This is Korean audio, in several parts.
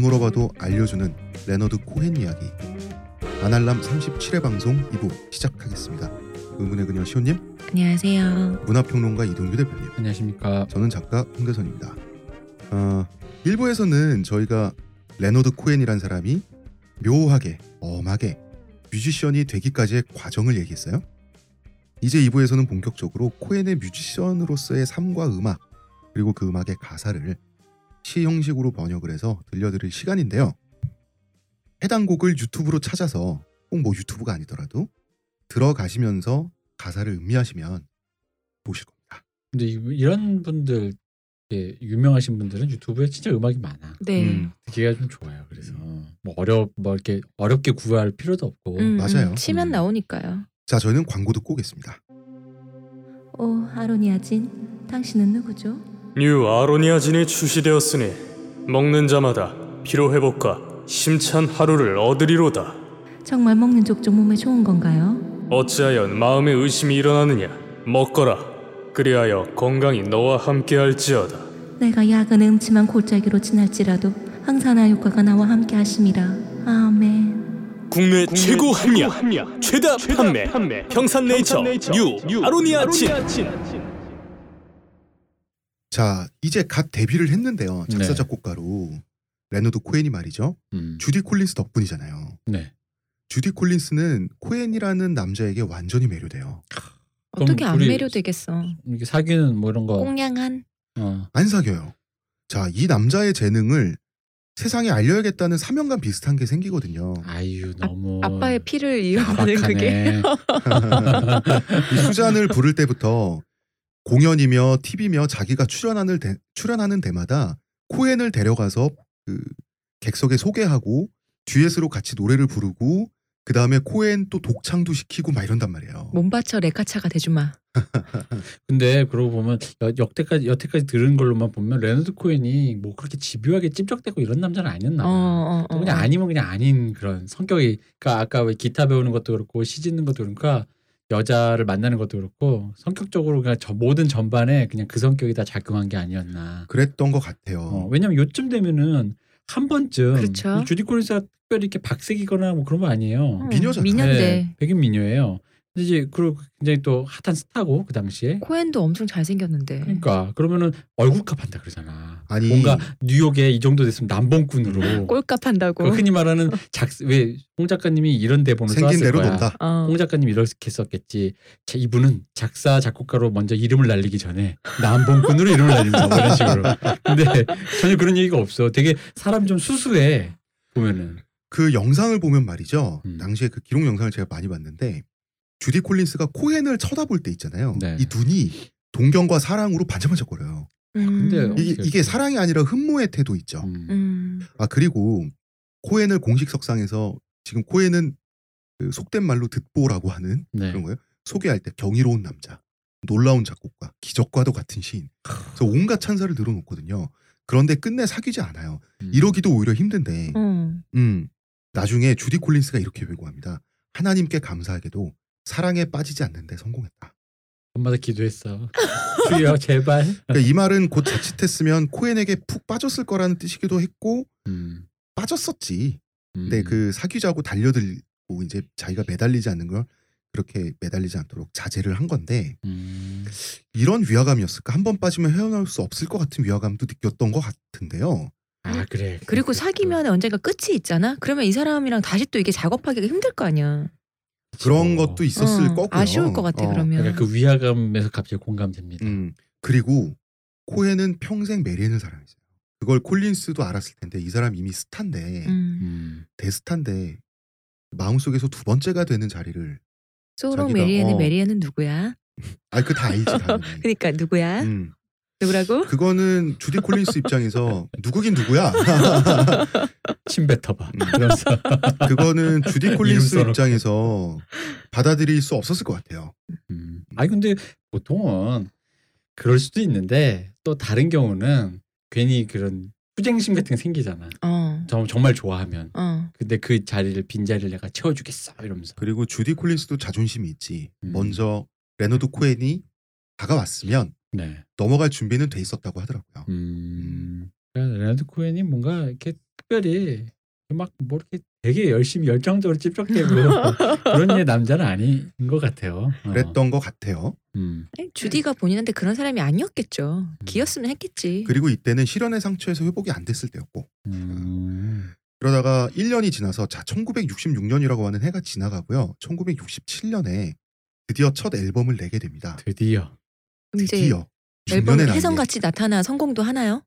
안 물어봐도 알려주는 레너드 코헨 이야기. 안알남 37회 방송 2부 시작하겠습니다. 의문의 그녀 시온님, 안녕하세요. 문화평론가 이동규 대표님, 안녕하십니까. 저는 작가 홍대선입니다. 어, 1부에서는 저희가 레너드 코헨이란 사람이 묘하게, 엄하게 뮤지션이 되기까지의 과정을 얘기했어요. 이제 2부에서는 본격적으로 코헨의 뮤지션으로서의 삶과 음악 그리고 그 음악의 가사를 시 형식으로 번역을 해서 들려드릴 시간인데요. 해당 곡을 유튜브로 찾아서 꼭 뭐 유튜브가 아니더라도 들어가시면서 가사를 음미하시면 보실 겁니다. 근데 이- 이런 분들 예, 유명하신 분들은 유튜브에 진짜 음악이 많아. 네. 음, 듣기가 좀 좋아요. 그래서 뭐 어려 뭐 이렇게 어렵게 구할 필요도 없고. 음, 맞아요. 음, 치면 음. 나오니까요. 자, 저희는 광고 듣고 오겠습니다. 오, 아로니아진, 당신은 누구죠? 뉴 아로니아진이 출시되었으니 먹는 자마다 피로 회복과 힘찬 하루를 얻으리로다. 정말 먹는 족족 몸에 좋은 건가요? 어찌하여 마음에 의심이 일어나느냐? 먹거라. 그리하여 건강이 너와 함께할지어다. 내가 약은 음침한 골짜기로 지날지라도 항산화 효과가 나와 함께 하심이라. 아멘. 국내, 최고 합리화, 최다, 판매, 평산네이처, 뉴, 아로니아진. 자, 이제 갓 데뷔를 했는데요. 작사 네. 작곡가로 레너드 코헨이 말이죠. 음. 주디 콜린스 덕분이잖아요. 네. 주디 콜린스는 코헨이라는 남자에게 완전히 매료돼요. 어떻게 안 매료되겠어? 이게 사귀는 뭐 이런 거. 꽁냥한 어. 안 사겨요. 자, 이 남자의 재능을 세상에 알려야겠다는 사명감 비슷한 게 생기거든요. 아유 너무 아 빠의 피를 이어가는 그게. 이 수잔을 부를 때부터 공연이며 TV며 자기가 출연하는 데, 출연하는 데마다 코헨을 데려가서 그 객석에 소개하고 듀엣으로 같이 노래를 부르고 그 다음에 코헨 또 독창도 시키고 막 이런단 말이에요. 몸 바쳐 레카차가 되주마. 근데 그러고 보면 여, 역대까지 여태까지 들은 걸로만 보면 레너드 코헨이 뭐 그렇게 집요하게 찝적대고 이런 남자는 아니었나 어, 봐. 어, 어. 그냥 아니면 그냥 아닌 그런 성격이 그러니까 아까 왜 기타 배우는 것도 그렇고 시 짓는 것도 그러니까 여자를 만나는 것도 그렇고 성격적으로 그냥 저 모든 전반에 그냥 그 성격이 다 작용한 게 아니었나. 그랬던 것 같아요. 어, 왜냐면 요쯤 되면은 한 번쯤 그렇죠. 이 주디 콜린스가 특별히 이렇게 박색이거나 뭐 그런 거 아니에요. 어, 미녀잖아. 미녀인데 네, 백인 미녀예요. 이제 그리고 굉장히 또 핫한 스타고 그 당시에. 코엔도 엄청 잘생겼는데. 그러니까 그러면은 얼굴값 한다 그러잖아. 아니. 뭔가 뉴욕에 이 정도 됐으면 남봉꾼으로. 꼴값 한다고. 그 흔히 말하는 작왜홍 작가님이 이런 대본을 생긴 대로. 논다. 어. 홍 작가님이 이렇게 썼겠지. 자, 이분은 작사 작곡가로 먼저 이름을 날리기 전에 남봉꾼으로 이름을 날린다 뭐 이런 식으로. 근데 전혀 그런 얘기가 없어. 되게 사람 좀 수수해 보면은. 그 영상을 보면 말이죠. 음. 당시에 그 기록 영상을 제가 많이 봤는데 주디 콜린스가 코헨을 쳐다볼 때 있잖아요. 네. 이 눈이 동경과 사랑으로 반짝반짝거려요. 음. 근데 이게, 어떻게 이게 사랑이 아니라 흠모의 태도 있죠. 음. 음. 아 그리고 코헨을 공식 석상에서 지금 코헨은 그 속된 말로 듣보라고 하는 네. 그런 거예요. 소개할 때 경이로운 남자, 놀라운 작곡가, 기적과도 같은 시인. 그래서 온갖 찬사를 늘어놓거든요. 그런데 끝내 사귀지 않아요. 음. 이러기도 오히려 힘든데, 어. 음 나중에 주디 콜린스가 이렇게 회고합니다. 하나님께 감사하게도 사랑에 빠지지 않는데 성공했다. 밤마다 기도했어. 주여 제발. 그러니까 이 말은 곧 자칫했으면 코헨에게 푹 빠졌을 거라는 뜻이기도 했고 음. 빠졌었지. 음. 근데 그 사귀자고 달려들고 이제 자기가 매달리지 않는 걸 그렇게 매달리지 않도록 자제를 한 건데 음. 이런 위화감이었을까? 한 번 빠지면 헤어나올 수 없을 것 같은 위화감도 느꼈던 것 같은데요. 아 그래. 그리고 사귀면 언젠가 끝이 있잖아. 그러면 이 사람이랑 다시 또 이게 작업하기가 힘들 거 아니야. 그런 어. 것도 있었을 어, 거고요. 아쉬울 것 같아 어, 그러면. 그러니까 그 위화감에서 갑자기 공감됩니다. 음 그리고 코헨은 평생 메리앤을 사랑했어요. 그걸 콜린스도 알았을 텐데 이 사람 이미 스타인데 음. 음. 대스타인데 마음속에서 두 번째가 되는 자리를 소롱 자기가, 메리앤의 어. 메리앤은 누구야? 아 그 다 알지 당연히. 그러니까 누구야? 음, 누구라고? 그거는 주디 콜린스 입장에서 누구긴 누구야. 침 뱉어봐. 음. 그거는 주디 콜린스. 입장에서 받아들일 수 없었을 것 같아요. 음. 아니 근데 보통은 그럴 수도 있는데 또 다른 경우는 괜히 그런 투쟁심 같은 게 생기잖아. 어. 정- 정말 좋아하면. 어. 근데 그 자리를 빈 자리를 내가 채워주겠어 이러면서. 그리고 주디 콜린스도 자존심이 있지. 음. 먼저 레너드 코헨이 다가왔으면 네. 넘어갈 준비는 돼 있었다고 하더라고요. 음. 그러니까 레너드 코엔이 뭔가 이렇게 특별히 막뭐 이렇게 되게 열심히 열정적으로 찝쩍대고 그런 남자는 아닌 것 같아요. 어. 그랬던 것 같아요. 음. 아니, 주디가 본인한테 그런 사람이 아니었겠죠. 기였으면 했겠지. 그리고 이때는 실연의 상처에서 회복이 안 됐을 때였고 음. 그러다가 1년이 지나서 자 1966년이라고 하는 해가 지나가고요. 1967년에 드디어 첫 앨범을 내게 됩니다. 드디어 이제 드디어 앨범 6년의 혜성같이 나타나 성공도 하나요?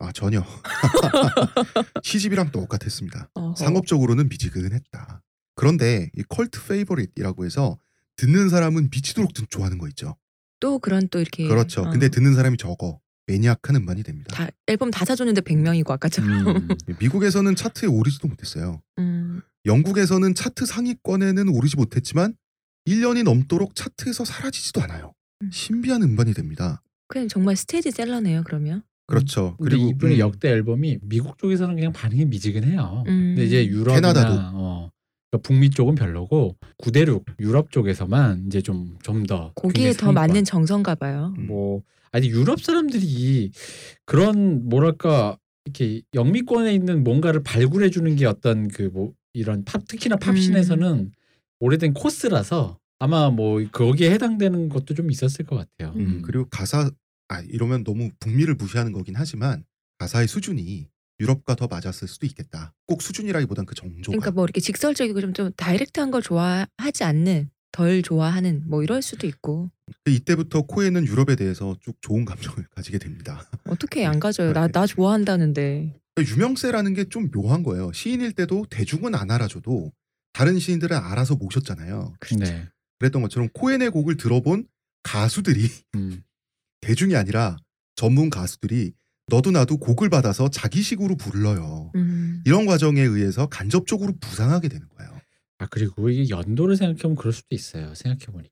아 전혀 시집이랑 똑같았습니다. 어허. 상업적으로는 미지근했다. 그런데 이 cult favorite이라고 해서 듣는 사람은 미치도록 듣- 좋아하는 거 있죠. 또 그런 또 이렇게 그렇죠. 어, 근데 듣는 사람이 적어 maniac한 음반이 됩니다. 다 앨범 다 사줬는데 100명이고 아까처럼. 음. 미국에서는 차트에 오르지도 못했어요. 음. 영국에서는 차트 상위권에는 오르지 못했지만 1년이 넘도록 차트에서 사라지지도 않아요. 음. 신비한 음반이 됩니다. 그냥 정말 스테디셀러네요. 그러면. 그렇죠. 근데 그리고 이분의 음, 역대 앨범이 미국 쪽에서는 그냥 반응이 미지근해요. 음. 근데 이제 유럽이나 캐나다도. 어, 그러니까 북미 쪽은 별로고 구대륙 유럽 쪽에서만 이제 좀 좀 더 거기에 더 맞는 정성가 봐요. 음. 뭐 아니 유럽 사람들이 그런 뭐랄까 이렇게 영미권에 있는 뭔가를 발굴해 주는 게 어떤 그 뭐 이런 팝 특히나 팝신에서는 오래된 코스라서 아마 뭐 거기에 해당되는 것도 좀 있었을 것 같아요. 음, 그리고 가사 아 이러면 너무 북미를 무시하는 거긴 하지만 가사의 수준이 유럽과 더 맞았을 수도 있겠다. 꼭 수준이라기보단 그 정조가. 그러니까 뭐 이렇게 직설적이고 좀, 좀 다이렉트한 걸 좋아하지 않는 덜 좋아하는 뭐 이럴 수도 있고 이때부터 코에는 유럽에 대해서 쭉 좋은 감정을 가지게 됩니다. 어떻게 안 가져요? 나 나 좋아한다는데. 유명세라는 게 좀 묘한 거예요. 시인일 때도 대중은 안 알아줘도 다른 시인들은 알아서 모셨잖아요. 네. 그랬던 것처럼 코엔의 곡을 들어본 가수들이 음. 대중이 아니라 전문 가수들이 너도 나도 곡을 받아서 자기식으로 불러요. 음. 이런 과정에 의해서 간접적으로 부상하게 되는 거예요. 아 그리고 이게 연도를 생각해보면 그럴 수도 있어요. 생각해보니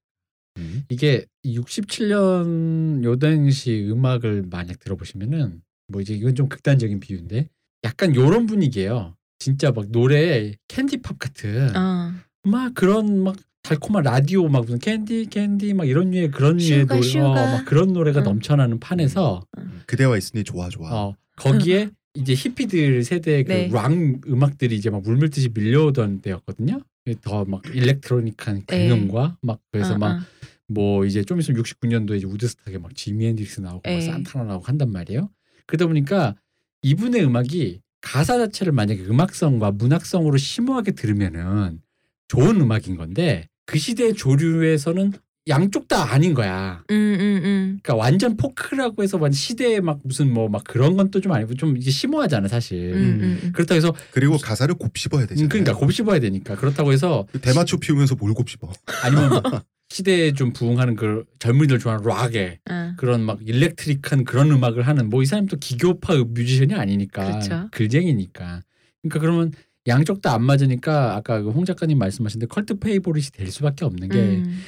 음. 이게 67년 요 당시 음악을 만약 들어보시면은 뭐 이제 이건 좀 극단적인 비유인데 약간 요런 분위기예요. 진짜 막 노래 candy pop 같은 아. 막 그런 막 달콤한 라디오 막 무슨 캔디 캔디 막 이런 류의 그런 류의 sugar, 노래 어, sugar. 막 그런 노래가 응. 넘쳐나는 판에서 그대와 있으니 좋아 좋아. 어 거기에 이제 히피들 세대의 네. 그 락 음악들이 이제 막 물밀듯이 밀려오던 때였거든요. 더 막 electronic한 네. 굉음과 막 그래서 아, 막 아. 뭐 이제 좀 있으면 69년도에 이제 우드스탁에 막 지미 헨드릭스 나오고 막 에. 산타나 나오고 한단 말이에요. 그러다 보니까 이분의 음악이 가사 자체를 만약에 음악성과 문학성으로 심오하게 들으면은 좋은 음악인 건데 그 시대의 조류에서는 양쪽 다 아닌 거야. 음, 음, 음. 그러니까 완전 포크라고 해서 완전 시대에 막 무슨 뭐 막 그런 건 또 좀 아니고 좀 이게 심오하잖아 사실. 음, 음, 음. 그렇다고 해서 그리고 가사를 곱씹어야 되잖아요. 음, 그러니까 곱씹어야 되니까 그렇다고 해서 대마초 피우면서 뭘 곱씹어? 아니면 시대에 좀 부응하는 그 젊은이들 좋아하는 락에 아. 그런 막 electric한 그런 음악을 하는 뭐 이 사람이 또 기교파 뮤지션이 아니니까 그렇죠. 글쟁이니까 그러니까 그러면 양쪽 다 안 맞으니까 아까 그 홍 작가님 말씀하신 데 cult favorite이 될 수밖에 없는 게 음.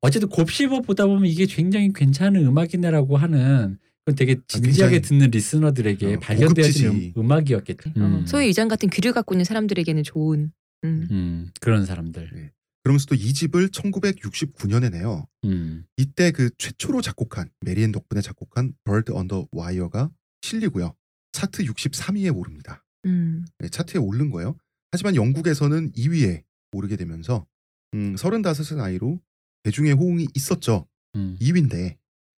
어쨌든 곱씹어 보다 보면 이게 굉장히 괜찮은 음악이네라고 하는 그건 되게 진지하게 굉장히, 듣는 listener들에게 어, 발견되어지는 고급지지. 음, 악이었겠죠 어, 소위 이장 같은 귀를 갖고 있는 사람들에게는 좋은. 음. 음, 그런 사람들. 그러면서 또 2집을 1969년에 내요. 음, 이때 그 최초로 작곡한 메리앤 덕분에 작곡한 Bird on the Wire가 실리고요. 차트 63위에 오릅니다. 음. 네, 차트에 오른 거예요. 하지만 영국에서는 2위에 오르게 되면서 음, 35의 나이로 대중의 호응이 있었죠. 음. 2위인데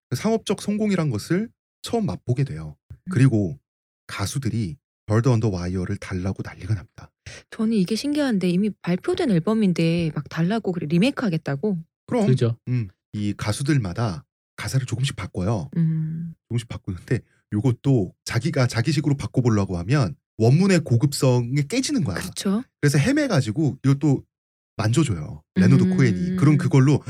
그 상업적 성공이란 것을 처음 맛보게 돼요. 그리고 가수들이 on the Wire를 달라고 난리가 납니다. 저는 이게 신기한데 이미 발표된 앨범인데 막 달라고 그래 리메이크 하겠다고. 그럼 그죠. 음, 이 가수들마다 가사를 조금씩 바꿔요. 음. 조금씩 바꾸는데 요것도 자기가 자기식으로 바꿔보려고 하면 원문의 고급성이 깨지는 거야. 그렇죠. 그래서 헤매가지고 이것도 만져줘요. 레너드 음. 코엔이. 그럼 그걸로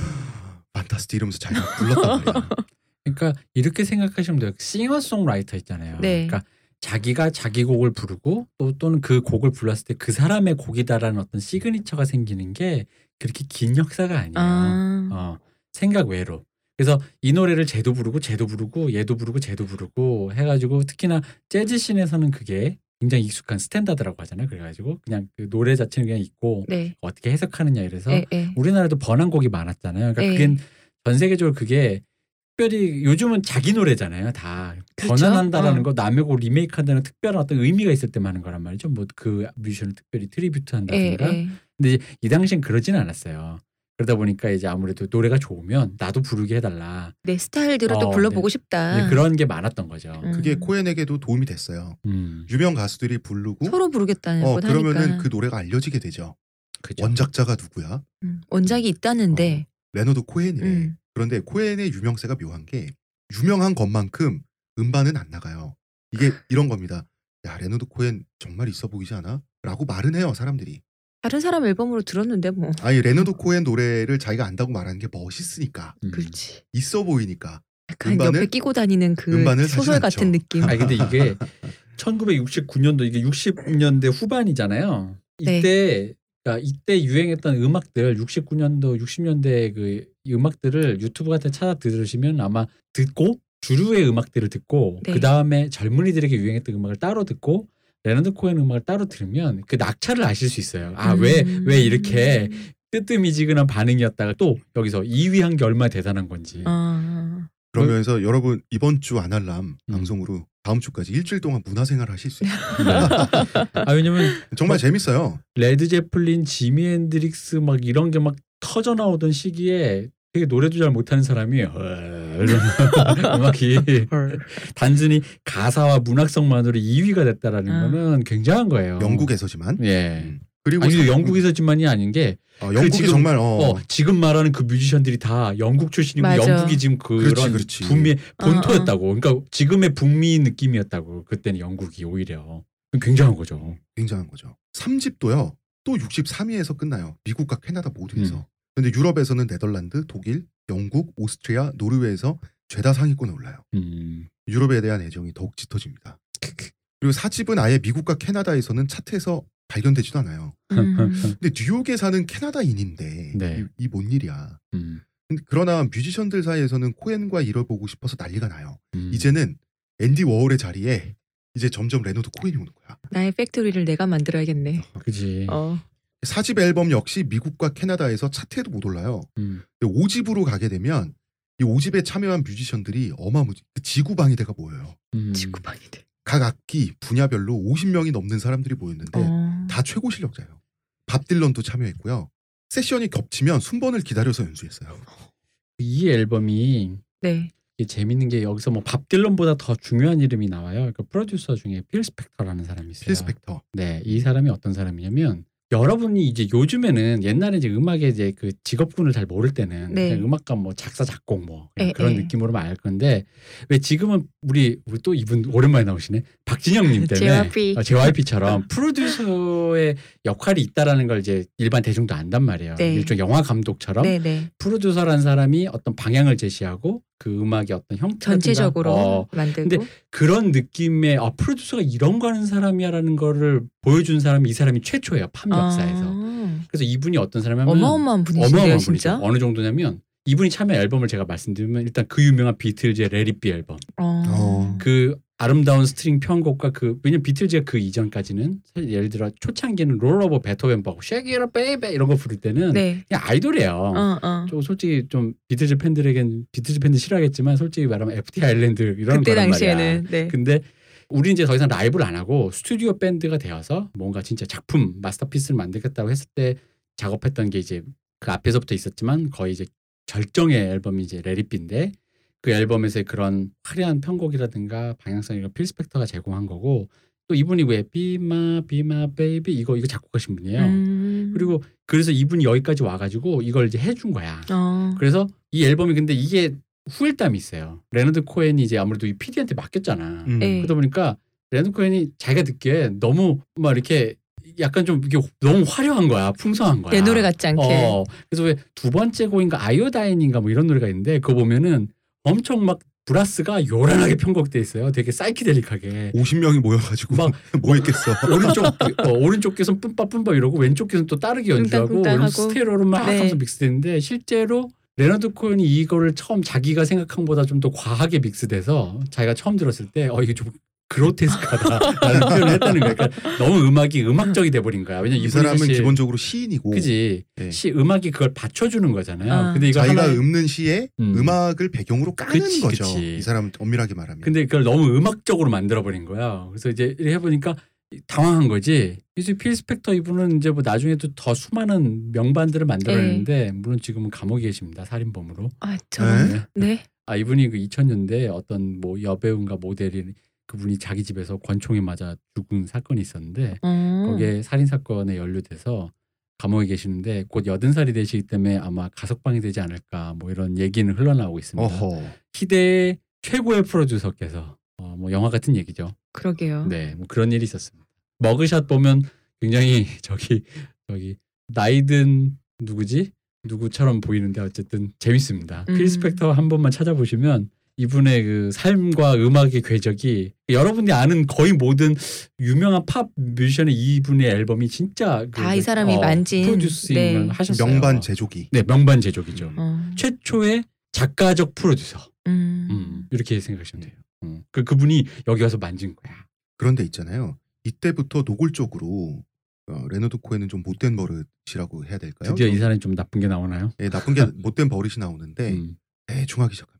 fantastic 이러면서 자기가 불렀단 말이야. 그러니까 이렇게 생각하시면 돼요. 싱어송라이터 있잖아요. 네. 그러니까 자기가 자기 곡을 부르고 또 또는 그 곡을 불렀을 때 그 사람의 곡이다라는 어떤 signature가 생기는 게 그렇게 긴 역사가 아니에요. 아. 어, 생각 외로. 그래서 이 노래를 쟤도 부르고 쟤도 부르고 얘도 부르고 쟤도 부르고 해가지고 특히나 재즈 scene에서는 그게 굉장히 익숙한 standard라고 하잖아요. 그래가지고 그냥 그 노래 자체는 그냥 있고 네. 어떻게 해석하느냐 이래서 예, 예. 우리나라도 번안곡이 많았잖아요. 그러니까 네. 그게 전 세계적으로 그게 특별히 요즘은 자기 노래잖아요. 다 그렇죠. 전환한다라는 어. 거 남의 곡 리메이크한다는 특별한 어떤 의미가 있을 때만 하는 거란 말이죠. 뭐 그 뮤지션을 특별히 tribute 예, 한다든가. 예. 근데 이 당시엔 그러진 않았어요. 그러다 보니까 이제 아무래도 노래가 좋으면 나도 부르게 해달라. 내 스타일대로 또 어, 불러보고 네. 싶다. 이제 그런 게 많았던 거죠. 음. 그게 코엔에게도 도움이 됐어요. 음, 유명 가수들이 부르고 서로 부르겠다는 어건 그러면은 그 노래가 알려지게 되죠. 그죠. 원작자가 누구야? 음, 원작이 있다는데 레너드 코엔이래. 음. 그런데 코엔의 유명세가 묘한 게 유명한 것만큼 음반은 안 나가요. 이게 이런 겁니다. 야 레너드 코엔 정말 있어 보이지 않아? 라고 말은 해요 사람들이. 다른 사람 앨범으로 들었는데 뭐 아니 레너드 코엔 노래를 자기가 안다고 말하는 게 멋있으니까 음. 그렇지. 있어 보이니까 약간 음반을- 옆에 끼고 다니는 그 소설 않죠. 같은 느낌. 아니 근데 이게 1969년도 이게 60년대 후반이잖아요. 네. 이때 그러니까 이때 유행했던 음악들 69년도 60년대 그 음악들을 유튜브 같은 데 찾아 들으시면 아마 듣고 주류의 음악들을 듣고 네. 그 다음에 젊은이들에게 유행했던 음악을 따로 듣고 레너드 코엔 음악을 따로 들으면 그 낙차를 아실 수 있어요. 아왜왜 음. 이렇게 뜨뜻미지근한 반응이었다가 또 여기서 2위 한 게 얼마나 대단한 건지. 아, 그러면서 여러분 이번 주 아날람 음. 방송으로 다음 주까지 일주일 동안 문화생활 하실 수 있어요. 아 왜냐면 정말 뭐- 재밌어요. 레드 제플린, 지미 헨드릭스 막 이런 게 막 터져 나오던 시기에 되게 노래도 잘 못하는 사람이 어, 음악이 단순히 가사와 문학성만으로 2위가 됐다라는 아. 거는 굉장한 거예요. 영국에서지만. 예. 음. 그리고 아니 참- 영국에서지만이 아닌 게 어, 영국이 지금- 정말 어, 어, 지금 말하는 그 뮤지션들이 다 영국 출신이고 맞아. 영국이 지금 그런 그렇지, 그렇지. 북미 어, 본토였다고. 그러니까 지금의 북미 느낌이었다고. 그때는 영국이 오히려 굉장한 거죠. 굉장한 거죠. 3집도요. 또 63위에서 끝나요. 미국과 캐나다 모두에서. 음. 근데 유럽에서는 네덜란드, 독일, 영국, 오스트리아, 노르웨이에서 죄다 상위권에 올라요. 음. 유럽에 대한 애정이 더욱 짙어집니다. 그리고 4집은 아예 미국과 캐나다에서는 차트에서 발견되지도 않아요. 음. 근데 뉴욕에 사는 캐나다인인데 네. 이뭔 일이야. 음. 그러나 뮤지션들 사이에서는 코엔과 일을 보고 싶어서 난리가 나요. 음. 이제는 앤디 워홀의 자리에 이제 점점 레너드 코엔이 오는 거야. 나의 factory를 내가 만들어야겠네. 그지. 어. 4집 앨범 역시 미국과 캐나다에서 차트에도 못 올라요. 음. 근데 5집으로 가게 되면 이 5집에 참여한 뮤지션들이 어마무지 그 지구방위대가 모여요. 음. 지구방위대. 각 악기 분야별로 50명이 넘는 사람들이 모였는데 어. 다 최고 실력자예요. 밥 딜런도 참여했고요. 세션이 겹치면 순번을 기다려서 연주했어요. 이 앨범이 네. 이게 재밌는 게 여기서 뭐 밥 딜런보다 더 중요한 이름이 나와요. 그 프로듀서 중에 필 스펙터라는 사람이 있어요. 필 스펙터. 네, 이 사람이 어떤 사람이냐면 여러분이 이제 요즘에는 옛날에 이제 음악의 이제 그 직업군을 잘 모를 때는 네. 그냥 음악가 뭐 작사 작곡 뭐 에, 그런 에. 느낌으로만 알 건데 왜 지금은 우리 우리 또 이분 오랜만에 나오시네 박진영님 때문에 JYP. 어, JYP처럼 프로듀서의 역할이 있다라는 걸 이제 일반 대중도 안단 말이에요. 네. 일종 영화 감독처럼 네네. 프로듀서라는 사람이 어떤 방향을 제시하고 그 음악의 어떤 형태 전체적으로 어, 만들고. 근데 그런 느낌의 아 프로듀서가 이런 거 하는 사람이야라는 거를 보여준 사람이 이 사람이 최초예요 팝 역사에서. 아, 그래서 이분이 어떤 사람이냐면 어마어마한 분이신데요, 어마어마한 진짜. 분이죠. 어느 정도냐면 이분이 참여 앨범을 제가 말씀드리면 일단 그 유명한 비틀즈의 Let It Be 앨범 어. 어. 그 아름다운 스트링 편곡과 그 왜냐면 비틀즈가 그 이전까지는 사실 예를 들어 초창기는 Roll Over Beethoven 보고 shake it up baby 이런 거 부를 때는 네. 그냥 아이돌이에요. 어, 어. 좀 솔직히 좀 비틀즈 팬들에겐 비틀즈 팬들 싫어하겠지만 솔직히 말하면 FT 아일랜드 이런 그때 거란 말이야. 당시에는 네. 근데 우리 이제 더 이상 라이브를 안 하고 스튜디오 밴드가 되어서 뭔가 진짜 작품 masterpiece를 만들겠다고 했을 때 작업했던 게 이제 그 앞에서부터 있었지만 거의 이제 절정의 앨범이 이제 Let It Be인데 그 앨범에서의 그런 화려한 편곡이라든가 방향성이 필 스펙터가 제공한 거고 또 이분이 왜 Be My Be My Baby 이거 이거 작곡하신 분이에요. 음. 그리고 그래서 이분이 여기까지 와가지고 이걸 이제 해준 거야. 어. 그래서 이 앨범이 근데 이게 후일담이 있어요. 레너드 코엔이 이제 아무래도 이 PD한테 맡겼잖아. 음. 네. 그러다 보니까 레너드 코엔이 자기가 듣기에 너무 막 이렇게 약간 좀 이게 너무 화려한 거야, 풍성한 거야. 내 노래 같지 않게. 어, 그래서 왜 두 번째 곡인가 Iodine인가 뭐 이런 노래가 있는데 그거 보면은 엄청 막 브라스가 요란하게 편곡돼 있어요. 되게 사이키델릭하게. 50명이 모여가지고 막 뭐 했겠어. 오른쪽 어, 오른쪽 귀선 뿜빠뿜빠 이러고 왼쪽 귀선 또 다르게 연주하고. 스테레오로 막 네. 하면서 믹스되는데 실제로 레너드 코엔이 이거를 처음 자기가 생각한 것보다 좀 더 과하게 믹스돼서 자기가 처음 들었을 때 어 이게 좀 그로테스크하다라는 표현을 했다는 거야. 그러니까 너무 음악이 음악적이 돼버린 거야. 왜냐 이 사람은 사실 기본적으로 시인이고 그지 네. 시 음악이 그걸 받쳐주는 거잖아요. 아. 근데 이거 자기가 하나 읊는 시에 음. 음. 악을 배경으로 까는 그치, 거죠. 그치. 이 사람은 엄밀하게 말하면. 근데 그걸 너무 음악적으로 만들어 버린 거야. 그래서 이제 이렇게 해보니까 당황한 거지. 그래서 필 스펙터 이분은 이제 뭐 나중에도 더 수많은 명반들을 만들어냈는데 물론 지금은 감옥에 계십니다. 살인범으로. 아, 저는 네? 네. 아 이분이 그 2000년대 어떤 뭐 여배우인가 모델이 그분이 자기 집에서 권총에 맞아 죽은 사건이 있었는데 어. 거기에 살인 사건에 연루돼서 감옥에 계시는데 곧 여든 살이 되시기 때문에 아마 가석방이 되지 않을까 뭐 이런 얘기는 흘러나오고 있습니다. 어허. 시대의 최고의 프로듀서께서 어, 뭐 영화 같은 얘기죠. 그러게요. 네, 뭐 그런 일이 있었습니다. 머그샷 보면 굉장히 저기 저기 나이든 누구지 누구처럼 보이는데 어쨌든 재밌습니다. 음. 필 스펙터 한 번만 찾아보시면 이분의 그 삶과 음악의 궤적이 여러분이 아는 거의 모든 유명한 팝 뮤지션의 이분의 앨범이 진짜 그 다이 사람이 어, 만진, producing을 네. 하셨어요. 명반 제조기. 네, 명반 제조기죠. 어. 최초의 작가적 프로듀서. 음. 음, 이렇게 생각하시면 돼요. 음. 그 그분이 여기 와서 만진 거야. 그런데 있잖아요. 이때부터 노골적으로 어, 레너드 코엔은 좀 못된 버릇이라고 해야 될까요? 드디어 좀, 이 사람이 좀 나쁜 게 나오나요? 예, 나쁜 게 못된 버릇이 나오는데 음. 대충 하기 시작합니다.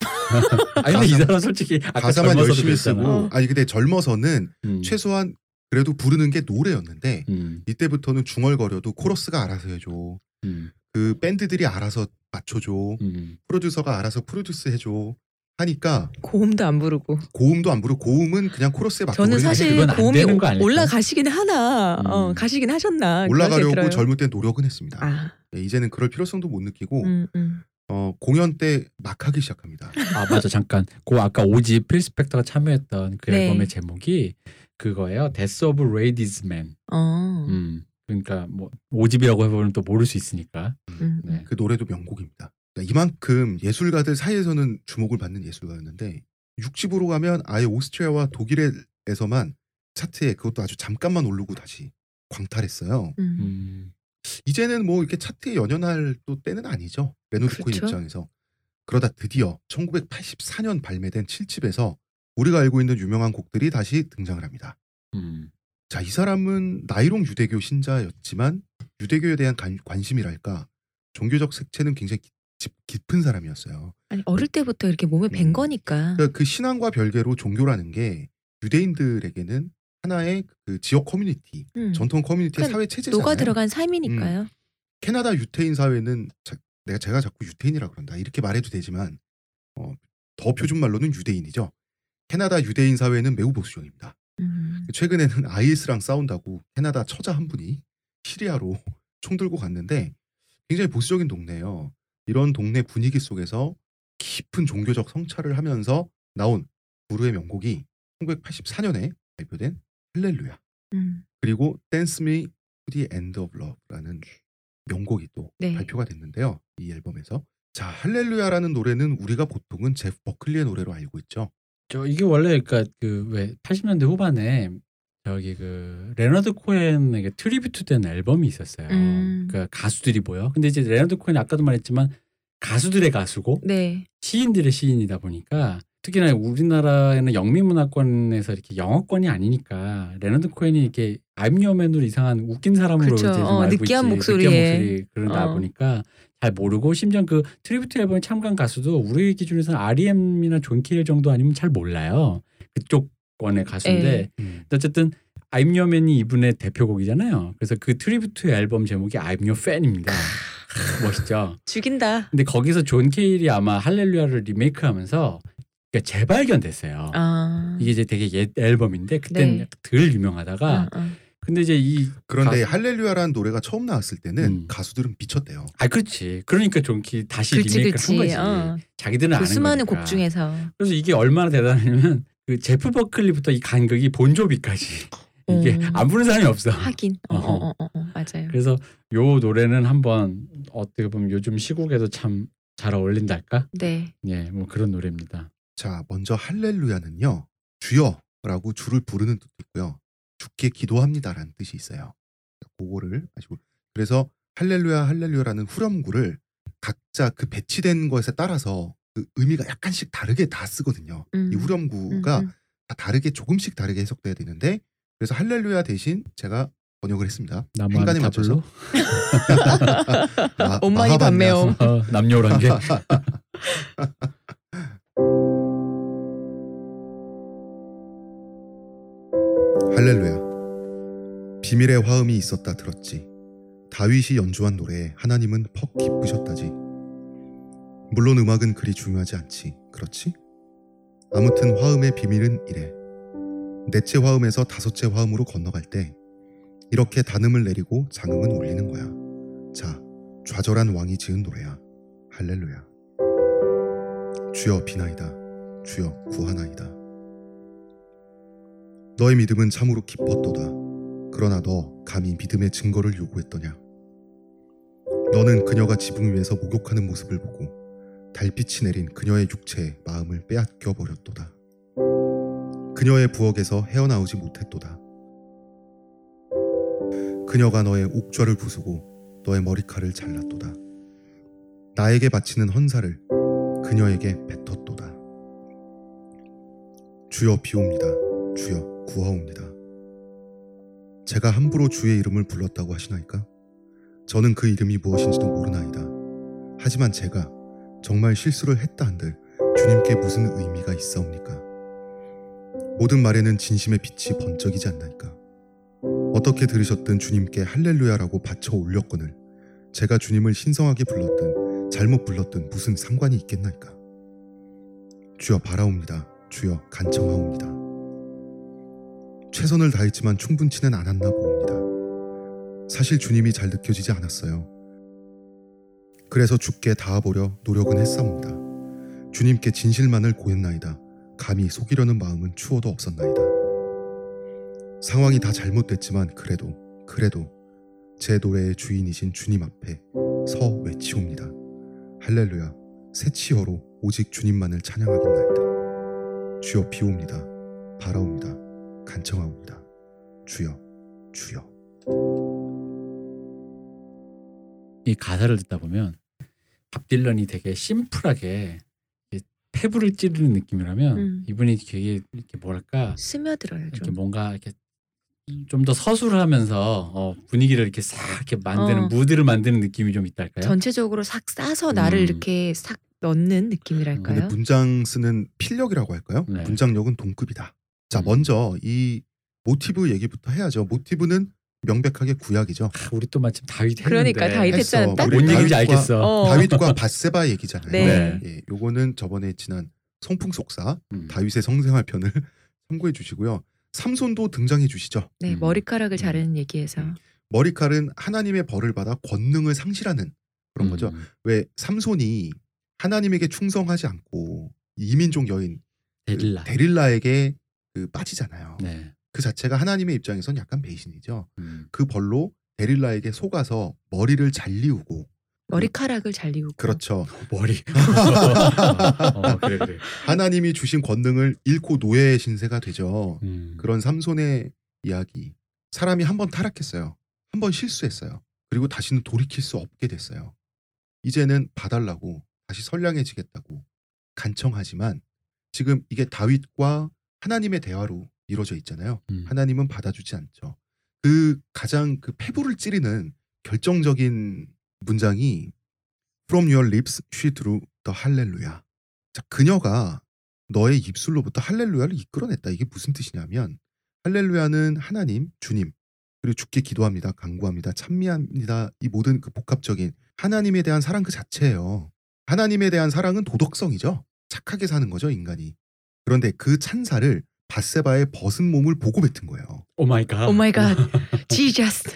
아니 근데 이 사람 솔직히 아까 가사만 젊어서도 열심히 그랬잖아. 쓰고 아니 근데 젊어서는 음. 최소한 그래도 부르는 게 노래였는데 음. 이때부터는 중얼거려도 코러스가 알아서 해줘. 음. 그 밴드들이 알아서 맞춰줘. 음. 프로듀서가 알아서 프로듀스 해줘. 하니까 고음도 안 부르고. 고음도 안 부르고 고음은 그냥 코러스에 맞춰 저는 버리는 사실 사실 그건 안 고음이 되는 거 아닐까? 올라가시긴 하나, 음. 어, 가시긴 하셨나. 그런 생각이 올라가려고 들어요. 젊을 때 노력은 했습니다. 아, 예, 이제는 그럴 필요성도 못 느끼고 음, 음. 어, 공연 때 막 하기 시작합니다. 아 맞아 잠깐. 그 아까 오집 필스펙터가 참여했던 그 네. 앨범의 제목이 그거예요. Death of Ladies Man. 어, 음. 그러니까 뭐 오집이라고 해보면 또 모를 수 있으니까. 음, 네. 그 노래도 명곡입니다. 그러니까 이만큼 예술가들 사이에서는 주목을 받는 예술가였는데 6집으로 가면 아예 오스트리아와 독일에서만 차트에 그것도 아주 잠깐만 오르고 다시 광탈했어요. 음. 음. 이제는 뭐 이렇게 차트에 연연할 또 때는 아니죠. 레너드 코엔 그렇죠. 입장에서. 그러다 드디어 1984년 발매된 7집에서 우리가 알고 있는 유명한 곡들이 다시 등장을 합니다. 음. 자, 이 사람은 나이롱 유대교 신자였지만 유대교에 대한 관, 관심이랄까 종교적 색채는 굉장히 깊, 깊은 사람이었어요. 아니 어릴 때부터 이렇게 몸에 밴 음. 거니까. 그러니까 그 신앙과 별개로 종교라는 게 유대인들에게는 하나의 그 지역 커뮤니티, 음. 전통 커뮤니티의 그러니까 사회 체제잖아요. 녹아 들어간 삶이니까요. 캐나다 유태인 사회는 자- 내가 제가 자꾸 유태인이라 그런다 이렇게 말해도 되지만 어, 더 표준 말로는 유대인이죠. 캐나다 유대인 사회는 매우 보수적입니다. 음. 최근에는 IS랑 싸운다고 캐나다 처자 한 분이 시리아로 총 들고 갔는데 굉장히 보수적인 동네예요. 이런 동네 분위기 속에서 깊은 종교적 성찰을 하면서 나온 불후의 명곡이 1984년에 발표된 할렐루야 음. 그리고 Dance Me to the End of Love라는 명곡이 또 네. 발표가 됐는데요. 이 앨범에서 자 할렐루야라는 노래는 우리가 보통은 제프 버클리의 노래로 알고 있죠. 저 이게 원래 그러니까 그 왜 80년대 후반에 저기 그 레너드 코엔에게 tribute 된 앨범이 있었어요. 음. 그러니까 가수들이 모여. 근데 이제 레너드 코엔이 아까도 말했지만 가수들의 가수고 네. 시인들의 시인이다 보니까 특히나 우리나라에는 영미 문화권에서 이렇게 영어권이 아니니까 레너드 코엔이 이렇게 I'm Your Man으로 이상한 웃긴 사람으로 그쵸. 이제 좀 어, 알고 느끼한 있지. 목소리에. 느끼한 목소리 그러다 어. 보니까 잘 모르고 심지어 그 tribute 앨범에 참가한 가수도 우리 기준에서는 R.E.M이나 존 케일 정도 아니면 잘 몰라요. 그쪽 권의 가수인데 네. 어쨌든 I'm Your Man이 이분의 대표곡이잖아요. 그래서 그 tribute 앨범 제목이 I'm Your Fan입니다. 멋있죠. 죽인다. 근데 거기서 존 케일이 아마 할렐루야를 리메이크하면서 그러니까 재발견됐어요. 아. 이게 이제 되게 옛 앨범인데 그때는 네. 덜 유명하다가 어, 어. 근데 이제 이 그런데 가수- 할렐루야라는 노래가 처음 나왔을 때는 음. 가수들은 미쳤대요. 아 그렇지. 그러니까 존 케일 다시 그치 리메이크를 그치. 한 거지. 어. 자기들은 그 아는 수많은 거니까. 곡 중에서. 그래서 이게 얼마나 대단하냐면 그 제프 버클리부터 이 간극이 본조비까지 이게 음. 안 부르는 사람이 없어. 하긴. 어. 어, 어, 어, 어. 맞아요. 그래서 요 노래는 한번 어떻게 보면 요즘 시국에도 참 잘 어울린달까? 네. 예, 뭐 그런 노래입니다. 자, 먼저 할렐루야는요. 주여라고 주를 부르는 뜻도 있고요. 주께 기도합니다라는 뜻이 있어요. 그거를 아시고 그래서 할렐루야 할렐루야라는 후렴구를 각자 그 배치된 것에 따라서 그 의미가 약간씩 다르게 다 쓰거든요. 음. 이 후렴구가 음, 음. 다 다르게 조금씩 다르게 해석돼야 되는데 그래서 할렐루야 대신 제가 번역을 했습니다. 타블로 마- 엄마이. 어, 남녀란 게 할렐루야. 비밀의 화음이 있었다 들었지. 다윗이 연주한 노래에 하나님은 퍽 기쁘셨다지. 물론 음악은 그리 중요하지 않지. 그렇지? 아무튼 화음의 비밀은 이래. 넷째 화음에서 다섯째 화음으로 건너갈 때 이렇게 단음을 내리고 장음은 올리는 거야. 자, 좌절한 왕이 지은 노래야. 할렐루야. 주여 비나이다. 주여 구하나이다. 너의 믿음은 참으로 깊었도다. 그러나 너 감히 믿음의 증거를 요구했더냐? 너는 그녀가 지붕 위에서 목욕하는 모습을 보고 달빛이 내린 그녀의 육체에 마음을 빼앗겨 버렸도다. 그녀의 부엌에서 헤어나오지 못했도다. 그녀가 너의 옥좌를 부수고 너의 머리칼을 잘랐도다. 나에게 바치는 헌사를 그녀에게 뱉었도다. 주여 비옵니다. 주여 구하옵니다. 제가 함부로 주의 이름을 불렀다고 하시나이까? 저는 그 이름이 무엇인지도 모르나이다. 하지만 제가 정말 실수를 했다 한들 주님께 무슨 의미가 있사옵니까? 모든 말에는 진심의 빛이 번쩍이지 않나이까? 어떻게 들으셨든 주님께 할렐루야라고 바쳐 올렸거늘 제가 주님을 신성하게 불렀든 잘못 불렀든 무슨 상관이 있겠나이까? 주여 바라옵니다. 주여 간청하옵니다. 최선을 다했지만 충분치는 않았나 봅니다. 사실 주님이 잘 느껴지지 않았어요. 그래서 죽게 닿아보려 노력은 했사옵니다. 주님께 진실만을 고했나이다. 감히 속이려는 마음은 추워도 없었나이다. 상황이 다 잘못됐지만 그래도 그래도 제 노래의 주인이신 주님 앞에 서 외치옵니다. 할렐루야 새 치어로 오직 주님만을 찬양하겠나이다. 주여 비옵니다. 바라옵니다. 간청하옵니다. 주여 주여 이 가사를 듣다 보면 밥 딜런이 되게 심플하게 이렇게 폐부를 찌르는 느낌이라면 음. 이분이 되게 이렇게 뭐랄까 스며들어요 이렇게 좀. 뭔가 이렇게 좀 더 서술하면서 어, 분위기를 이렇게 싹 이렇게 만드는 어. 무드를 만드는 느낌이 좀 있달까요? 전체적으로 싹 싸서 나를 음. 이렇게 싹 넣는 느낌이랄까요? 근데 문장 쓰는 필력이라고 할까요? 네. 문장력은 동급이다. 자 음. 먼저 이 모티브 얘기부터 해야죠. 모티브는 명백하게 구약이죠. 아, 우리 또 마침 다윗 했는데 그러니까 다윗. 했잖아. 뭔 얘기인지 알겠어. 어. 다윗과 바세바 얘기잖아요. 네. 예, 요거는 저번에 지난 성풍 속사 음. 다윗의 성생활 편을 참고해 주시고요. 삼손도 등장해 주시죠. 네 음. 머리카락을 자르는 얘기에서 음. 머리칼은 하나님의 벌을 받아 권능을 상실하는 그런 거죠. 음. 왜 삼손이 하나님에게 충성하지 않고 이민족 여인 그 데릴라. 데릴라에게 그 빠지잖아요. 네. 그 자체가 하나님의 입장에선 약간 배신이죠. 음. 그 벌로 데릴라에게 속아서 머리를 잘리우고 머리카락을 잘리우고 그렇죠. 머리. 어, 그래 그래. 하나님이 주신 권능을 잃고 노예의 신세가 되죠. 음. 그런 삼손의 이야기. 사람이 한 번 타락했어요. 한 번 실수했어요. 그리고 다시는 돌이킬 수 없게 됐어요. 이제는 봐달라고 다시 선량해지겠다고 간청하지만 지금 이게 다윗과 하나님의 대화로 이루어져 있잖아요. 음. 하나님은 받아주지 않죠. 그 가장 그 폐부를 찌르는 결정적인 문장이 From your lips she drew the hallelujah. 자, 그녀가 너의 입술로부터 할렐루야를 이끌어냈다. 이게 무슨 뜻이냐면 할렐루야는 하나님, 주님, 그리고 주께 기도합니다, 간구합니다, 찬미합니다. 이 모든 그 복합적인 하나님에 대한 사랑 그 자체예요. 하나님에 대한 사랑은 도덕성이죠. 착하게 사는 거죠, 인간이. 그런데 그 찬사를 밧세바의 벗은 몸을 보고 뱉은 거예요. Oh my God. Oh my God Jesus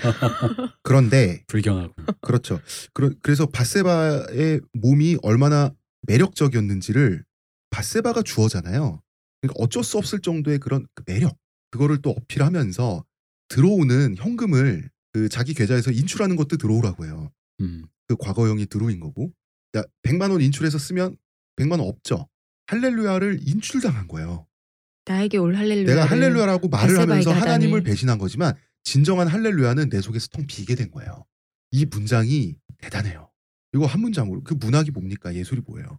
그런데 불경하고. 그렇죠. 그러, 그래서 밧세바의 몸이 얼마나 매력적이었는지를 바세바가 주어잖아요. 그러니까 어쩔 수 없을 정도의 그런 그 매력 그거를 또 어필하면서 들어오는 현금을 그 자기 계좌에서 인출하는 것도 들어오라고 해요. 음. 그 과거형이 들어인 거고. 야, 100만 원 인출해서 쓰면 100만 원 없죠. 할렐루야를 인출당한 거예요. 나에게 올 할렐루야 내가 할렐루야라고 말을 하면서 하나님을. 배신한 거지만 진정한 할렐루야는 내 속에서 텅 비게 된 거예요. 이 문장이 대단해요. 이거 한 문장으로 그 문학이 뭡니까? 예술이 뭐예요?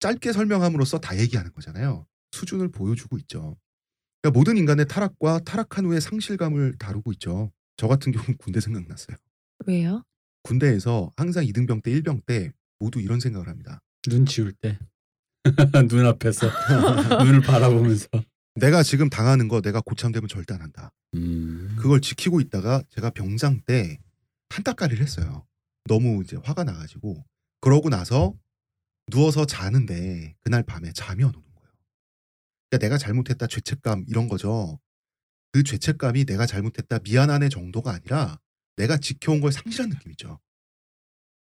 짧게 설명함으로써 다 얘기하는 거잖아요. 수준을 보여주고 있죠. 그러니까 모든 인간의 타락과 타락한 후의 상실감을 다루고 있죠. 저 같은 경우는 군대 생각났어요. 왜요? 군대에서 항상 2등병 때 1병 때 모두 이런 생각을 합니다. 눈 지울 때 눈앞에서 눈을 바라보면서 내가 지금 당하는 거 내가 고참되면 절대 안 한다. 음. 그걸 지키고 있다가 제가 병장 때 한따까리를 했어요. 너무 이제 화가 나가지고 그러고 나서 누워서 자는데 그날 밤에 잠이 안 오는 거예요. 그러니까 내가 잘못했다 죄책감 이런 거죠. 그 죄책감이 내가 잘못했다 미안하네 정도가 아니라 내가 지켜온 걸 상실한 느낌이죠.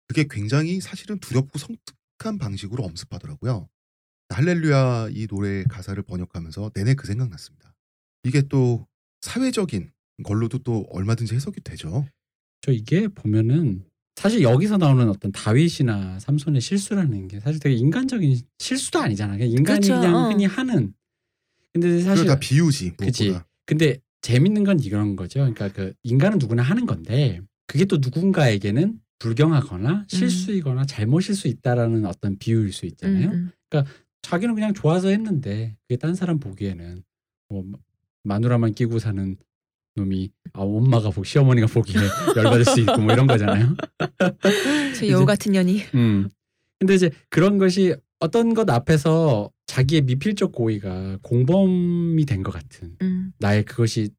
그게 굉장히 사실은 두렵고 성특한 방식으로 엄습하더라고요. 할렐루야 이 노래 가사를 번역하면서 내내 그 생각 났습니다. 이게 또 사회적인 걸로도 또 얼마든지 해석이 되죠. 저 이게 보면은 사실 여기서 나오는 어떤 다윗이나 삼손의 실수라는 게 사실 되게 인간적인 실수도 아니잖아. 그냥 인간이 그쵸, 그냥 어. 흔히 하는. 근데 사실 다 비유지. 무엇보다. 근데 재밌는 건 이런 거죠. 그러니까 그 인간은 누구나 하는 건데 그게 또 누군가에게는 불경하거나 실수이거나 잘못일 수 있다라는 어떤 비유일 수 있잖아요. 음, 음. 자기는 그냥 좋아서 했는데 그게 딴 사람 보기에는 뭐 마누라만 끼고 사는 놈이 아 엄마가 보 시어머니가 보기에 열받을 수 있고 뭐 이런 거잖아요. 저 여우 같은 년이. 음. 근데 이제 그런 것이 어떤 것 앞에서 자기의 미필적 고의가 공범이 된 것 같은 음. 나의 그것이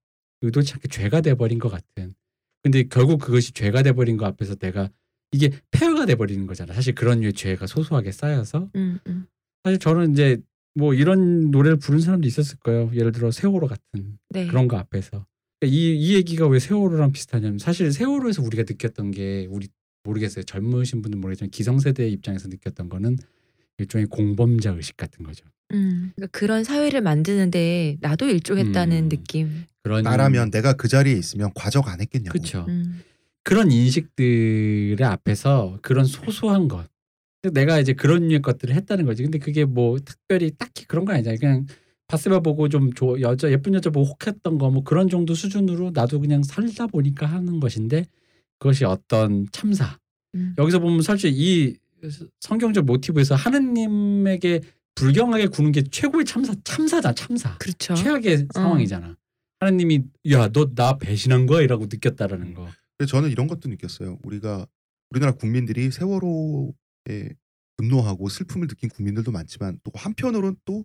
의도치 않게 죄가 돼버린 것 같은. 근데 결국 그것이 죄가 돼버린 것 앞에서 내가 이게 폐허가 돼버리는 거잖아. 사실 그런 류의 죄가 소소하게 쌓여서 음, 음. 사실 저는 이제 뭐 이런 노래를 부른 사람도 있었을 거예요. 예를 들어 세월호 같은 네. 그런 거 앞에서 그러니까 이, 이 얘기가 왜 세월호랑 비슷하냐면 사실 세월호에서 우리가 느꼈던 게 우리 모르겠어요. 젊으신 분들 모르겠지만 기성세대 입장에서 느꼈던 거는 일종의 공범자 의식 같은 거죠. 음. 그러니까 그런 사회를 만드는데 나도 일조했다는 음. 느낌. 그런 나라면 내가 그 자리에 있으면 과적 안 했겠냐고. 그렇죠. 음. 그런 인식들의 앞에서 그런 소소한 것 내가 이제 그런 류의 것들을 했다는 거지. 근데 그게 뭐 특별히 딱히 그런 거 아니잖아요. 그냥 바스바 보고 좀 조, 여자 예쁜 여자 보고 혹했던 거 뭐 그런 정도 수준으로 나도 그냥 살다 보니까 하는 것인데 그것이 어떤 참사. 음. 여기서 보면 사실 이 성경적 모티브에서 하느님에게 불경하게 구는 게 최고의 참사 참사다 참사. 그렇죠. 최악의 상황이잖아. 하느님이 야 너 나 배신한 거야 이라고 느꼈다라는 거. 그래서 저는 이런 것도 느꼈어요. 우리가 우리나라 국민들이 세월호에 분노하고 슬픔을 느낀 국민들도 많지만 또 한편으로는 또,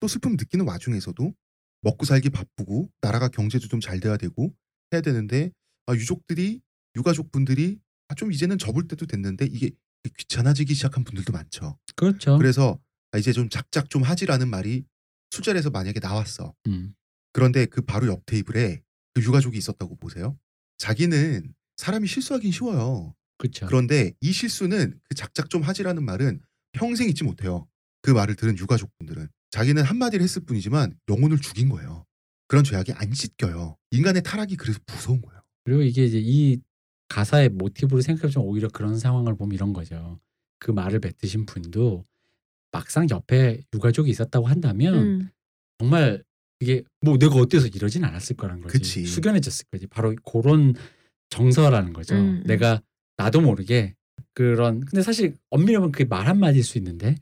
또 슬픔을 느끼는 와중에서도 먹고 살기 바쁘고 나라가 경제도 좀 잘 돼야 되고 해야 되는데 아, 유족들이 유가족 분들이 아, 좀 이제는 접을 때도 됐는데 이게 귀찮아지기 시작한 분들도 많죠. 그렇죠. 그래서 아, 이제 좀 작작 좀 하지라는 말이 술자리에서 만약에 나왔어. 음. 그런데 그 바로 옆 테이블에 그 유가족이 있었다고 보세요. 자기는 사람이 실수하긴 쉬워요. 그렇죠. 그런데 이 실수는 그 작작 좀 하지라는 말은 평생 잊지 못해요. 그 말을 들은 유가족분들은 자기는 한마디를 했을 뿐이지만 영혼을 죽인 거예요. 그런 죄악이 안 씻겨요. 인간의 타락이 그래서 무서운 거예요. 그리고 이게 이제 이 가사의 모티브로 생각해보면 오히려 그런 상황을 보면 이런 거죠. 그 말을 뱉으신 분도 막상 옆에 유가족이 있었다고 한다면 음. 정말 이게 뭐 내가 어때서 이러진 않았을 거란 거지. 그치. 숙연해졌을 거지. 바로 그런 정서라는 거죠. 음, 음. 내가 나도 모르게 그런 근데 사실 엄밀히 보면 그게 말 한마디일 수 있는데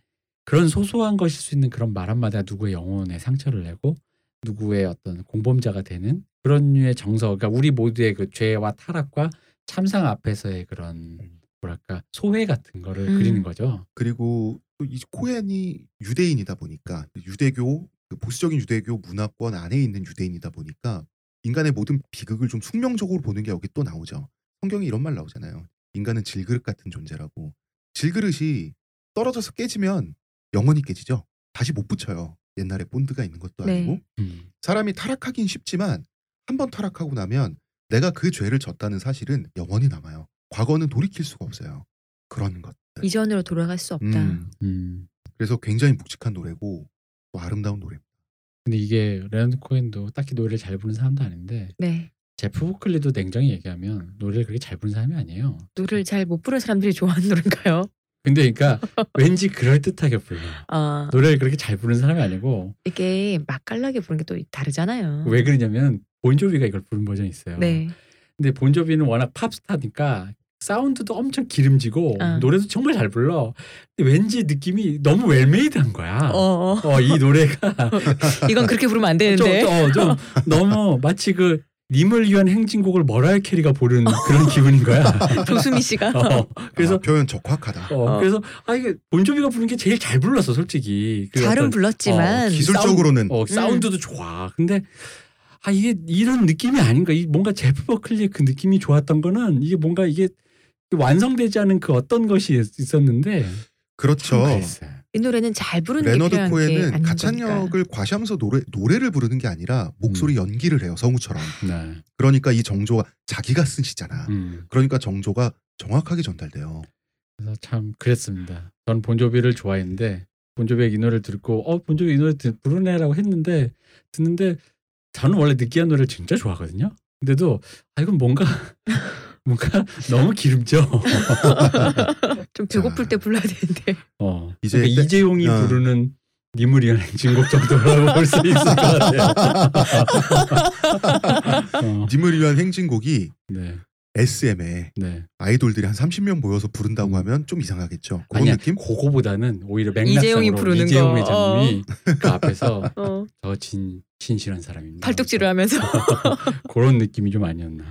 그런 소소한 것일 수 있는 그런 말 한마디가 누구의 영혼에 상처를 내고 누구의 어떤 공범자가 되는 그런 류의 정서 그러니까 우리 모두의 그 죄와 타락과 참상 앞에서의 그런 뭐랄까 소회 같은 거를 음. 그리는 거죠. 그리고 또이 코엔이 유대인이다 보니까 유대교 그 보수적인 유대교 문화권 안에 있는 유대인이다 보니까 인간의 모든 비극을 좀 숙명적으로 보는 게 여기 또 나오죠. 성경에 이런 말 나오잖아요. 인간은 질그릇 같은 존재라고. 질그릇이 떨어져서 깨지면 영원히 깨지죠. 다시 못 붙여요. 옛날에 본드가 있는 것도 네. 아니고 음. 사람이 타락하긴 쉽지만 한 번 타락하고 나면 내가 그 죄를 졌다는 사실은 영원히 남아요. 과거는 돌이킬 수가 없어요. 그런 것. 이전으로 돌아갈 수 없다. 음, 음. 그래서 굉장히 묵직한 노래고 또 아름다운 노래입니다. 근데 이게 레너드 코엔도 딱히 노래를 잘 부르는 사람도 아닌데 네. 제프 버클리도 냉정히 얘기하면 노래를 그렇게 잘 부르는 사람이 아니에요. 노래를 잘 못 부르는 사람들이 좋아하는 노래인가요? 근데 그러니까 왠지 그럴 듯하게 불러. 아 노래를 그렇게 잘 부르는 사람이 아니고 이게 맛깔나게 부르는 게 또 다르잖아요. 왜 그러냐면 본조비가 이걸 부른 버전이 있어요. 네. 근데 본조비는 워낙 팝스타니까 사운드도 엄청 기름지고 어. 노래도 정말 잘 불러. 근데 왠지 느낌이 너무 well-made한 거야. 어, 어. 어, 이 노래가 이건 그렇게 부르면 안 좀, 되는데. 좀, 좀 너무 마치 그 님을 위한 행진곡을 머라이 캐리가 부른 그런 기분인 거야. 조수미 씨가. 어, 그래서 아, 표현 적확하다. 어, 어. 그래서 아 이게 본조비가 부른 게 제일 잘 불렀어 솔직히. 그 잘은 어떤, 불렀지만 어, 기술적으로는 어, 사운드도 좋아. 근데 아 이게 이런 느낌이 아닌가. 이 뭔가 제프 버클리의 그 느낌이 좋았던 거는 이게 뭔가 이게 완성되지 않은 그 어떤 것이 있었는데 참 그렇죠. 이 노래는 잘 부르는 게 레너드 코엔은 가창력을 거니까. 과시하면서 노래 노래를 부르는 게 아니라 목소리 연기를 해요 성우처럼. 네. 그러니까 이 정조가 자기가 쓴 시잖아. 음. 그러니까 정조가 정확하게 전달돼요. 그래서 참 그랬습니다. 전 본조비를 좋아했는데 본조비의 이 노래를 듣고 어 본조비 이 노래 듣- 부르네라고 했는데 듣는데 저는 원래 느끼한 노래를 진짜 좋아하거든요. 근데도 아 이건 뭔가 뭔가 너무 기름져. 좀 배고플 자. 때 불러야 되는데. 어. 이제 때- 이재용이 어. 부르는 니물 위한 행진곡 정도라고 볼 수 있을 것 같아요. 어, 님을 위한 행진곡이 네, SM에 네. 아이돌들이 한 30명 모여서 부른다고 음. 하면 좀 이상하겠죠. 그런 아니야, 느낌? 그거보다는 오히려 맥락상으로 이재용이 부르는 이재용 거. 회장님이 그 앞에서 어. 저진 진실한 사람입니다. 팔뚝질을 하면서. 그런 느낌이 좀 아니었나.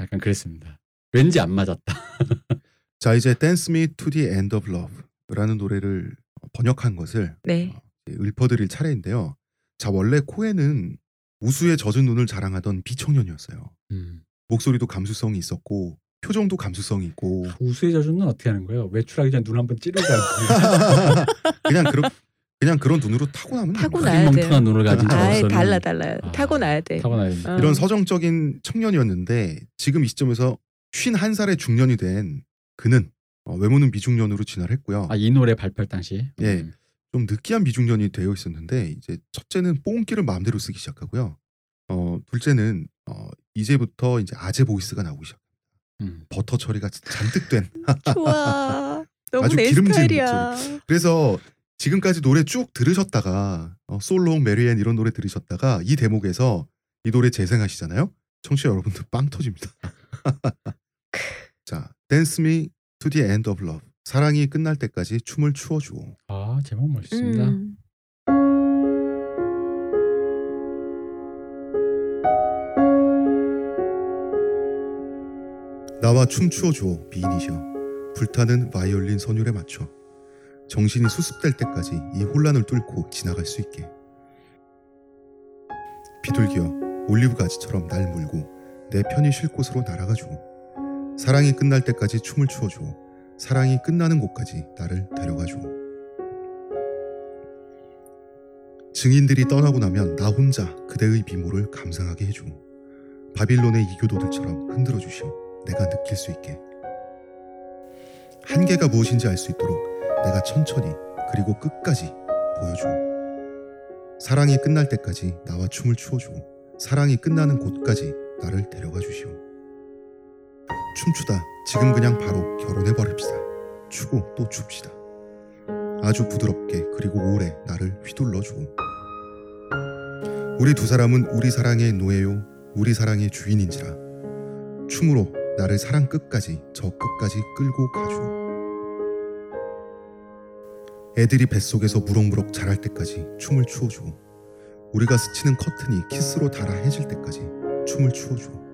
약간 그랬습니다. 왠지 안 맞았다. 자 이제 Dance Me to the End of Love라는 노래를 번역한 것을 네. 이제 읊어드릴 차례인데요. 자 원래 코에는 우수의 젖은 눈을 자랑하던 비청년이었어요. 음. 목소리도 감수성이 있었고 표정도 감수성이 있고 우수의 저주는 어떻게 하는 거예요? 외출하기 전에 눈 한번 찌르고 그냥 그런 그냥 그런 눈으로 타고나면 되는 타고나- 거예요. 나야 멍텅한. 눈을 가진 아예 달라 달라요. 아. 타고 나야 돼. 타고나야 된다. 어. 이런 서정적인 청년이었는데 지금 이 시점에서 51살의 중년이 된 그는 어, 외모는 미중년으로 진화했고요. 아, 이 노래 발표 당시. 예. 음. 좀 느끼한 미중년이 되어 있었는데 이제 첫째는 뽕기를 마음대로 쓰기 시작하고요. 어, 둘째는 어, 이제부터 이제 아재 voice가 나오기 시작. 음. 버터 처리가 잔뜩 된. 좋아. 너무 아주 내 기름진 스타일이야. 그래서 지금까지 노래 쭉 들으셨다가 어, So Long Marianne 이런 노래 들으셨다가 이 대목에서 이 노래 재생하시잖아요. 청취자 여러분들 빵 터집니다. 자, Dance Me to the End of Love. 사랑이 끝날 때까지 춤을 추어주오. 아 제목 멋있습니다. 음. 나와 춤추어 주오 미인이셔 불타는 바이올린 선율에 맞춰 정신이 수습될 때까지 이 혼란을 뚫고 지나갈 수 있게 비둘기여 올리브 가지처럼 날 물고 내 편히 쉴 곳으로 날아가 주오 사랑이 끝날 때까지 춤을 추어 주오 사랑이 끝나는 곳까지 나를 데려가 주오 증인들이 떠나고 나면 나 혼자 그대의 미모를 감상하게 해주오 바빌론의 이교도들처럼 흔들어 주시오. 내가 느낄 수 있게. 한계가 무엇인지 알 수 있도록 내가 천천히 그리고 끝까지 보여주고 사랑이 끝날 때까지 나와 춤을 추어주고 사랑이 끝나는 곳까지 나를 데려가 주시오 춤추다. 지금 그냥 바로 결혼해 버립시다. 추고 또 춥시다. 아주 부드럽게 그리고 오래 나를 휘둘러 주고. 우리 두 사람은 우리 사랑의 노예요. 우리 사랑의 주인인지라. 춤으로 나를 사랑 끝까지 저 끝까지 끌고 가주. 애들이 뱃속에서 무럭무럭 자랄 때까지 춤을 추어주고. 우리가 스치는 커튼이 키스로 달아 해질 때까지 춤을 추어주고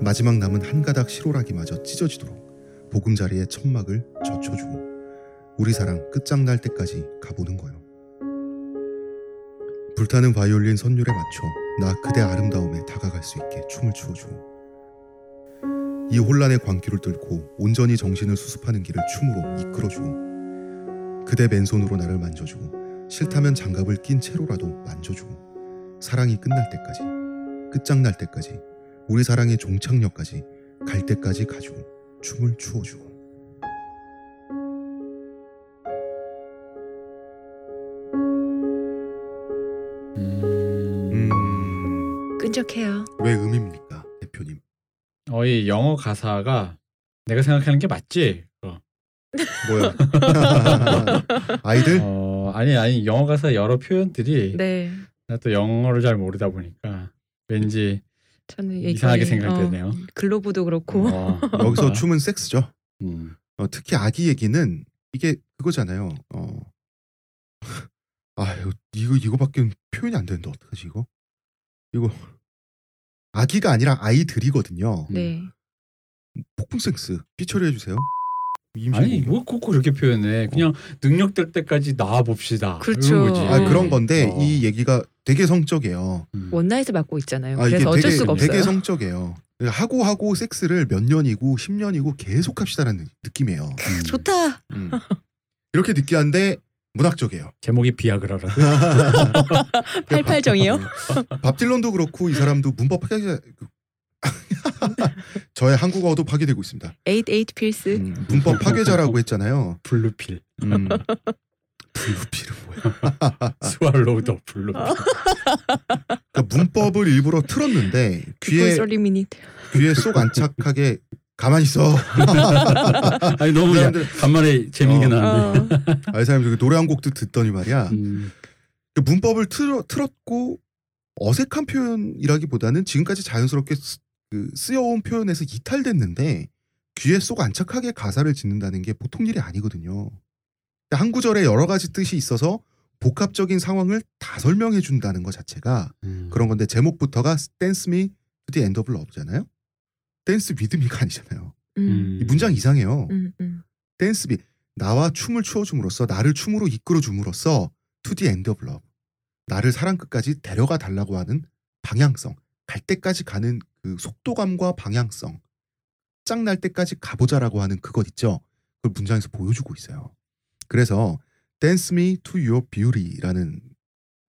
마지막 남은 한 가닥 시로라기마저 찢어지도록 보금자리에 천막을 젖혀주고 우리 사랑 끝장날 때까지 가보는 거요. 불타는 바이올린 선율에 맞춰 나 그대 아름다움에 다가갈 수 있게 춤을 추어주고 이 혼란의 광기를 뚫고 온전히 정신을 수습하는 길을 춤으로 이끌어주고 그대 맨손으로 나를 만져주고 싫다면 장갑을 낀 채로라도 만져주고 사랑이 끝날 때까지 끝장날 때까지 우리 사랑의 종착역까지 갈 때까지 가주고 춤을 추어주고 음. 음... 끈적해요. 왜 음입니까 대표님 어, 이 영어 가사가 내가 생각하는 게 맞지? 어. 뭐야 아이들 어, 아니 아니 영어 가사 여러 표현들이 네. 나 또 영어를 잘 모르다 보니까 왠지 저는 이상하게 생각되네요. 어, 글로브도 그렇고 어. 여기서 춤은 섹스죠. 음. 어, 특히 아기 얘기는 이게 그거잖아요. 어. 아유 이거 이거밖에 표현이 안 되는데 어떡하지 이거? 이거 아기가 아니라 아이들이거든요. 네. 폭풍 섹스 피처리 해주세요. 임신 아니 공격. 뭐꼭 그렇게 표현해. 그냥 능력 될 때까지 나와 봅시다. 그렇죠. 거지. 아 그런 건데 어. 이 얘기가 되게 성적이에요. 음. 원나잇을 맡고 있잖아요. 아, 이게 그래서 어쩔 되게, 수가 없어요. 되게 성적이에요. 하고 하고 섹스를 몇 년이고 10년이고 계속 합시다라는 느낌이에요. 음. 좋다. 음. 이렇게 느끼한데 문학적이에요. 제목이 비아그라라. 팔팔정이요? 밥 딜런도 그렇고 이 사람도 문법 파괴 저의 한국어도 파괴되고 있습니다. ate eight pills. 음, 문법 파괴자라고 했잖아요. blue pill. 음. blue pill은 뭐야? swallow the blue pill. 그러니까 문법을 일부러 틀었는데 귀에. 귀에 쏙 안착하게 가만히 있어. 아니 너무 사람들- 간만에 재밌게 어. 나왔는데. 어. 아, 이 사람들 노래 한 곡도 듣더니 말이야. 음. 그 문법을 틀어, 틀었고 어색한 표현이라기보다는 지금까지 자연스럽게 쓰, 그 쓰여온 표현에서 이탈됐는데 귀에 쏙 안착하게 가사를 짓는다는 게 보통 일이 아니거든요. 한 구절에 여러 가지 뜻이 있어서 복합적인 상황을 다 설명해 준다는 것 자체가 음. 그런 건데 제목부터가 Dance Me to the End of Love잖아요. dance with me가 아니잖아요. 음. 이 문장 이상해요. 음, 음. dance me 나와 춤을 추어 줌으로써 나를 춤으로 이끌어 줌으로써 to the end of love 나를 사랑 끝까지 데려가 달라고 하는 방향성 갈 때까지 가는 그 속도감과 방향성 짱날 때까지 가보자라고 하는 그것 있죠 그걸 문장에서 보여주고 있어요 그래서 dance me to your beauty라는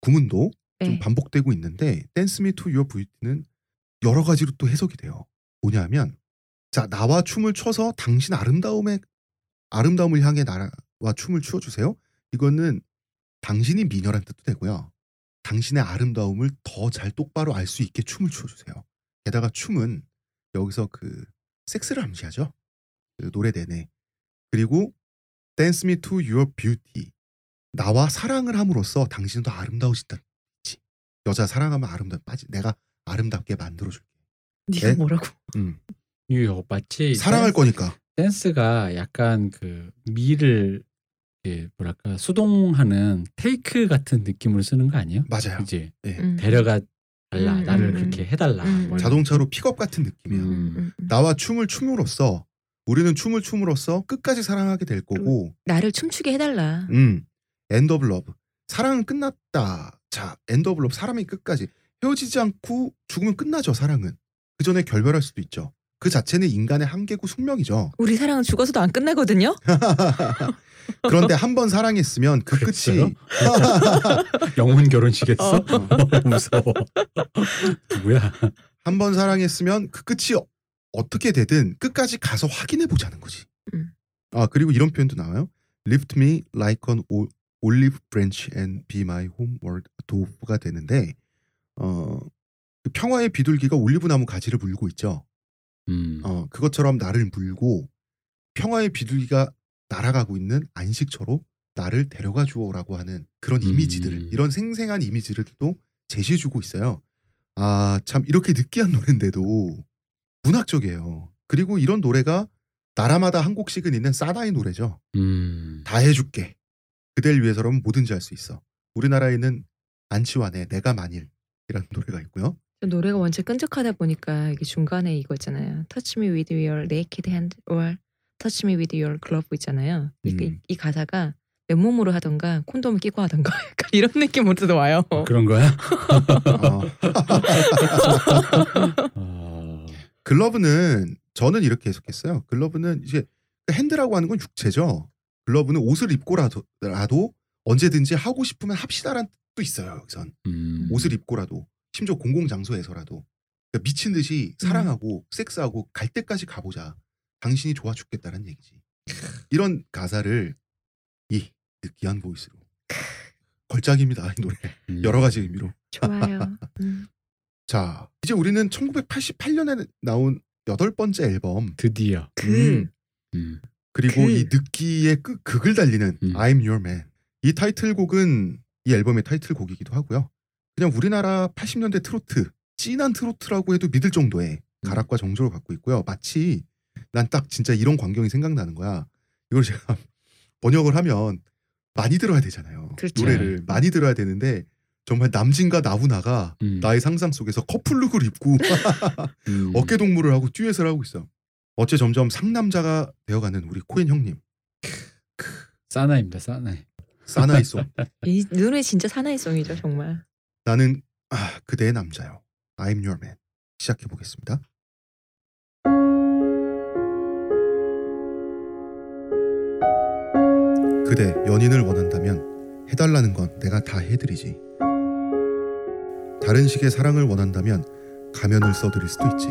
구문도 좀 네. 반복되고 있는데 dance me to your beauty는 여러 가지로 또 해석이 돼요 뭐냐면 자 나와 춤을 춰서 당신 아름다움에 아름다움을 향해 나와 춤을 추어주세요. 이거는 당신이 미녀란 뜻도 되고요. 당신의 아름다움을 더 잘 똑바로 알 수 있게 춤을 추어주세요. 게다가 춤은 여기서 그 섹스를 암시하죠. 그 노래 내내. 그리고 Dance me to your beauty. 나와 사랑을 함으로써 당신은 더 아름다워진다는 뜻이지. 여자 사랑하면 아름다 빠지. 내가 아름답게 만들어줄게. 네가 네? 뭐라고? 음. 이거 마치 사랑할 거니까. 댄스가 약간 그 me를 예, 뭐랄까 수동하는 take 같은 느낌으로 쓰는 거 아니에요? 맞아요. 그지 예. 음. 데려가 달라. 음, 나를 음, 그렇게 음. 해달라. 음, 뭐 이런 자동차로 픽업 같은 느낌이에요. 음. 음, 음, 음. 나와 춤을 춤으로써 우리는 춤을 춤으로써 끝까지 사랑하게 될 거고. 나를 춤추게 해달라. 음. end of love 사랑은 끝났다. 자 end of love 사랑이 끝까지. 헤어지지 않고 죽으면 끝나죠 사랑은. 그 전에 결별할 수도 있죠. 그 자체는 인간의 한계고 숙명이죠. 우리 사랑은 죽어서도 안 끝나거든요. 그런데 한 번 사랑했으면 그? 끝이 영혼 결혼식했어? 어. 무서워 누구야? 한 번 사랑했으면 그 끝이 어- 어떻게 되든 끝까지 가서 확인해 보자는 거지. 음. 아 그리고 이런 표현도 나와요. Lift me like an olive branch and be my homeward 도가 되는데 어, 그 평화의 비둘기가 올리브 나무 가지를 물고 있죠. 음. 어, 그것처럼 나를 물고 평화의 비둘기가 날아가고 있는 안식처로 나를 데려가 주어라고 하는 그런 음. 이미지들 이런 생생한 이미지들도 제시해 주고 있어요. 아 참 이렇게 느끼한 노래인데도 문학적이에요. 그리고 이런 노래가 나라마다 한 곡씩은 있는 사나이 노래죠. 음. 다 해줄게. 그댈 위해서라면 뭐든지 할 수 있어. 우리나라에는 안치환의 내가 만일이라는 노래가 있고요. 노래가 원체 끈적하다 보니까 이게 중간에 이거 있잖아요. Touch me with your naked hand or Touch me with your glove 있잖아요. 이, 그, 음. 이 가사가 맨몸으로 하던가 콘돔을 끼고 하던가 약간 이런 느낌으로도 와요. 어, 그런 거야? 어, 어. glove는 저는 이렇게 해석했어요. glove는 이제 hand라고 하는 건 육체죠. glove는 옷을 입고라도 라도 언제든지 하고 싶으면 합시다라는 뜻도 있어요. 여기선 음. 옷을 입고라도 심지어 공공 장소에서라도 그러니까 미친 듯이 사랑하고 섹스하고 갈 때까지 가보자. 당신이 좋아 죽겠다는 얘기지. 이런 가사를 이 느끼한 voice로 걸작입니다. 이 노래 음. 여러 가지 의미로. 좋아요. 음. 자 이제 우리는 1988년에 나온 여덟 번째 앨범 드디어 그 음. 그리고 그- 이 느끼의 끄, 극을 달리는 음. I'm Your Man 이 타이틀곡은 이 앨범의 타이틀곡이기도 하고요. 그냥 우리나라 80년대 트로트 진한 트로트라고 해도 믿을 정도의 가락과 정조를 갖고 있고요. 마치 난 딱 진짜 이런 광경이 생각나는 거야. 이걸 제가 번역을 하면 많이 들어야 되잖아요. 그렇죠. 노래를 많이 들어야 되는데 정말 남진과 나훈아가 음. 나의 상상 속에서 커플룩을 입고 음. 어깨 동무를 하고 듀엣을 하고 있어. 어째 점점 상남자가 되어가는 우리 코엔 형님 사나입니다. 사나이. 사나이송 이 노래 진짜 사나이송이죠 정말. 나는 아, 그대의 남자요. I'm your man. 시작해 보겠습니다. 그대 연인을 원한다면 해달라는 건 내가 다 해드리지. 다른 식의 사랑을 원한다면 가면을 써드릴 수도 있지.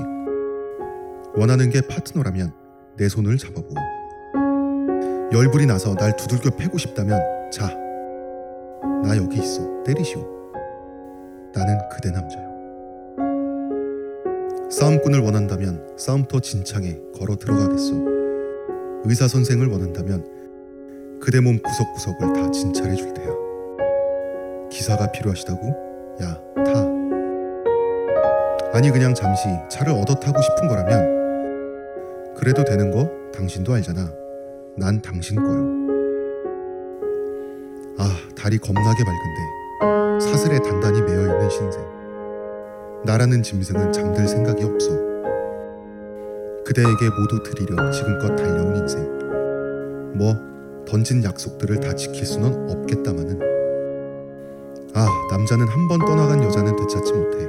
원하는 게 파트너라면 내 손을 잡아보고. 열불이 나서 날 두들겨 패고 싶다면 자, 나 여기 있어. 때리시오. 나는 그대 남자요. 싸움꾼을 원한다면 싸움터 진창에 걸어 들어가겠소. 의사 선생을 원한다면 그대 몸 구석구석을 다 진찰해 줄 테야. 기사가 필요하시다고? 야, 타. 아니 그냥 잠시 차를 얻어 타고 싶은 거라면 그래도 되는 거 당신도 알잖아. 난 당신 거요. 아, 달이 겁나게 밝은데 사슬에 단단히 매여 있는 신생. 나라는 짐승은 잠들 생각이 없어. 그대에게 모두 드리려 지금껏 달려온 인생. 뭐 던진 약속들을 다 지킬 수는 없겠다마는. 아, 남자는 한 번 떠나간 여자는 되찾지 못해.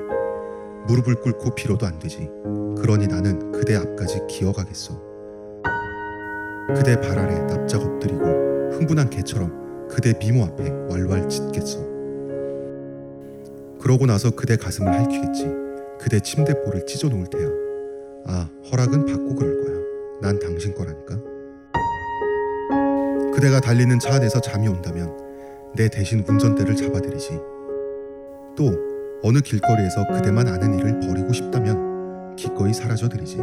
무릎을 꿇고 빌어도 안 되지. 그러니 나는 그대 앞까지 기어가겠소. 그대 발 아래 납작 엎드리고 흥분한 개처럼 그대 미모 앞에 왈왈 짖겠소. 그러고 나서 그대 가슴을 핥히겠지. 그대 침대볼을 찢어 놓을 테야. 아, 허락은 받고 그럴 거야. 난 당신 거라니까. 그대가 달리는 차 안에서 잠이 온다면 내 대신 운전대를 잡아드리지. 또 어느 길거리에서 그대만 아는 일을 버리고 싶다면 기꺼이 사라져드리지.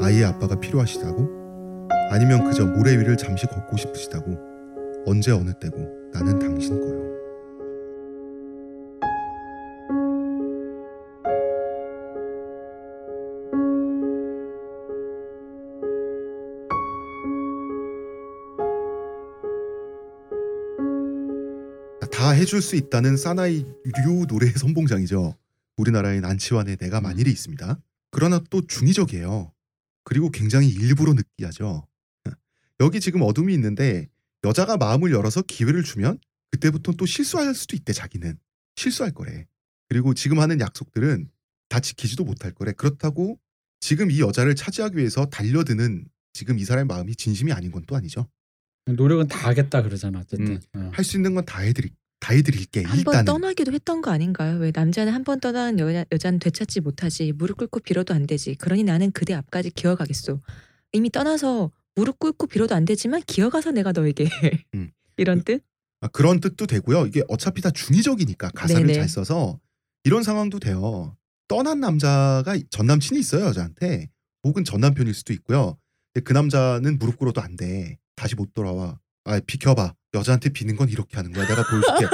아이의 아빠가 필요하시다고? 아니면 그저 모래 위를 잠시 걷고 싶으시다고? 언제 어느 때고 나는 당신 거요. 해줄 수 있다는 사나이 류 노래의 선봉장이죠. 우리나라에 난치환의 내가 만일이 있습니다. 그러나 또 중의적이에요. 그리고 굉장히 일부러 느끼하죠. 여기 지금 어둠이 있는데 여자가 마음을 열어서 기회를 주면 그때부터 또 실수할 수도 있대 자기는 실수할 거래. 그리고 지금 하는 약속들은 다 지키지도 못할 거래. 그렇다고 지금 이 여자를 차지하기 위해서 달려드는 지금 이 사람의 마음이 진심이 아닌 건 또 아니죠. 노력은 다 하겠다 그러잖아. 어쨌든. 어. 할수 있는 건 다 해드릴 다 해드릴게 한번 일단은. 떠나기도 했던 거 아닌가요? 왜 남자는 한 번 떠난 여자, 여자는 되찾지 못하지 무릎 꿇고 빌어도 안 되지. 그러니 나는 그대 앞까지 기어가겠소. 이미 떠나서 무릎 꿇고 빌어도 안 되지만 기어가서 내가 너에게 음. 이런 뜻? 아, 그런 뜻도 되고요. 이게 어차피 다 중의적이니까 가사를 네네. 잘 써서 이런 상황도 돼요. 떠난 남자가 전 남친이 있어요 여자한테 혹은 전 남편일 수도 있고요. 근데 그 남자는 무릎 꿇어도 안 돼. 다시 못 돌아와. 아 비켜봐. 여자한테 비는 건 이렇게 하는 거야. 내가 보여줄게.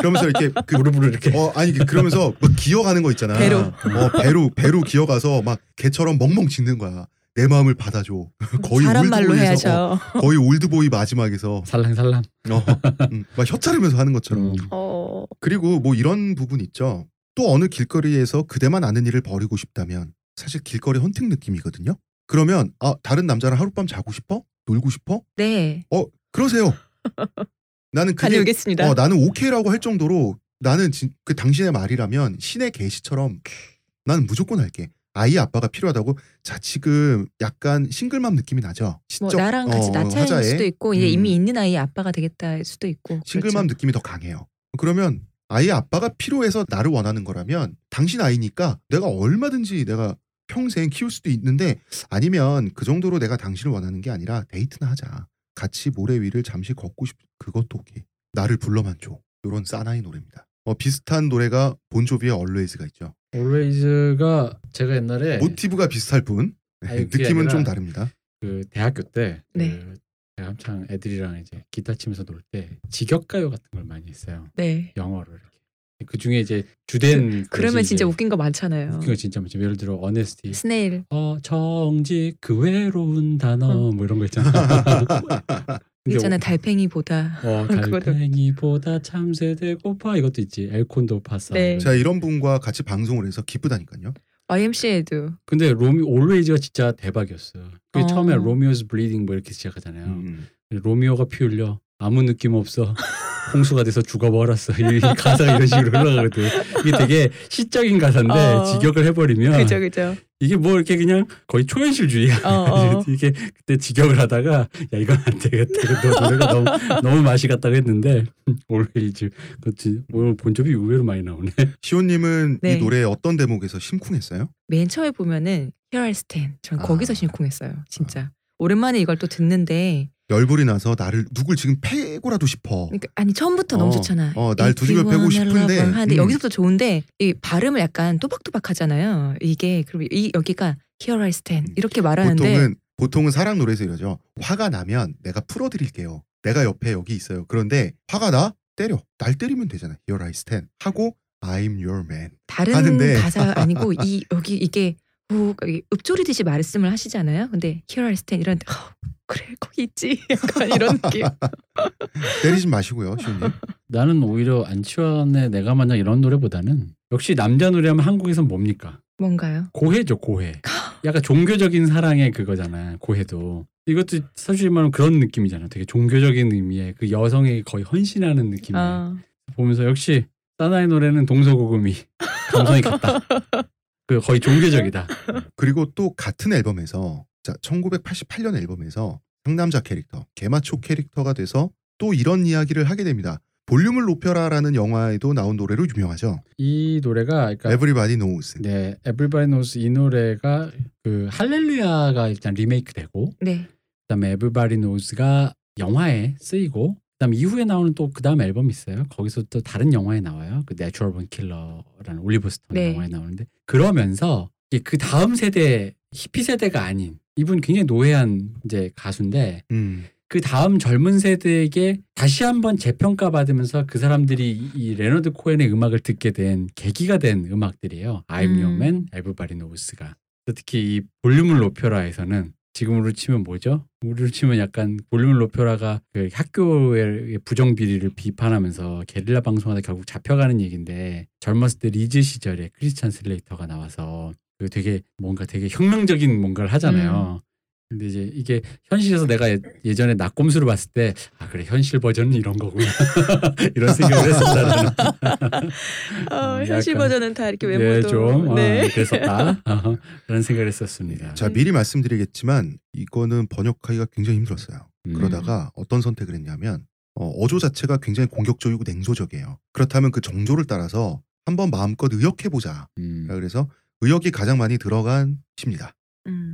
그러면서 이렇게 그 무릎으로 이렇게. 어 아니 그러면서 막 기어가는 거 있잖아. 배로. 어 배로 배로 기어가서 막 개처럼 멍멍 짖는 거야. 내 마음을 받아줘. 거의 사람 말로 올드보이에서. 어, 거의 올드보이 마지막에서 살랑살랑. 어, 음, 막 혀차르면서 하는 것처럼. 음. 어, 그리고 뭐 이런 부분 있죠. 또 어느 길거리에서 그대만 아는 일을 벌이고 싶다면 사실 길거리 헌팅 느낌이거든요. 그러면 아 다른 남자랑 하룻밤 자고 싶어? 놀고 싶어? 네. 그러세요. 나는 그게 다녀오겠습니다. 어 나는 오케이라고 할 정도로 나는 진, 그 당신의 말이라면 신의 계시처럼 나는 무조건 할게. 아이 아빠가 필요하다고. 자 지금 약간 싱글맘 느낌이 나죠. 뭐 나랑 같이 어, 나차일 화자에. 수도 있고 이제 음. 이미 있는 아이의 아빠가 되겠다일 수도 있고. 싱글맘 그렇죠. 느낌이 더 강해요. 그러면 아이의 아빠가 필요해서 나를 원하는 거라면 당신 아이니까 내가 얼마든지 내가 평생 키울 수도 있는데 아니면 그 정도로 내가 당신을 원하는 게 아니라 데이트나 하자. 같이 모래 위를 잠시 걷고 싶 그것도 오케이. 나를 불러만 줘. 요런 사나이 노래입니다. 어, 비슷한 노래가 본조비의 Always가 있죠. Always가 제가 옛날에 모티브가 비슷할 뿐 네. 아니, 그게 느낌은 좀 다릅니다. 그 대학교 때 네. 그 제가 한창 애들이랑 이제 기타 치면서 놀 때 직역 가요 같은 걸 많이 했어요. 네. 이렇게 그 중에 이제 주된 그 러면 것이 진짜 웃긴 거 많잖아요. 웃긴 거 진짜 많죠. 예를 들어 어네스티, 스네일. 어 정직 그 외로운 단어 어. 뭐 이런 거 있잖아. 있잖아 달팽이보다. 어. 달팽이보다 참새들 고파 이것도 있지. 엘콘도 파사. 네. 제가 이런 분과 같이 방송을 해서 기쁘다니까요. YMCA도 근데 로미 Always가 진짜 대박이었어요. 그게 어. 처음에 Romeo's bleeding 뭐 이렇게 시작하잖아요. 음. 로미오가 피 흘려 아무 느낌 없어. 홍수가 돼서 죽어버렸어. 이, 이 가사가 이런 식으로 흘러가거든. 이게 되게 시적인 가사인데 어. 직역을 해버리면 그죠 그죠. 이게 뭐 이렇게 그냥 거의 초현실주의야. 어, 어. 이게 그때 직역을 하다가 야 이건 안 되겠다. 이거 노래가 너무 너무 맛이 갔다고 했는데 Always 그렇지. 오늘 본점이 의외로 많이 나오네. 시온님은 네. 이 노래 어떤 대목에서 심쿵했어요? 맨 처음에 보면은 Here I Stand. 전 아. 거기서 심쿵했어요. 진짜. 오랜만에 이걸 또 듣는데 열불이 나서 나를 누굴 지금 패고라도 싶어. 그러니까 아니 처음부터 너무 어, 좋잖아. 어, 날두 집을 If you 패고 싶은데, 하는데 음. 여기서부터 좋은데 이 발음을 약간 또박또박하잖아요. 이게 그리고 이 여기가 Here I Stand 이렇게 말하는데 보통은 보통은 사랑 노래에서 이러죠. 화가 나면 내가 풀어드릴게요. 내가 옆에 여기 있어요. 그런데 화가 나 때려. 날 때리면 되잖아. Here I stand 하고 I'm your man. 다른 하는데. 가사 아니고 이 여기 이게 오, 이 읊조리듯이 말씀을 하시잖아요. 근데 Here I Stand 이런데 어, 그래 거기 있지 약간 이런 느낌. 때리지 마시고요, 시온님. 나는 오히려 안치환의 내가 만약 이런 노래보다는 역시 남자 노래하면 한국에선 뭡니까? 뭔가요? 고해죠 고해. 약간 종교적인 사랑의 그거잖아 고해도. 이것도 사실 말하면 그런 느낌이잖아. 되게 종교적인 의미의 그 여성에게 거의 헌신하는 느낌이. 아, 보면서 역시 사나의 노래는 동서고금이 감성이 같다. 그 거의 종교적이다. 그리고 또 같은 앨범에서 자 1988년 앨범에서 상남자 캐릭터 개마초 캐릭터가 돼서 또 이런 이야기를 하게 됩니다. 볼륨을 높여라라는 영화에도 나온 노래로 유명하죠. 이 노래가 그러니까 Everybody Knows. 네, Everybody Knows 이 노래가 그 할렐루야가 일단 리메이크되고 네. 그다음에 Everybody Knows가 영화에 쓰이고 그다음 이후에 나오는 또 그다음 앨범이 있어요. 거기서 또 다른 영화에 나와요. 그 Natural Born Killer라는 올리버 스톤 네. 영화에 나오는데 그러면서 이게 그 다음 세대 히피 세대가 아닌 이분 굉장히 노회한 이제 가수인데 음. 그 다음 젊은 세대에게 다시 한번 재평가 받으면서 그 사람들이 이- 이 레너드 코엔의 음악을 듣게 된 계기가 된 음악들이에요. I'm Your 음. Man, Everybody Knows가. 특히 이 볼륨을 높여라에서는 지금으로 치면 뭐죠? 우리로 치면 약간 볼륨을 높여라가 그 학교의 부정 비리를 비판하면서 게릴라 방송하다 결국 잡혀가는 얘기인데 젊었을 때 리즈 시절에 크리스찬 슬레이터가 나와서 그 되게 뭔가 되게 혁명적인 뭔가를 하잖아요. 근데 이제 이게 현실에서 내가 예- 예전에 나꼼수를 봤을 때 아 그래 현실 버전은 이런 거구나 이런 생각을 했었다는 어, 음, 현실 버전은 다 이렇게 네, 외모도 좀 어, 네. 그랬었다 어, 그런 생각을 했었습니다. 자 네. 미리 말씀드리겠지만 이거는 번역하기가 굉장히 힘들었어요. 음. 그러다가 어떤 선택을 했냐면 어, 어조 자체가 굉장히 공격적이고 냉소적이에요. 그렇다면 그 정조를 따라서 한번 마음껏 의역해 보자. 음. 그래서 의역이 가장 많이 들어간 시입니다.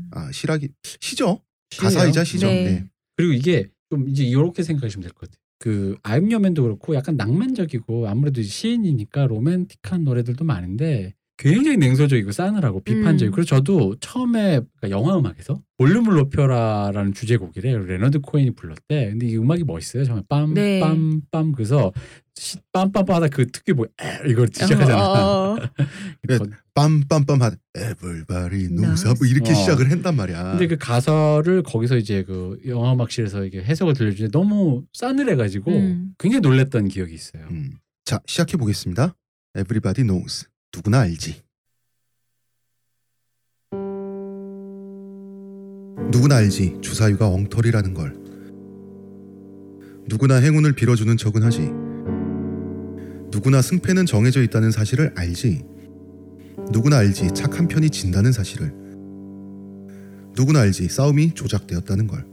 음. 아 시락이 시죠? 시예요. 가사이자 시죠. 네. 네. 그리고 이게 좀 이제 이렇게 생각하시면 될 것 같아요. 그 I'm Your Man도 그렇고 약간 낭만적이고 아무래도 시인이니까 로맨틱한 노래들도 많은데 굉장히 냉소적이고 싸늘하고 비판적이고 음. 그래서 저도 처음에 그러니까 영화 음악에서 볼륨을 높여라라는 주제곡이래 레너드 코엔이 불렀대 근데 이 음악이 멋있어요 정말 네. 빰빰빰 그래서 시- 빰빰빰 하다 그 특유의 뭐 에, 이걸 시작하잖아 어. 거- 빰빰빰 하다 Everybody knows knows. 뭐 이렇게 어. 시작을 한단 말이야. 근데 그 가사를 거기서 이제 그 영화 음악실에서 이게 해석을 들려주는데 너무 싸늘해가지고 음. 굉장히 놀랬던 기억이 있어요. 음. 자 시작해 보겠습니다. Everybody knows 누구나 알지. 누구나 알지 주사위가 엉터리라는 걸. 누구나 행운을 빌어주는 척은 하지. 누구나 승패는 정해져 있다는 사실을 알지. 누구나 알지 착한 편이 진다는 사실을. 누구나 알지 싸움이 조작되었다는 걸.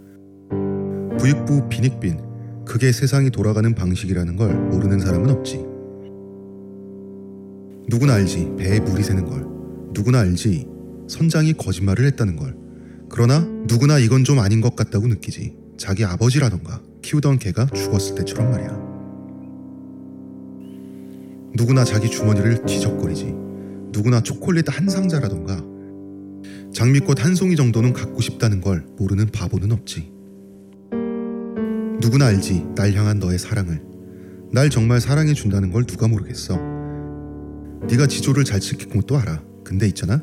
부익부 빈익빈 그게 세상이 돌아가는 방식이라는 걸 모르는 사람은 없지. 누구나 알지 배에 물이 새는 걸. 누구나 알지 선장이 거짓말을 했다는 걸. 그러나 누구나 이건 좀 아닌 것 같다고 느끼지. 자기 아버지라던가 키우던 개가 죽었을 때처럼 말이야. 누구나 자기 주머니를 뒤적거리지. 누구나 초콜릿 한 상자라던가 장미꽃 한 송이 정도는 갖고 싶다는 걸 모르는 바보는 없지. 누구나 알지 날 향한 너의 사랑을 날 정말 사랑해 준다는 걸 누가 모르겠어 네가 지조를 잘 지킨 것도 알아. 근데 있잖아.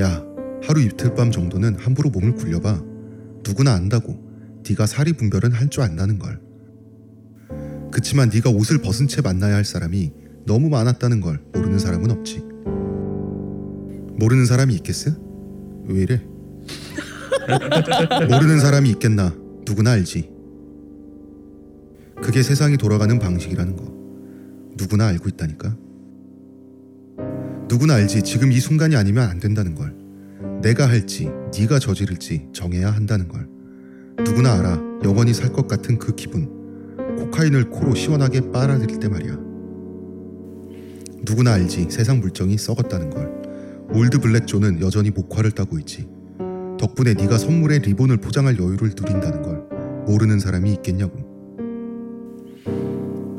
야, 하루 이틀 밤 정도는 함부로 몸을 굴려봐. 누구나 안다고. 네가 사리 분별은 할 줄 안다는 걸. 그치만 네가 옷을 벗은 채 만나야 할 사람이 너무 많았다는 걸 모르는 사람은 없지. 모르는 사람이 있겠어? 왜 이래? 모르는 사람이 있겠나? 누구나 알지. 그게 세상이 돌아가는 방식이라는 거. 누구나 알고 있다니까. 누구나 알지. 지금 이 순간이 아니면 안 된다는 걸. 내가 할지, 네가 저지를지 정해야 한다는 걸. 누구나 알아. 영원히 살 것 같은 그 기분. 코카인을 코로 시원하게 빨아들일 때 말이야. 누구나 알지. 세상 물정이 썩었다는 걸. Old Black Joe는 여전히 목화를 따고 있지. 덕분에 네가 선물에 리본을 포장할 여유를 누린다는 걸 모르는 사람이 있겠냐고.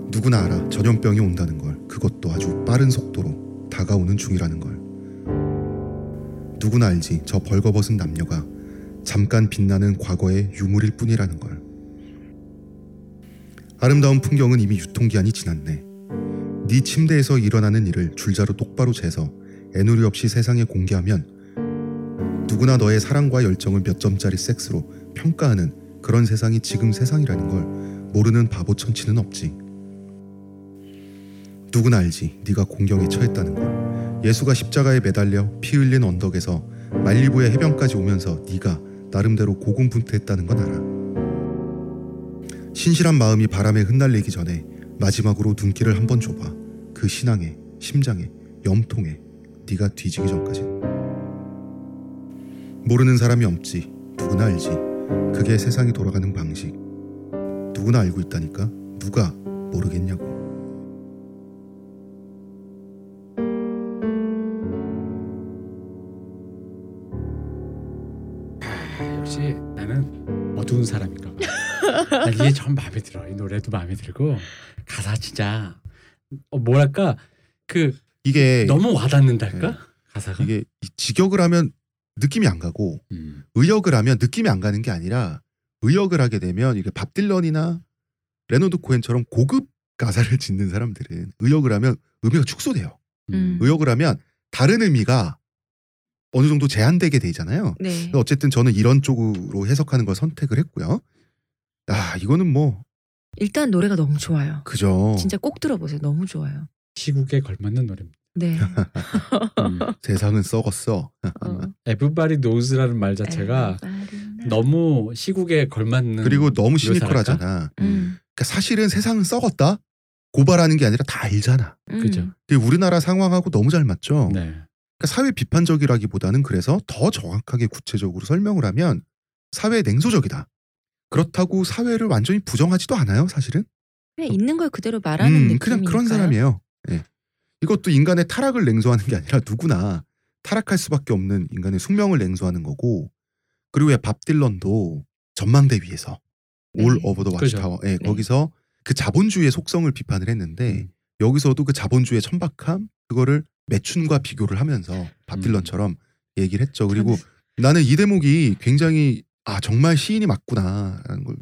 누구나 알아. 전염병이 온다는 걸. 그것도 아주 빠른 속도로 다가오는 중이라는 걸. 누구나 알지. 저 벌거벗은 남녀가 잠깐 빛나는 과거의 유물일 뿐이라는 걸. 아름다운 풍경은 이미 유통기한이 지났네. 네 침대에서 일어나는 일을 줄자로 똑바로 재서 애누리 없이 세상에 공개하면 누구나 너의 사랑과 열정을 몇 점짜리 섹스로 평가하는 그런 세상이 지금 세상이라는 걸 모르는 바보 천치는 없지. 누구나 알지. 네가 공경에 처했다는 걸. 예수가 십자가에 매달려 피 흘린 언덕에서 말리부의 해변까지 오면서 네가 나름대로 고군분투했다는 건 알아. 신실한 마음이 바람에 흩날리기 전에 마지막으로 눈길을 한번 줘봐. 그 신앙에, 심장에, 염통에 네가 뒤지기 전까지. 모르는 사람이 없지. 누구나 알지. 그게 세상이 돌아가는 방식. 누구나 알고 있다니까. 누가 모르겠냐고. 어두운 사람인가 봐. 난 이게 참 마음에 들어. 이 노래도 마음에 들고 가사 진짜 어, 뭐랄까 그 이게 너무 와닿는달까 가사가. 이게 이 직역을 하면 느낌이 안 가고 음. 의역을 하면 느낌이 안 가는 게 아니라 의역을 하게 되면 이게 밥 딜런이나 레너드 코엔처럼 고급 가사를 짓는 사람들은 의역을 하면 의미가 축소돼요. 음. 의역을 하면 다른 의미가 어느 정도 제한되게 되잖아요. 네. 어쨌든 저는 이런 쪽으로 해석하는 걸 선택을 했고요. 아 이거는 뭐 일단 노래가 너무 좋아요. 그죠. 진짜 꼭 들어보세요. 너무 좋아요. 시국에 걸맞는 노래입니다. 네. 음. 세상은 썩었어. 어. Everybody Knows라는 말 자체가 Everybody 너무 시국에 걸맞는 그리고 너무? 시니컬하잖아. 음. 그러니까 사실은 세상은 썩었다. 고발하는 게 아니라 다 알잖아. 음. 그죠. 우리나라 상황하고 너무 잘 맞죠. 네. 그러니까 사회 비판적이라기보다는 그래서 더 정확하게 구체적으로 설명을 하면 사회 냉소적이다. 그렇다고 사회를 완전히 부정하지도 않아요, 사실은. 그냥 있는 걸 그대로 말하는 음, 느낌이니까요. 그냥 그런 사람이에요. 예. 이것도 인간의 타락을 냉소하는 게 아니라 누구나 타락할 수밖에 없는 인간의 숙명을 냉소하는 거고 그리고 왜 밥 딜런도 전망대 위에서 네. All Over the. Watchtower 예, 거기서 그 자본주의의 속성을 비판을 했는데 음. 여기서도 그 자본주의의 천박함 그거를 매춘과 비교를 하면서 밥 음. 딜런처럼 얘기를 했죠. 그리고 나는 이 대목이 굉장히 아 정말 시인이 맞구나라는 걸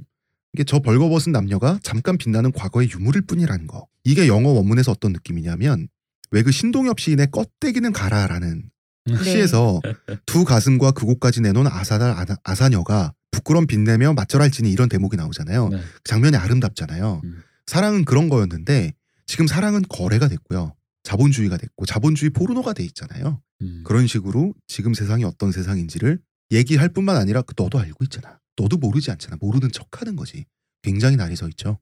이게 저 벌거벗은 남녀가 잠깐 빛나는 과거의 유물일 뿐이라는 거. 이게 영어 원문에서 어떤 느낌이냐면 왜 그 신동엽 시인의 껍데기는 가라라는 네. 시에서 두 가슴과 그곳까지 내놓은 아사달 아사- 아사녀가 부끄럼 빛내며 맞절할지니 이런 대목이 나오잖아요. 네. 장면이 아름답잖아요. 음. 사랑은 그런 거였는데 지금 사랑은 거래가 됐고요. 자본주의가 됐고 자본주의 포르노가 돼 있잖아요. 음. 그런 식으로 지금 세상이 어떤 세상인지를 얘기할 뿐만 아니라 그 너도 알고 있잖아. 너도 모르지 않잖아. 모르는 척하는 거지. 굉장히 날이 서 있죠.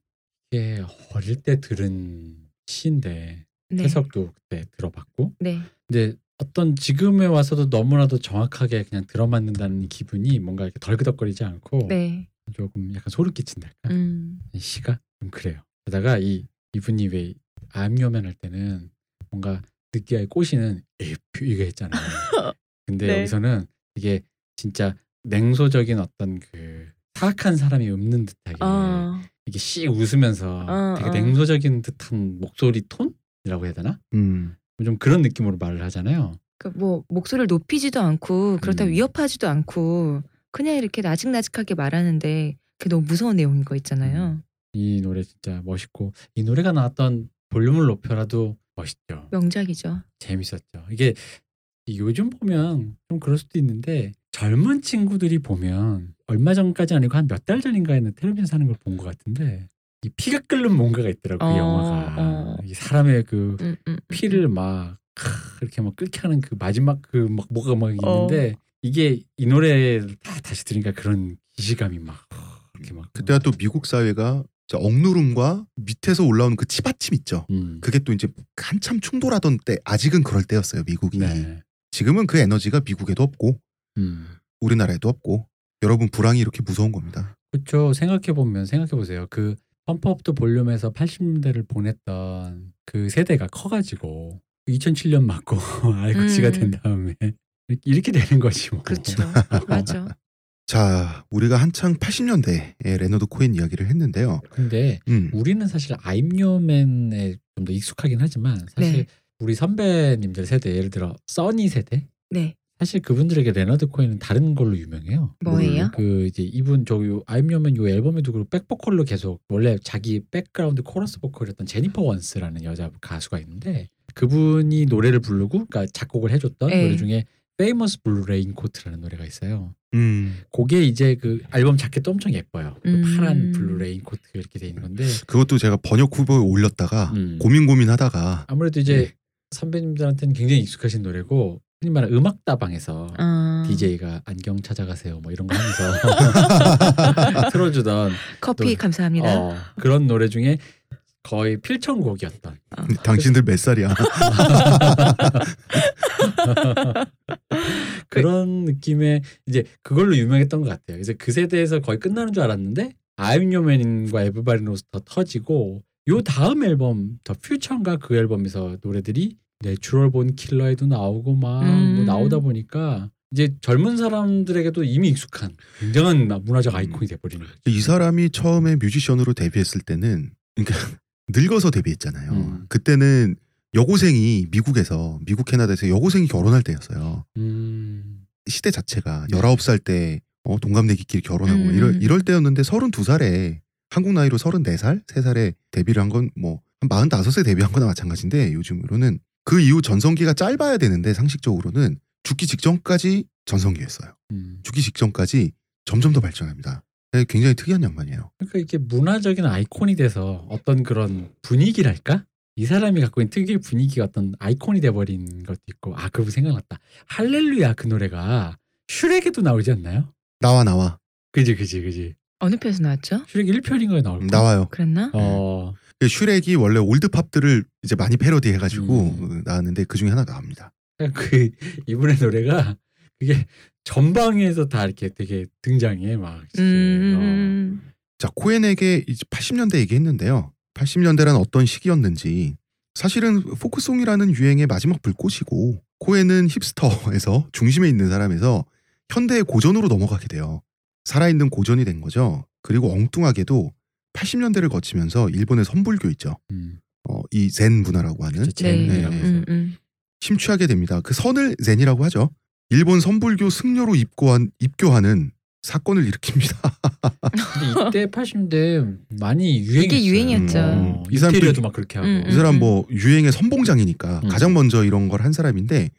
이게 어릴 때 들은 시인데 네. 해석도 그때 들어봤고 네. 근데 어떤 지금에 와서도 너무나도 정확하게 그냥 들어맞는다는 기분이 뭔가 이렇게 덜그덕거리지 않고 네. 조금 약간 소름 끼친달까 음. 시가 좀 그래요. 게다가 이 이분이 왜 암요면 할 때는 뭔가 느끼하게 꼬시는 이거 했잖아요. 근데 네. 여기서는 이게 진짜 냉소적인 어떤 그 사악한 사람이 없는 듯하게 어. 이게 씩 웃으면서 어, 되게 어. 냉소적인 듯한 목소리 톤이라고 해야 되나? 음. 좀 그런 느낌으로 말을 하잖아요. 그러니까 뭐 목소리를 높이지도 않고 그렇다고 음. 위협하지도 않고 그냥 이렇게 나직나직하게 말하는데 그게 너무 무서운 내용인 거 있잖아요. 이 노래 진짜 멋있고 이 노래가 나왔던 볼륨을 높여라도 멋있죠. 명작이죠. 재밌었죠. 이게 요즘 보면 좀 그럴 수도 있는데 젊은 친구들이 보면 얼마 전까지 아니고 한 몇 달 전인가에는 텔레비전 사는 걸 본 것 같은데 이 피가 끓는 뭔가가 있더라고 이 어, 영화가 어. 이 사람의 그 음, 음, 음, 피를 막 크, 이렇게 막 끓게 하는 그 마지막 그 막 뭐가 막 있는데 어. 이게 이 노래를 다 다시 들으니까 그런 기시감이 막 이렇게 막 그때가 또 미국 사회가 억누름과 밑에서 올라오는 그 치받침 있죠. 음. 그게 또 이제 한참 충돌하던 때 아직은 그럴 때였어요 미국이. 네. 지금은 그 에너지가 미국에도 없고 음. 우리나라에도 없고 여러분 불황이 이렇게 무서운 겁니다. 그렇죠. 생각해 보면 생각해 보세요. 그 펌프업도 볼륨에서 80년대를 보냈던 그 세대가 커가지고 2007년 맞고 알고치가 음. 된 다음에 이렇게 되는 거지 뭐. 그렇죠. 맞아. 자, 우리가 한창 80년대에 레너드 코엔 이야기를 했는데요. 근데 음, 우리는 사실 아임요맨에 좀 더 익숙하긴 하지만 사실 네. 우리 선배님들 세대 예를 들어 써니 세대 네. 사실 그분들에게 레너드 코엔은 다른 걸로 유명해요. 뭐예요? 그 이제 이분 저기 I'm Your Man 요 앨범에도 그리고 백보컬로 계속 원래 자기 백그라운드 코러스 보컬이었던 제니퍼 원스라는 여자 가수가 있는데 그분이 노래를 부르고 그러니까 작곡을 해줬던 네. 노래 중에 Famous Blue Raincoat라는 노래가 있어요. 음, 그게 이제 그 앨범 자켓도 엄청 예뻐요. 그 음. 파란 blue raincoat 이렇게 돼 있는 건데 그것도 제가 번역 후보에 올렸다가 음. 고민 고민하다가 아무래도 이제 네. 선배님들한테는 굉장히 익숙하신 노래고 흔히 말하는 음악 다방에서 어, DJ가 안경 찾아가세요 뭐 이런 거 하면서 틀어주던 커피 또- 감사합니다. 어, 그런 노래 중에 거의 필청곡이었던 당신들 몇 살이야? 그런 느낌의 이제 그걸로 유명했던 것 같아요. 그래서 그 세대에서 거의 끝나는 줄 알았는데 I'm Your Man과 Everybody Knows도 터지고 요 다음 앨범 The Future인가 그 앨범에서 노래들이 Natural Born Killer에도 나오고 막 음. 뭐 나오다 보니까 이제 젊은 사람들에게도 이미 익숙한 굉장한 문화적 아이콘이 돼버리는 거죠. 이 사람이 처음에 뮤지션으로 데뷔했을 때는 그러니까 늙어서 데뷔했잖아요. 음. 그때는 여고생이 미국에서 미국 캐나다에서 여고생이 결혼할 때였어요. 음. 시대 자체가 19살 때 어, 동갑내기끼리 결혼하고 음. 이럴, 이럴 때였는데 32살에 한국 나이로 34살, 3살에 데뷔를 한 건 뭐한 45세 데뷔한 거나 마찬가지인데 요즘으로는 그 이후 전성기가 짧아야 되는데 상식적으로는 죽기 직전까지 전성기였어요. 음. 죽기 직전까지 점점 더 발전합니다. 네, 굉장히 특이한 양반이에요. 그러니까 이게 문화적인 아이콘이 돼서 어떤 그런 분위기랄까? 이 사람이 갖고 있는 특유의 분위기가 어떤 아이콘이 돼버린 것도 있고 아 그거 생각났다 할렐루야 그 노래가 슈렉에도 나오지 않나요? 나와 나와 그지 그지 그지 어느 편에서 나왔죠? 슈렉 1편인가에 나올 거 나와요. 그랬나? 어 슈렉이 원래 old 팝들을 이제 많이 패러디 해가지고 음. 나왔는데 그 중에 하나 나옵니다. 그 이분의 노래가 그게 전방에서 다 이렇게 되게 등장해 막 진짜. 어. 음. 자 코엔에게 이제 80년대 얘기했는데요. 80년대란 어떤 시기였는지 사실은 포크송이라는 유행의 마지막 불꽃이고 코엔은 힙스터에서 중심에 있는 사람에서 현대의 고전으로 넘어가게 돼요. 살아있는 고전이 된 거죠. 그리고 엉뚱하게도 80년대를 거치면서 일본의 선불교 있죠. 음. 어, 이 젠 문화라고 하는. 젠이라고 네. 해서 음, 음. 심취하게 됩니다. 그 선을 젠이라고 하죠. 일본 선불교 승려로 입고한 입교하는 사건을 일으킵니다. 근데 이때 80년대 많이 유행했어요. 이게 유행이었죠. 어, 이 사람 이태리어도 또- 막 그렇게 하고 음, 이 사람 뭐 유행의 선봉장이니까 음. 가장 먼저 이런 걸 한 사람인데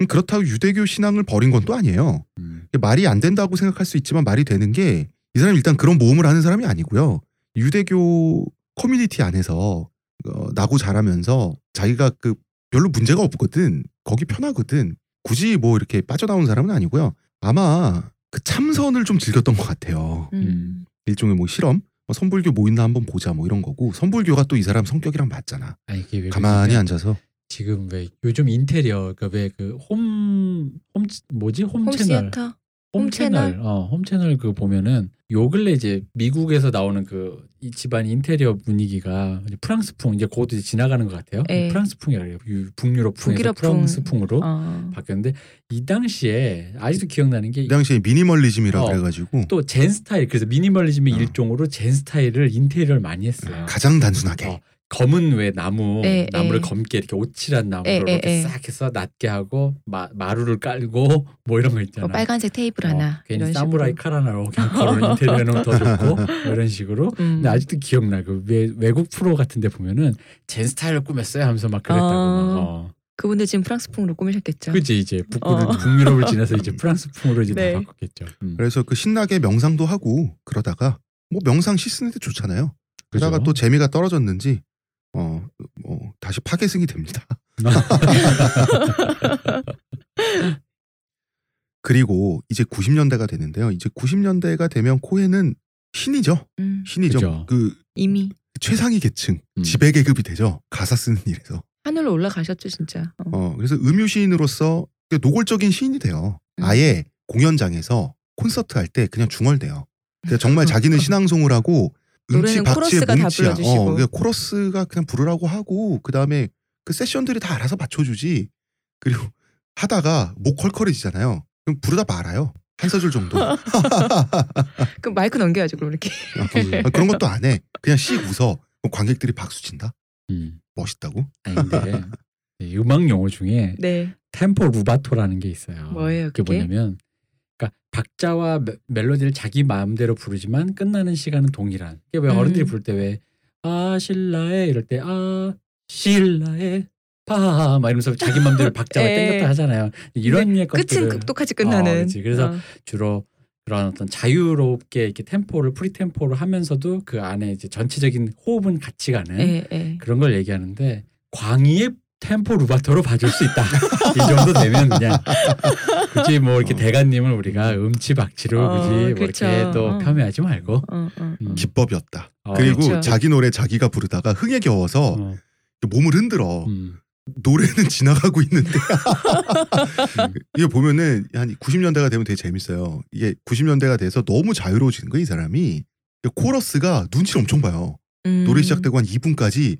음, 그렇다고 유대교 신앙을 버린 건 또 아니에요. 음. 말이 안 된다고 생각할 수 있지만 말이 되는 게 이 사람이 일단 그런 모험을 하는 사람이 아니고요. 유대교 커뮤니티 안에서 어, 나고 자라면서 자기가 그 별로 문제가 없거든. 거기 편하거든. 굳이 뭐 이렇게 빠져나온 사람은 아니고요. 아마 그 참선을 좀 즐겼던 것 같아요. 음. 일종의 뭐 실험, 뭐 선불교 뭐 있나 한번 보자 뭐 이런 거고 선불교가 또 이 사람 성격이랑 맞잖아. 아니 이게 왜 가만히 그러냐면 앉아서 지금 왜 요즘 인테리어 그러니까 왜그홈홈 뭐지 홈, 홈 채널. 홈홈 채널 채널? 어 홈 채널 그 보면은 요 근래 이제 미국에서 나오는 그 이 집안 인테리어 분위기가 이제 프랑스풍 이제 곧 이제 지나가는 것 같아요. 예. 프랑스풍이라. 유- 북유럽풍에서 북유럽풍. 프랑스풍으로 어. 바뀌었는데 이 당시에 아직도 기억나는 게 이 당시에 미니멀리즘이라고 어. 그래가지고 또 젠 스타일 그래서 미니멀리즘의 어. 일종으로 젠 스타일을 인테리어를 많이 했어요. 가장 단순하게 어, 검은 왜 나무 예, 나무를 예. 검게 이렇게 오칠한 나무를 예, 이렇게 예, 예. 싹 해서 낮게 하고 마, 마루를 깔고 뭐 이런 거 있잖아. 뭐 빨간색 테이블 하나 어, 괜히 이런 사무라이 식으로. 칼 하나로 그냥 걸어 인테리어 해놓으면 더 좋고 뭐 이런 식으로. 음. 근데 아직도 기억나. 그 외, 외국 프로 같은데 보면은 젠 스타일로 꾸몄어요 하면서 막 그랬다고. 막. 어. 그분들 지금 프랑스풍으로 꾸미셨겠죠. 그지 이제 북구를 어. 북유럽을 지나서 이제 프랑스풍으로 이제 네. 다 바꿨겠죠. 음. 그래서 그 신나게 명상도 하고 그러다가 뭐 명상 씻는데 좋잖아요. 그러다가 그죠? 또 재미가 떨어졌는지 어, 뭐 다시 파괴승이 됩니다. 그리고 이제 90년대가 되는데요. 이제 90년대가 되면 코엔은 신이죠. 음. 신이죠. 그죠. 그 이미 최상위 계층, 음. 지배 계급이 되죠. 가사 쓰는 일에서. 하늘로 올라가셨죠 진짜. 어. 어, 그래서 음유 시인으로서 노골적인 시인이 돼요. 음. 아예 공연장에서 콘서트 할 때 그냥 중얼대요. 그러니까 정말 자기는 신앙송을 하고 노래는 박치의 코러스가 다. 불러주시고. 어, 코러스가 그냥 부르라고 하고 그 다음에 그 세션들이 다 알아서 맞춰주지. 그리고 하다가 목 컬컬해지잖아요. 그럼 부르다 말아요. 한 소절 정도. 어, 그 마이크 넘겨야죠 그럼 이렇게. 그런 것도 안 해. 그냥 씩 웃어. 그럼 관객들이 박수 친다. 음. 멋있다고. 아닌데 이 음악 용어 중에 네. 템포 루바토라는 게 있어요. 뭐예요, 그게 그게? 뭐냐면 박자와 멜- 멜로디를 자기 마음대로 부르지만 끝나는 시간은 동일한. 이게 왜 음. 어른들이 부를 때 왜 아 신라에 이럴 때 아 신라에 파막 이러면서 자기 마음대로 박자가 에. 땡겼다 하잖아요. 이런 예 끝은 것들을 똑같이 끝나는. 어. 그래서 어. 주로 그런 어떤 자유롭게 이렇게 템포를 free 템포를 하면서도 그 안에 이제 전체적인 호흡은 같이 가는 예, 예. 그런 걸 얘기하는데 광의의 템포 루바토로 봐줄 수 있다. 이 정도 되면 그냥 굳이 뭐 이렇게 어. 대가님을 우리가 음치박치로 어, 굳이 뭐 그렇죠. 이렇게 또 어. 폄훼하지 말고. 어, 어. 음. 기법이었다. 어, 그리고 그렇죠. 자기 노래 자기가 부르다가 흥에 겨워서 어, 몸을 흔들어. 음. 노래는 지나가고 있는데 이게 보면은 한 90년대가 되면 되게 재밌어요. 이게 90년대가 돼서 너무 자유로워지는 거야 이 사람이. 코러스가 눈치를 엄청 봐요. 음. 노래 시작되고 한 2분까지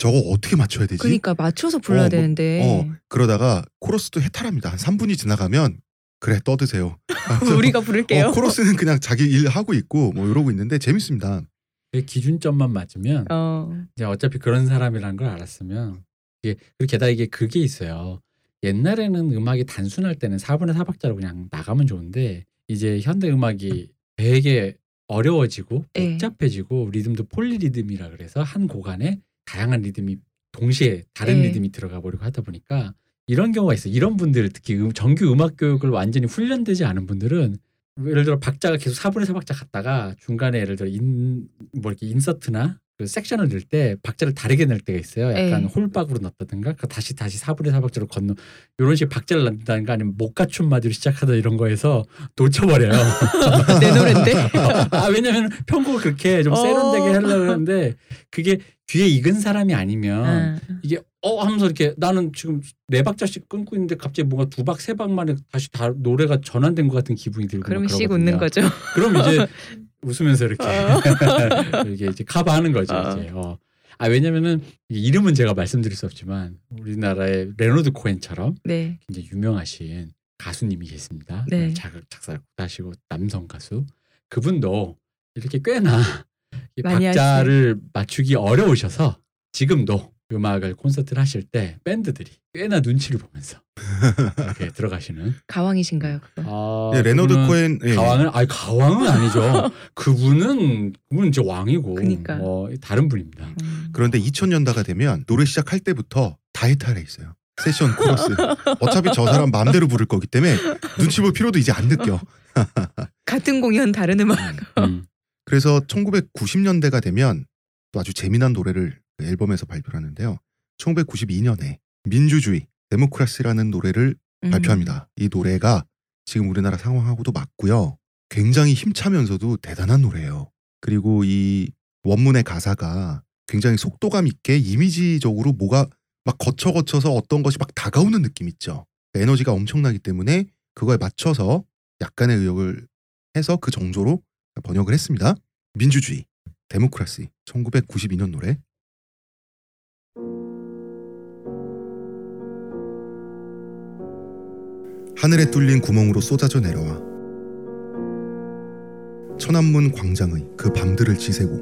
저거 어떻게 맞춰야 되지? 그러니까 맞춰서 불러야 어, 뭐, 되는데 어 그러다가 코러스도 해탈합니다. 한 3분이 지나가면 그래 떠드세요. 그래서 우리가 부를게요. 어, 코러스는 그냥 자기 일 하고 있고 뭐 이러고 있는데 재밌습니다. 그 기준점만 맞으면 어. 이제 어차피 그런 사람이라는 걸 알았으면 이게 게다가 이게 그게 있어요. 옛날에는 음악이 단순할 때는 4분의 4박자로 그냥 나가면 좋은데 이제 현대 음악이 되게 어려워지고 예. 복잡해지고 리듬도 폴리리듬이라 그래서 한 곡안에 다양한 리듬이 동시에 다른 예. 리듬이 들어가 버리고 하다 보니까 이런 경우가 있어요. 이런 분들 특히 음- 정규 음악 교육을 완전히 훈련되지 않은 분들은 예를 들어 박자가 계속 4분의 4박자 갔다가 중간에 예를 들어 인 뭐 이렇게 인서트나 그 섹션을 넣을 때 박자를 다르게 넣을 때가 있어요. 약간 예. 홀박으로 넣었다든가 그 다시 다시 4분의 4박자로 건너 이런 식의 박자를 넣는다든가 아니면 못 갖춘 마디로 시작하다 이런 거에서 놓쳐버려요. 내 노래인데. 아 왜냐면 편곡을 그렇게 좀 어. 세련되게 하려고 하는데 그게 귀에 익은 사람이 아니면 어. 이게 어 하면서 이렇게 나는 지금 네 박자씩 끊고 있는데 갑자기 뭔가 두 박 세 박 만에 다시 다 노래가 전환된 것 같은 기분이 들고 그러면 막 씩. 웃는 거죠. 그럼 이제 웃으면서 이렇게 어. 이게 이제 커버하는 거죠 어. 이제. 어. 아 왜냐면은 이름은 제가 말씀드릴 수 없지만 우리나라의 레너드 코엔처럼 네. 굉장히 유명하신 가수님이 계십니다. 네. 작, 작사 작곡하시고 남성 가수 그분도 이렇게 꽤나 박자를 맞추기 어려우셔서 지금도 음악을 콘서트를 하실 때 밴드들이 꽤나 눈치를 보면서 이렇게 들어가시는. 가왕이신가요? 아, 예, 레너드 코엔 예. 가왕을 아니 가왕은 아니죠. 그분은 그분은 이제 왕이고 그니까. 뭐 다른 분입니다. 음. 그런데 2000년대가 되면 노래 시작할 때부터 다 해탈해 있어요. 세션 코러스. 어차피 저 사람 마음대로 부를 거기 때문에 눈치 볼 필요도 이제 안 느껴. 같은 공연 다른 음악. 음. 그래서 1990년대가 되면 또 아주 재미난 노래를 그 앨범에서 발표를 하는데요. 1992년에 민주주의, 데모크라시라는 노래를 음. 발표합니다. 이 노래가 지금 우리나라 상황하고도 맞고요. 굉장히 힘차면서도 대단한 노래예요. 그리고 이 원문의 가사가 굉장히 속도감 있게 이미지적으로 뭐가 막 거쳐 거쳐서 어떤 것이 막 다가오는 느낌 있죠. 에너지가 엄청나기 때문에 그거에 맞춰서 약간의 의역을 해서 그 정조로 번역을 했습니다. 민주주의, 데모크라시, 1992년 노래. 하늘에 뚫린 구멍으로 쏟아져 내려와 천안문 광장의 그 밤들을 지새고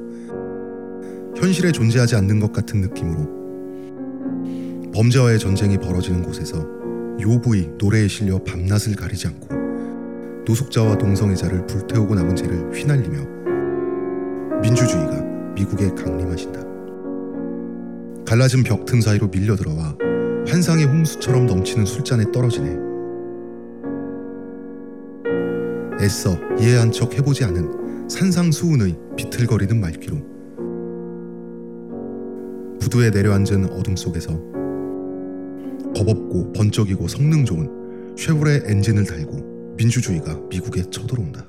현실에 존재하지 않는 것 같은 느낌으로 범죄와의 전쟁이 벌어지는 곳에서 요부의 노래에 실려 밤낮을 가리지 않고 노숙자와 동성애자를 불태우고 남은 죄를 휘날리며 민주주의가 미국에 강림하신다. 갈라진 벽 틈 사이로 밀려 들어와 환상의 홍수처럼 넘치는 술잔에 떨어지네. 애써 이해한 척 해보지 않은 산상수훈의 비틀거리는 말귀로 부두에 내려앉은 어둠 속에서 겁없고 번쩍이고 성능 좋은 쉐보레 엔진을 달고 민주주의가 미국에 쳐들어온다.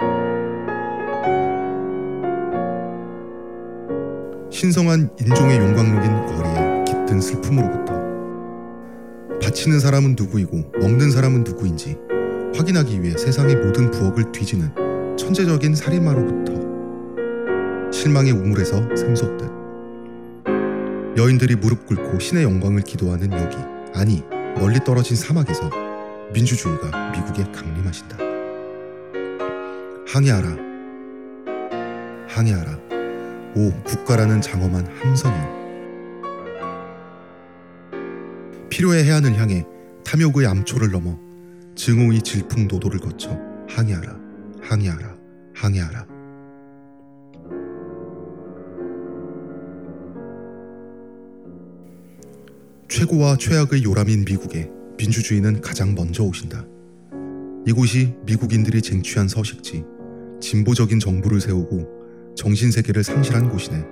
신성한 인종의 용광록인 거리에 깃든 슬픔으로부터 바치는 사람은 누구이고 먹는 사람은 누구인지 확인하기 위해 세상의 모든 부엌을 뒤지는 천재적인 살인마로부터 실망의 우물에서 샘솟듯 여인들이 무릎 꿇고 신의 영광을 기도하는 여기 아니 멀리 떨어진 사막에서 민주주의가 미국에 강림하신다. 항해하라. 항해하라. 오 국가라는 장엄한 함성이여. 필요의 해안을 향해 탐욕의 암초를 넘어 증오의 질풍노도를 거쳐 항해하라. 항해하라. 항해하라. 최고와 최악의 요람인 미국에 민주주의는 가장 먼저 오신다. 이곳이 미국인들이 쟁취한 서식지, 진보적인 정부를 세우고 정신세계를 상실한 곳이네.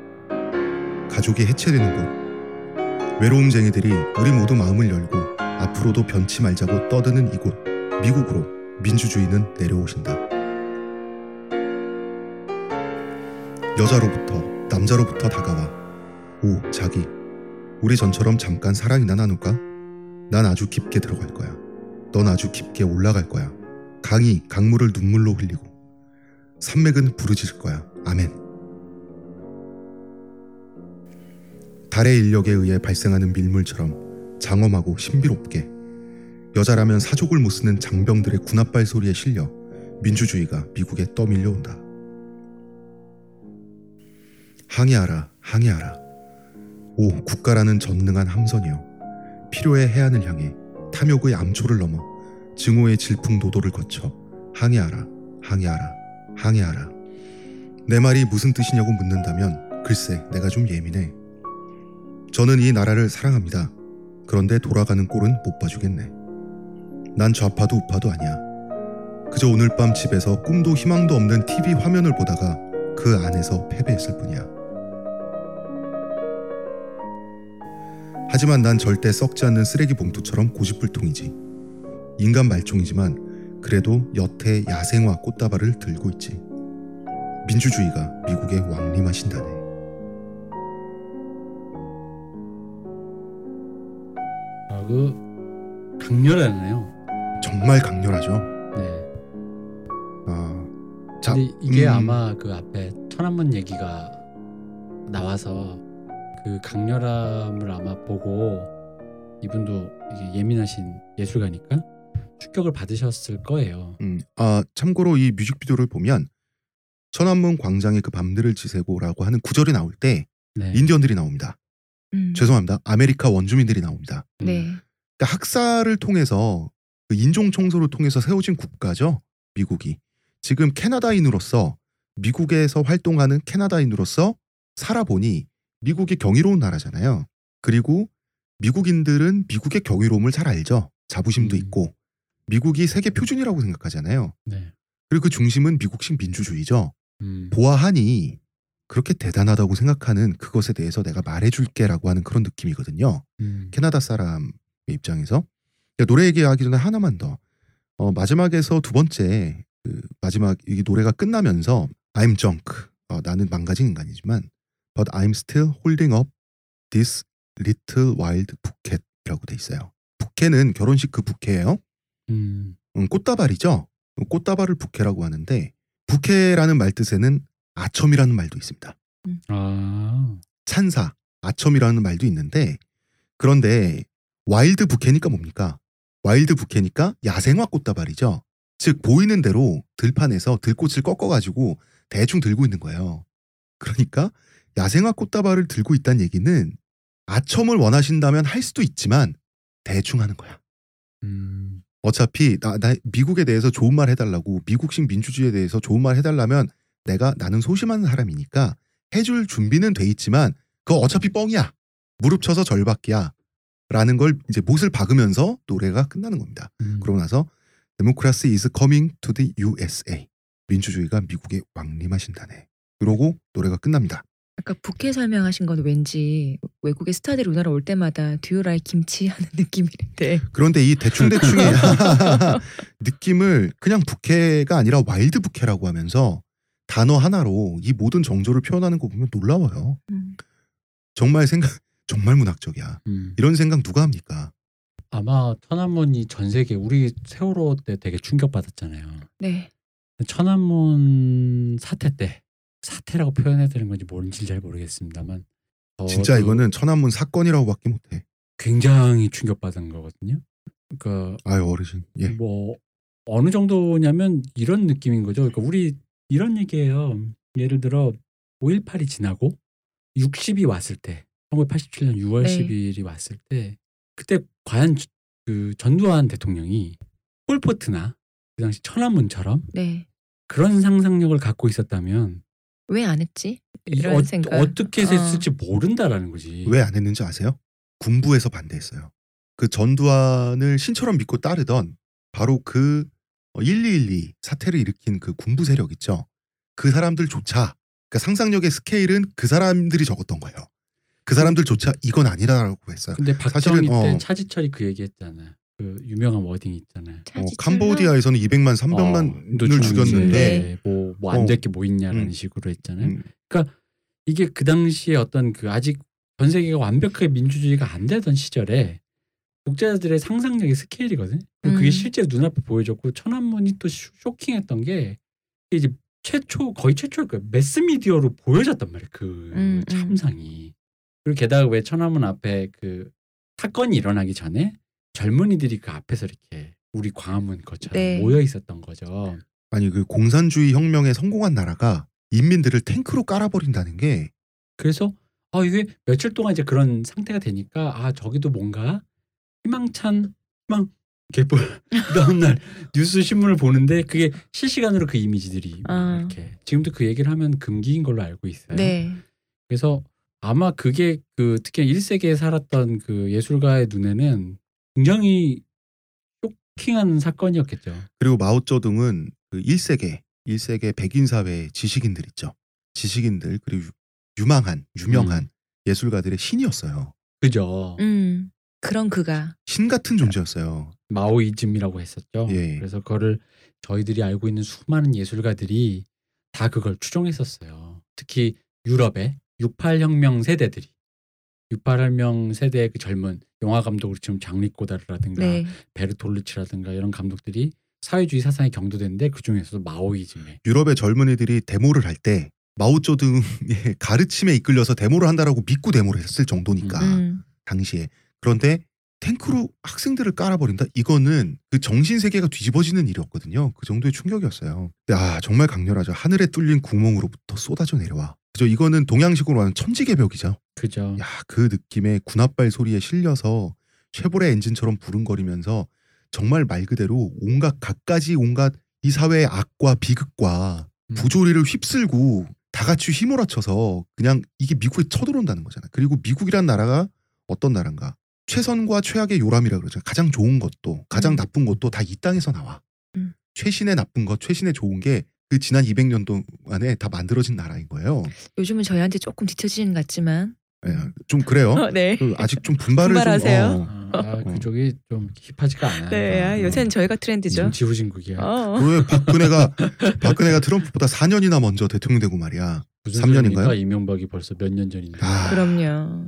가족이 해체되는 곳, 외로움쟁이들이 우리 모두 마음을 열고 앞으로도 변치 말자고 떠드는 이곳, 미국으로 민주주의는 내려오신다. 여자로부터, 남자로부터 다가와, 오, 자기, 우리 전처럼 잠깐 사랑이나 나눌까? 난 아주 깊게 들어갈 거야. 넌 아주 깊게 올라갈 거야. 강이 강물을 눈물로 흘리고 산맥은 부르짖을 거야. 아멘. 달의 인력에 의해 발생하는 밀물처럼 장엄하고 신비롭게 여자라면 사족을 못 쓰는 장병들의 군합발 소리에 실려 민주주의가 미국에 떠밀려온다. 항해하라, 항해하라. 오 국가라는 전능한 함선이여 필요의 해안을 향해 탐욕의 암초를 넘어 증오의 질풍노도를 거쳐 항해하라 항해하라 항해하라. 내 말이 무슨 뜻이냐고 묻는다면 글쎄 내가 좀 예민해. 저는 이 나라를 사랑합니다. 그런데 돌아가는 꼴은 못 봐주겠네. 난 좌파도 우파도 아니야. 그저 오늘 밤 집에서 꿈도 희망도 없는 TV 화면을 보다가 그 안에서 패배했을 뿐이야 하지만 난 절대 썩지 않는 쓰레기 봉투처럼 고집불통이지. 인간 말총이지만 그래도 여태 야생화 꽃다발을 들고 있지. 민주주의가 미국에 왕림하신다네. 아, 그 강렬하네요. 정말 강렬하죠. 네. 아, 자, 근데 이게 음, 아마 그 앞에 천안문 얘기가 나와서 그 강렬함을 아마 보고 이분도 이게 예민하신 예술가니까 충격을 받으셨을 거예요. 음, 아, 참고로 이 뮤직비디오를 보면 천안문 광장의 그 밤들을 지새고라고 하는 구절이 나올 때 네. 인디언들이 나옵니다. 음. 죄송합니다. 아메리카 원주민들이 나옵니다. 네. 그러니까 학살을 통해서 그 인종 청소를 통해서 세워진 국가죠. 미국이 지금 캐나다인으로서 미국에서 활동하는 캐나다인으로서 살아보니 미국이 경이로운 나라잖아요. 그리고 미국인들은 미국의 경이로움을 잘 알죠. 자부심도 음. 있고 미국이 세계 표준이라고 생각하잖아요. 네. 그리고 그 중심은 미국식 민주주의죠. 음. 보아하니 그렇게 대단하다고 생각하는 그것에 대해서 내가 말해줄게라고 하는 그런 느낌이거든요. 음. 캐나다 사람의 입장에서 그러니까 노래 얘기하기 전에 하나만 더 어, 마지막에서 두 번째 그 마지막 이 노래가 끝나면서 I'm junk 어, 나는 망가진 인간이지만 but I'm still holding up this little wild bouquet이라고 돼 있어요. 부케는 결혼식 그 부케예요. 음. 음, 꽃다발이죠. 꽃다발을 부케라고 하는데 부케라는 말 뜻에는 아첨이라는 말도 있습니다. 아. 찬사, 아첨이라는 말도 있는데 그런데 wild 부케니까 뭡니까? wild 부케니까 야생화 꽃다발이죠. 즉 보이는 대로 들판에서 들꽃을 꺾어가지고 대충 들고 있는 거예요. 그러니까 야생화 꽃다발을 들고 있다는 얘기는 아첨을 원하신다면 할 수도 있지만 대충 하는 거야. 음, 어차피 나, 나 미국에 대해서 좋은 말 해달라고 미국식 민주주의에 대해서 좋은 말 해달라면 내가 나는 소심한 사람이니까 해줄 준비는 돼 있지만 그거 어차피 뻥이야 무릎 쳐서 절박이야 라는 걸 이제 못을 박으면서 노래가 끝나는 겁니다. 음. 그러고 나서 Democracy is coming to the USA 민주주의가 미국에 왕림하신다네. 그러고 노래가 끝납니다. 아까 북해 설명하신 건 왠지 외국의 스타들이 우리나라 올 때마다 듀오라의 김치 하는 느낌인데. 그런데 이 대충대충의 느낌을 그냥 부케가 아니라 wild 부케라고 하면서 단어 하나로 이 모든 정조를 표현하는 거 보면 놀라워요. 음. 정말 생각 정말 문학적이야. 음. 이런 생각 누가 합니까? 아마 천안문이 전 세계 우리 세월호 때 되게 충격받았잖아요. 네. 천안문 사태 때 사태라고 표현해야 되는 건지 뭔지 잘 모르겠습니다만 진짜 이거는 천안문 사건이라고밖에 못해. 굉장히 충격받은 거거든요. 그러니까 아유 어르신. 예. 뭐 어느 정도냐면 이런 느낌인 거죠. 그러니까 우리 이런 얘기예요. 예를 들어 5.18이 지나고 60이 왔을 때 1987년 6월 네. 10일이 왔을 때 그때 과연 주- 그 전두환 대통령이 폴포트나 그 당시 천안문처럼 네. 그런 상상력을 갖고 있었다면 왜 안 했지? 이런 어, 생각. 어떻게 어. 했을지 모른다라는 거지. 왜 안 했는지 아세요? 군부에서 반대했어요. 그 전두환을 신처럼 믿고 따르던 바로 그 1212 사태를 일으킨 그 군부 세력 있죠. 그 사람들조차 그러니까 상상력의 스케일은 그 사람들이 적었던 거예요. 그 사람들조차 이건 아니라고 했어요. 근데 사실은, 박정희 때 어. 차지철이 그 얘기했잖아요. 그 유명한 워딩 있잖아요. 어? 캄보디아에서는 200만 300만을 죽였는데 뭐뭐 안 어. 될게뭐 있냐라는 음. 식으로 했잖아요. 음, 이게 그 당시에 어떤 그 아직 전 세계가 완벽하게 민주주의가 안 되던 시절에 독자들의 상상력의 스케일이거든. 그리고 그게 음. 실제 눈앞에 보여졌고 천안문이 또 쇼- 쇼킹했던 게 이제 최초 거의 최초 그 매스미디어로 보여졌단 말이에요. 그 음, 음. 참상이. 그리고 게다가 왜 천안문 앞에 그 사건이 일어나기 전에 젊은이들이 그 앞에서 이렇게 우리 광화문 것처럼 네. 모여 있었던 거죠. 아니 그 공산주의 혁명에 성공한 나라가 인민들을 탱크로 깔아버린다는 게 그래서 아 이게 며칠 동안 이제 그런 상태가 되니까 아 저기도 뭔가 희망찬 희망 개뿔 그 다음 날 뉴스 신문을 보는데 그게 실시간으로 그 이미지들이 막 아. 이렇게 지금도 그 얘기를 하면 금기인 걸로 알고 있어요. 네. 그래서 아마 그게 그 특히 1세기에 살았던 그 예술가의 눈에는 굉장히 쇼킹한 사건이었겠죠. 그리고 마오쩌둥은 그 1세계 1세계 백인 사회의 지식인들 있죠. 지식인들 그리고 유- 유망한 유명한 음. 예술가들의 신이었어요. 그죠. 음. 그런 그가. 신 같은 존재였어요. 마오이즘이라고 했었죠. 예. 그래서 그거를 저희들이 알고 있는 수많은 예술가들이 다 그걸 추종했었어요. 특히 유럽의 68혁명 세대들이 68혁명 세대의 그 젊은 영화 감독으로 지금 장리 꼬다르라든가 네. 베르톨루치라든가 이런 감독들이 사회주의 사상에 경도됐는데 그 중에서도 마오이즘에. 유럽의 젊은이들이 데모를 할 때 마오쩌둥의 가르침에 이끌려서 데모를 한다라고 믿고 데모를 했을 정도니까 음. 당시에. 그런데 탱크로 학생들을 깔아버린다? 이거는 그 정신 세계가 뒤집어지는 일이었거든요. 그 정도의 충격이었어요. 야 정말 강렬하죠. 하늘에 뚫린 구멍으로부터 쏟아져 내려와 그죠 이거는 동양식으로 하는 천지개벽이죠 그죠. 야 그 느낌의 군합발 소리에 실려서 쉐보레 엔진처럼 부릉거리면서 정말 말 그대로 온갖 갖가지 온갖 이 사회의 악과 비극과 음. 부조리를 휩쓸고 다 같이 휘몰아쳐서 그냥 이게 미국에 쳐들어온다는 거잖아. 그리고 미국이란 나라가 어떤 나라인가? 최선과 최악의 요람이라 그러죠. 가장 좋은 것도 가장 음. 나쁜 것도 다 이 땅에서 나와. 음. 최신의 나쁜 것, 최신의 좋은 게 그 지난 200년 동안에 다 만들어진 나라인 거예요. 요즘은 저희한테 조금 뒤처지는 것 같지만. 예, 좀 그래요. 어, 네. 그 아직 좀 분발을 분발하세요? 좀, 어. 아, 아, 그쪽이 좀 힙하지가 않아요. 네. 아, 어. 요새는 저희가 트렌드죠. 지후진국이야. 어. 왜 박근혜가 박근혜가 트럼프보다 4년이나 먼저 대통령 되고 말이야. 무슨 3년인가요? 소리입니까? 이명박이 벌써 몇 년 전인데. 아, 그럼요.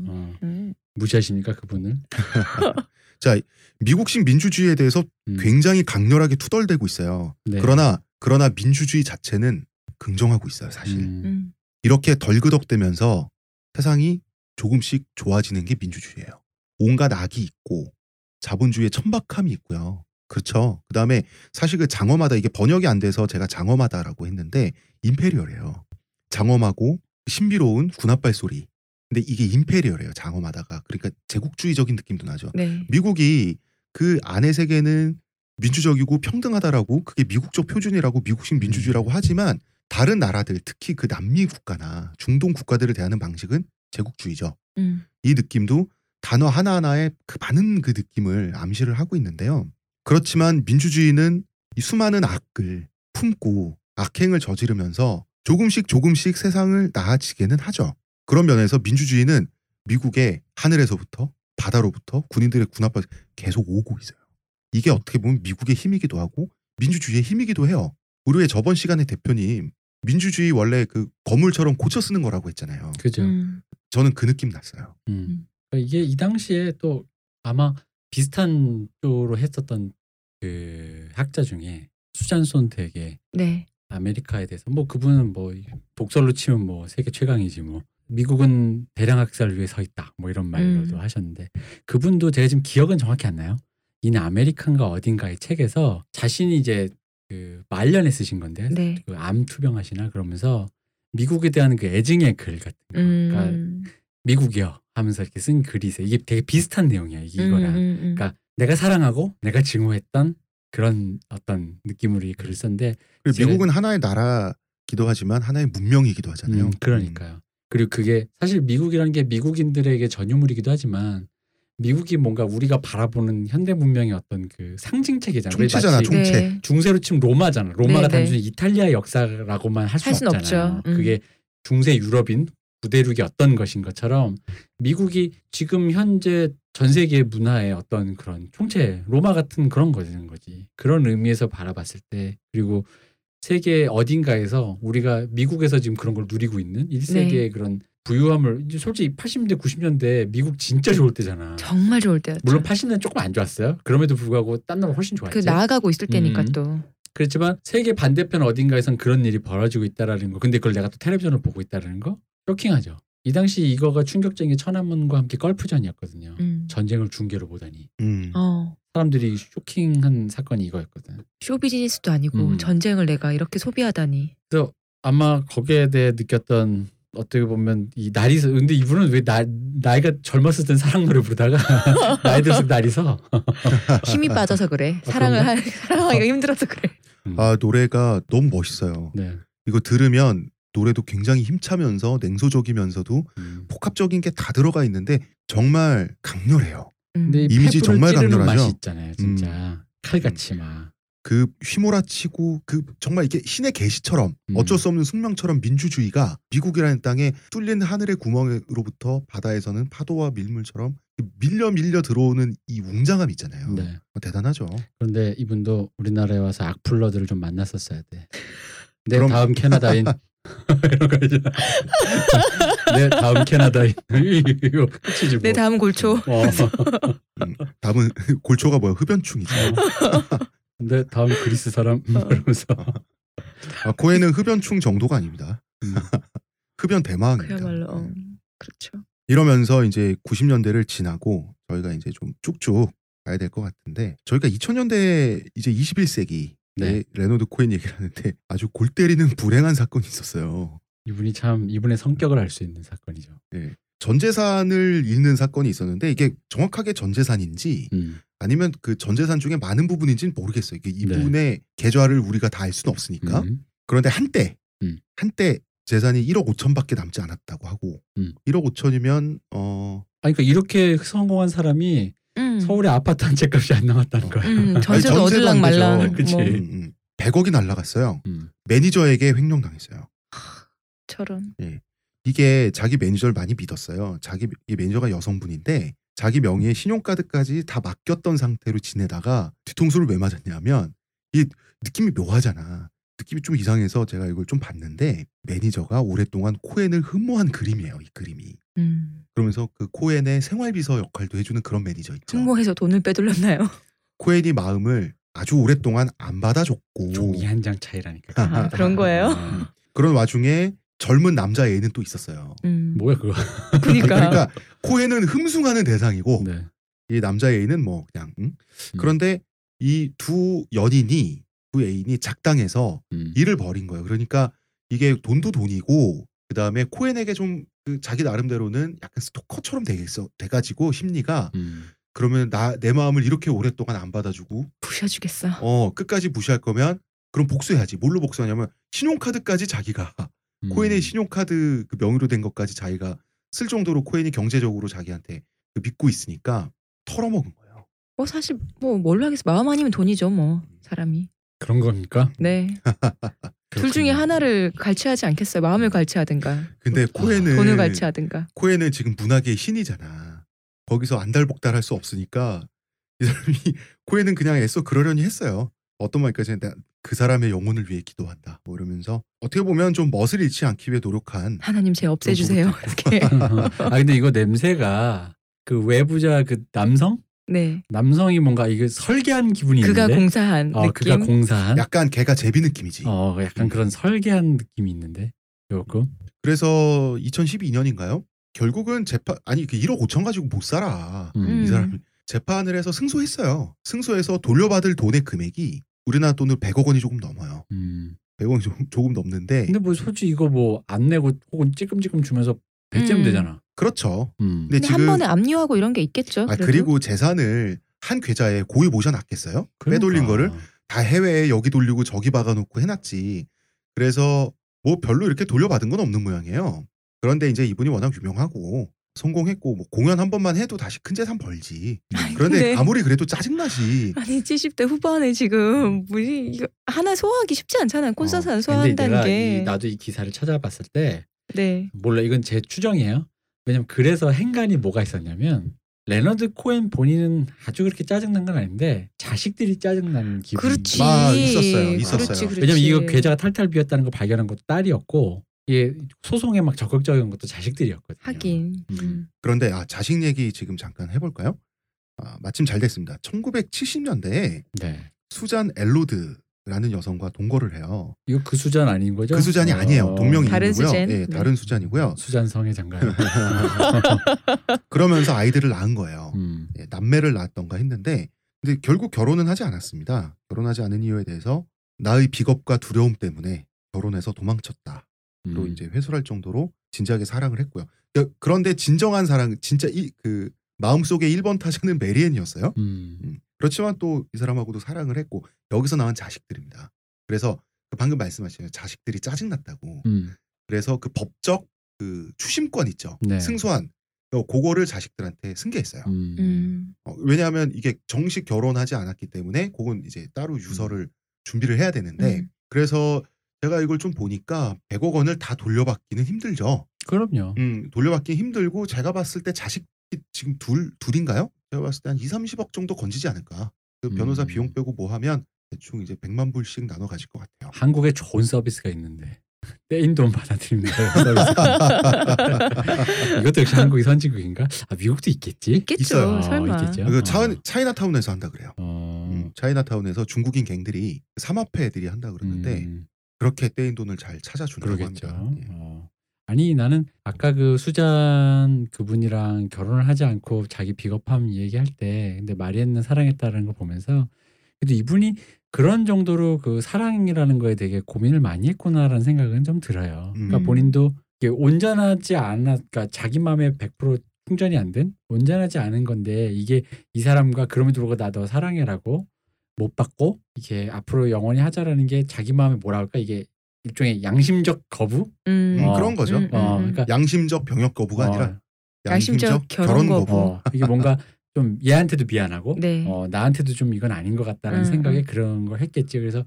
어, 음. 무시하십니까 그분을? 자 미국식 민주주의에 대해서 음. 굉장히 강렬하게 투덜대고 있어요. 네. 그러나 그러나 민주주의 자체는 긍정하고 있어요. 사실 음. 음. 이렇게 덜그덕대면서 세상이 조금씩 좋아지는 게 민주주의예요. 온갖 악이 있고 자본주의의 천박함이 있고요. 그렇죠. 그 다음에 사실 그 장엄하다 이게 번역이 안 돼서 제가 장엄하다라고 했는데 임페리얼이에요. 장엄하고 신비로운 군합발 소리. 근데 이게 임페리얼이에요. 장엄하다가. 그러니까 제국주의적인 느낌도 나죠. 네. 미국이 그 안의 세계는 민주적이고 평등하다라고 그게 미국적 표준이라고 미국식 민주주의라고 하지만 다른 나라들 특히 그 남미 국가나 중동 국가들을 대하는 방식은 제국주의죠. 음. 이 느낌도 단어 하나하나에 그 많은 그 느낌을 암시를 하고 있는데요. 그렇지만 민주주의는 이 수많은 악을 품고 악행을 저지르면서 조금씩 조금씩 세상을 나아지게는 하죠. 그런 면에서 민주주의는 미국의 하늘에서부터 바다로부터 군인들의 군합을 계속 오고 있어요. 이게 어떻게 보면 미국의 힘이기도 하고 민주주의의 힘이기도 해요. 우리의 저번 시간에 대표님 민주주의 원래 그 건물처럼 고쳐 쓰는 거라고 했잖아요. 그죠. 음. 저는 그 느낌 났어요. 음. 그러니까 이게 이 당시에 또 아마 비슷한 쪽으로 했었던 그 학자 중에 수잔 손택의 네. 아메리카에 대해서 뭐 그분은 뭐 독설로 치면 뭐 세계 최강이지 뭐 미국은 대량 학살을 위해 서 있다 뭐 이런 말로도 음. 하셨는데 그분도 제가 지금 기억은 정확히 안 나요. 이 아메리칸가 어딘가의 책에서 자신이 이제 그 말년에 쓰신 건데 네. 그암 투병하시나 그러면서 미국에 대한 그 애증의 글 같은 거 그러니까 음. 미국이요 하면서 이렇게 쓴 글이 있어요. 이게 되게 비슷한 내용이야 이게 이거랑. 음, 음, 음. 그러니까 내가 사랑하고 내가 증오했던 그런 어떤 느낌으로 이 글을 썼는데 미국은 하나의 나라기도 하지만 하나의 문명이기도 하잖아요. 음, 그러니까요. 그리고 그게 사실 미국이라는 게 미국인들에게 전유물이기도 하지만 미국이 뭔가 우리가 바라보는 현대 문명의 어떤 그 상징체계잖아요. 왜 총체잖아, 총- 총체. 네. 중세로 치면 로마잖아. 로마가 네, 네. 단순히 이탈리아의 역사라고만 할 수 없잖아요. 없죠. 음. 그게 중세 유럽인 부대륙이 어떤 것인 것처럼 미국이 지금 현재 전 세계 문화의 어떤 그런 총체 로마 같은 그런 거는 거지. 그런 의미에서 바라봤을 때 그리고 세계 어딘가에서 우리가 미국에서 지금 그런 걸 누리고 있는 1세기의 네. 그런 부유함을 이제 솔직히 80년대 90년대 미국 진짜 좋을 때잖아. 정말 좋을 때였죠. 물론 80년대 조금 안 좋았어요. 그럼에도 불구하고 딴 나라 훨씬 좋았지. 그 나아가고 있을 때니까 음. 또. 그렇지만 세계 반대편 어딘가에선 그런 일이 벌어지고 있다라는 거. 근데 그걸 내가 또 텔레비전을 보고 있다라는 거 쇼킹하죠. 이 당시 이거가 충격적인 게 천안문과 함께 걸프전이었거든요. 음. 전쟁을 중계로 보다니 음. 어. 사람들이 쇼킹한 사건이 이거였거든. 쇼 비즈니스도 아니고 음. 전쟁을 내가 이렇게 소비하다니. 그래서 아마 거기에 대해 느꼈던 어떻게 보면 이 날이 서 근데 이분은 왜 나, 나이가 젊었을 땐 사랑 노래 부르다가 나이 들었을 때 날이 서 힘이 빠져서 그래. 사랑을 그런가? 할 사랑하기가 힘들어서 그래. 음. 아 노래가 너무 멋있어요. 네. 이거 들으면 노래도 굉장히 힘차면서 냉소적이면서도 음. 복합적인 게 다 들어가 있는데 정말 강렬해요. 음. 근데 이 이미지 정말 찌르는 강렬하죠? 맛이 있잖아요, 진짜 칼같이 막. 그 휘몰아치고 그 정말 이게 신의 계시처럼 음. 어쩔 수 없는 숙명처럼 민주주의가 미국이라는 땅에 뚫린 하늘의 구멍으로부터 바다에서는 파도와 밀물처럼 밀려 밀려 들어오는 이 웅장함 있잖아요. 네. 어, 대단하죠. 그런데 이분도 우리나라에 와서 악플러들을 좀 만났었어야 돼. 내 그럼- 다음 캐나다인 이런 거 있잖아. 내 다음 캐나다인 이거 끝이지 뭐. 내 다음 골초. 어. 음, 다음은 골초가 뭐야 흡연충이죠. 네 다음 그리스 사람 음, 이러면서 아, 코엔은 흡연충 정도가 아닙니다. 음. 흡연 대마왕입니다. 그야말로 어. 네. 그렇죠. 이러면서 이제 90년대를 지나고 저희가 이제 좀 쭉쭉 가야 될 것 같은데 저희가 2000년대 이제 21세기 네. 레너드 코엔 얘기를 하는데 아주 골 때리는 불행한 사건이 있었어요. 이분이 참 이분의 성격을 알 수 있는 사건이죠. 예. 전 재산을 잃는 사건이 있었는데 이게 정확하게 전 재산인지 음. 아니면 그 전 재산 중에 많은 부분인지는 모르겠어요. 이게 이분의 계좌를 우리가 다 알 수는 없으니까. 음. 그런데 한때 음. 한때 재산이 1억 5천밖에 남지 않았다고 하고 음. 1억 5천이면 어 아니 그러니까 이렇게 성공한 사람이 음. 서울에 아파트 한 채 값이 안 남았다는 거야. 음, 아니, 전세도 얻을랑. 말랑. 그치. 뭐 음, 음. 100억이 날라갔어요. 음. 매니저에게 횡령 당했어요. 처럼. 이게 자기 매니저를 많이 믿었어요. 자기 이 매니저가 여성분인데 자기 명의의 신용카드까지 다 맡겼던 상태로 지내다가 뒤통수를 왜 맞았냐면 이 느낌이 묘하잖아. 느낌이 좀 이상해서 제가 이걸 좀 봤는데 매니저가 오랫동안 코엔을 흠모한 그림이에요. 이 그림이. 음. 그러면서 그 코엔의 생활비서 역할도 해주는 그런 매니저 있죠. 흠모해서 돈을 빼돌렸나요? 코엔이 마음을 아주 오랫동안 안 받아줬고 종이 한 장 차이라니까. 아, 그런 거예요? 아, 그런 와중에 젊은 남자 애는 또 있었어요. 음. 뭐야 그거. 그러니까. 그러니까 코엔은 흠숭하는 대상이고 네. 이 남자 애인은 뭐 그냥 응? 음. 그런데 이 두 연인이 두 애인이 작당해서 음. 일을 벌인 거예요. 그러니까 이게 돈도 돈이고 그 다음에 코엔에게 좀 그 자기 나름대로는 약간 스토커처럼 되겠어 돼가지고 심리가 음. 그러면 나 내 마음을 이렇게 오랫동안 안 받아주고 부셔주겠어. 어 끝까지 무시할 거면 그럼 복수해야지. 뭘로 복수하냐면 신용카드까지 자기가 음. 코엔의 신용카드 그 명의로 된 것까지 자기가 쓸 정도로 코엔이 경제적으로 자기한테 그 믿고 있으니까 털어먹은 거예요. 뭐 사실 뭐 뭘로 하겠어. 마음 아니면 돈이죠 뭐 사람이. 그런 겁니까? 네. 둘 중에. 하나를 갈취하지 않겠어요. 마음을 갈취하든가 근데 코엔은 돈을 갈취하든가. 코엔은 지금 문학의 신이잖아. 거기서 안달복달할 수 없으니까 이 사람이 코엔은 그냥 애써 그러려니 했어요. 어떤 말까지 했는데 그 사람의 영혼을 위해 기도한다. 뭐 이러면서 어떻게 보면 좀 멋을 잃지 않기 위해 노력한 하나님 제 없애주세요. 이렇게. 아 근데 이거 냄새가 그 외부자 그 남성 네. 남성이 뭔가 이게 설계한 기분이 그가 있는데 공사한 어 느낌. 그가 공사한 약간 걔가 제비 느낌이지. 어 약간 음. 그런 설계한 느낌이 있는데 조금 그래서 2012년인가요? 결국은 재판 아니 그 1억 5천 가지고 못 살아. 음. 이 사람이 재판을 해서 승소했어요. 승소해서 돌려받을 돈의 금액이 우리나라 돈으로 100억 원이 조금 넘어요. 음. 100원이 조금, 조금 넘는데 근데 뭐 솔직히 이거 뭐 안 내고 혹은 찔끔찔끔 주면서 배째면 음. 되잖아. 그렇죠. 음. 근데 근데 한 지금 번에 압류하고 이런 게 있겠죠. 아. 그리고 재산을 한 계좌에 고이 모셔놨겠어요? 빼돌린 그러니까. 거를 다 해외에 여기 돌리고 저기 박아놓고 해놨지. 그래서 뭐 별로 이렇게 돌려받은 건 없는 모양이에요. 그런데 이제 이분이 워낙 유명하고 성공했고 뭐 공연 한 번만 해도 다시 큰 재산 벌지. 아니, 그런데 근데- 아무리 그래도 짜증나지. 아니 70대 후반에 지금 뭐지 이거 하나 소화하기 쉽지 않잖아요. 콘서트 어, 안 근데 소화한다는 게. 이, 나도 이 기사를 찾아봤을 때 네. 몰라 이건 제 추정이에요. 왜냐면 그래서 행간이 뭐가 있었냐면 레너드 코엔 본인은 아주 그렇게 짜증난 건 아닌데 자식들이 짜증나는 기분. 그렇지. 아, 있었어요. 있었어요. 그렇지, 그렇지. 왜냐면 이거 계좌가 탈탈 비었다는 거 발견한 것도 딸이었고 이게 소송에 막 적극적인 것도 자식들이었거든요. 하긴. 음. 음. 그런데 아 자식 얘기 지금 잠깐 해볼까요? 아, 마침 잘 됐습니다. 1970년대에 네. 수잔 엘로드라는 여성과 동거를 해요. 이거 그 수잔 아닌 거죠? 그 수잔이 어, 아니에요. 동명이인이고요. 다른 수잔? 예, 네. 다른 수잔이고요. 수잔 성애잔가요. 그러면서 아이들을 낳은 거예요. 음. 예, 남매를 낳았던가 했는데 근데 결국 결혼은 하지 않았습니다. 결혼하지 않은 이유에 대해서 나의 비겁과 두려움 때문에 결혼해서 도망쳤다. 로 음. 이제 회수할 정도로 진지하게 사랑을 했고요. 그- 그런데 진정한 사랑 진짜 이 그 마음속의 1번 타자는 메리앤이었어요. 음. 음. 그렇지만 또 이 사람하고도 사랑을 했고 여기서 낳은 자식들입니다. 그래서 그 방금 말씀하신 자식들이 짜증났다고. 음. 그래서 그 법적 그 추심권 있죠. 네. 승소한 어, 그거를 자식들한테 승계했어요. 음. 음. 어, 왜냐하면 이게 정식 결혼하지 않았기 때문에 그건 이제 따로 유서를 준비를 해야 되는데 음. 그래서 제가 이걸 좀 보니까 100억 원을 다 돌려받기는 힘들죠. 그럼요. 음, 돌려받기 힘들고 제가 봤을 때 자식이 지금 둘 둘인가요? 제가 봤을 때 한 2, 30억 정도 건지지 않을까. 그 변호사 음. 비용 빼고 뭐 하면 대충 이제 100만 불씩 나눠 가질 것 같아요. 한국에 좋은 서비스가 있는데 떼인 돈 서비스. 이것도 역시 한국이 선진국인가? 아 미국도 있겠지. 있겠죠. 있어요. 설마. 어, 있겠죠. 그 어. 차, 차이나타운에서 한다 그래요. 어. 음, 차이나타운에서 중국인 갱들이 삼합회 애들이 한다 그러는데 음, 그렇게 떼인 돈을 잘 찾아준다고 그러겠죠. 합니다. 예. 어. 아니 나는 아까 그 수잔 그분이랑 결혼을 하지 않고 자기 비겁함 얘기할 때 근데 마리엔는 사랑했다는 걸 보면서 근데 이분이 그런 정도로 그 사랑이라는 거에 되게 고민을 많이 했구나라는 생각은 좀 들어요. 그러니까 음. 본인도 온전하지 않아, 그러니까 자기 마음에 100% 충전이 안 된 온전하지 않은 건데 이게 이 사람과 그럼에도 불구하고 나너 사랑해라고 못 받고 이게 앞으로 영원히 하자라는 게 자기 마음에 뭐라 할까 이게 일종의 양심적 거부? 음. 음, 어. 그런 거죠. 음, 음, 어, 음. 그러니까 양심적 병역 거부가 어, 아니라 양심적 양심적 결혼 결혼 거부. 거부. 어, 이게 뭔가 좀 얘한테도 미안하고 네. 어, 나한테도 좀 이건 아닌 것 같다는 음, 생각에 음. 그런 걸 했겠지. 그래서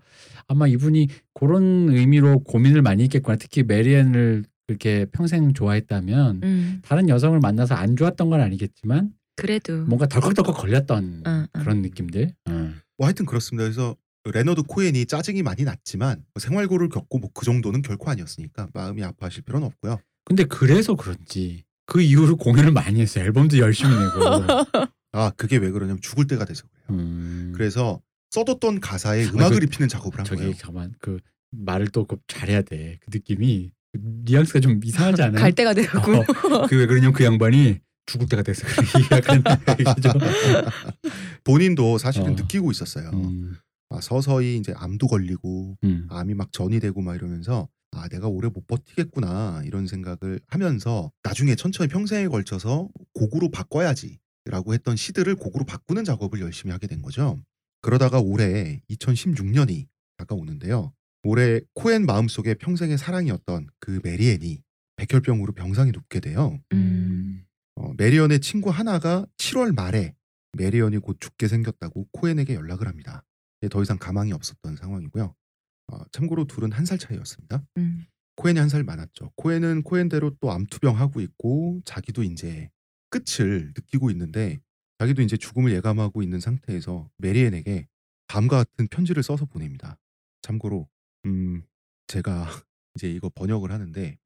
아마 이분이 그런 의미로 고민을 많이 했겠구나. 특히 메리앤을 그렇게 평생 좋아했다면 음. 다른 여성을 만나서 안 좋았던 건 아니겠지만 그래도. 뭔가 덜컥덜컥 걸렸던 어, 어. 그런 느낌들. 어. 뭐 하여튼 그렇습니다. 그래서 레너드 코엔이 짜증이 많이 났지만 뭐 생활고를 겪고 뭐 그 정도는 결코 아니었으니까 마음이 아파하실 필요는 없고요. 근데 그래서 그런지 그 이후로 공연을 많이 했어요. 앨범도 열심히 내고. 아 그게 왜 그러냐면 죽을 때가 돼서 그래요. 음. 그래서 써뒀던 가사에 아, 음악을 그- 입히는 작업을 한 저기 거예요. 가만 그 말을 또그 잘해야 돼. 그 느낌이 그 뉘앙스가 좀 이상하지 않아요? 갈 때가 되고. 어, 그왜 그러냐면 그 양반이 죽을 때가 됐어. 약간 얘기죠. 본인도 사실은 어. 느끼고 있었어요. 음, 아, 서서히 이제 암도 걸리고 음. 암이 막 전이 되고 막 이러면서 아 내가 오래 못 버티겠구나 이런 생각을 하면서 나중에 천천히 평생에 걸쳐서 곡으로 바꿔야지라고 했던 시들을 곡으로 바꾸는 작업을 열심히 하게 된 거죠. 그러다가 올해 2016년이 다가오는데요. 올해 코엔 마음속에 평생의 사랑이었던 그 메리앤이 백혈병으로 병상에 눕게 돼요. 음. 어, 메리언의 친구 하나가 7월 말에 메리언이 곧 죽게 생겼다고 코엔에게 연락을 합니다. 예, 더 이상 가망이 없었던 상황이고요. 어, 참고로 둘은 한 살 차이였습니다. 음. 코엔이 한 살 많았죠. 코엔은 코엔대로 또 암투병 하고 있고 자기도 이제 끝을 느끼고 있는데 자기도 이제 죽음을 예감하고 있는 상태에서 메리엔에게 다음과 같은 편지를 써서 보냅니다. 참고로 음 제가 이제 이거 번역을 하는데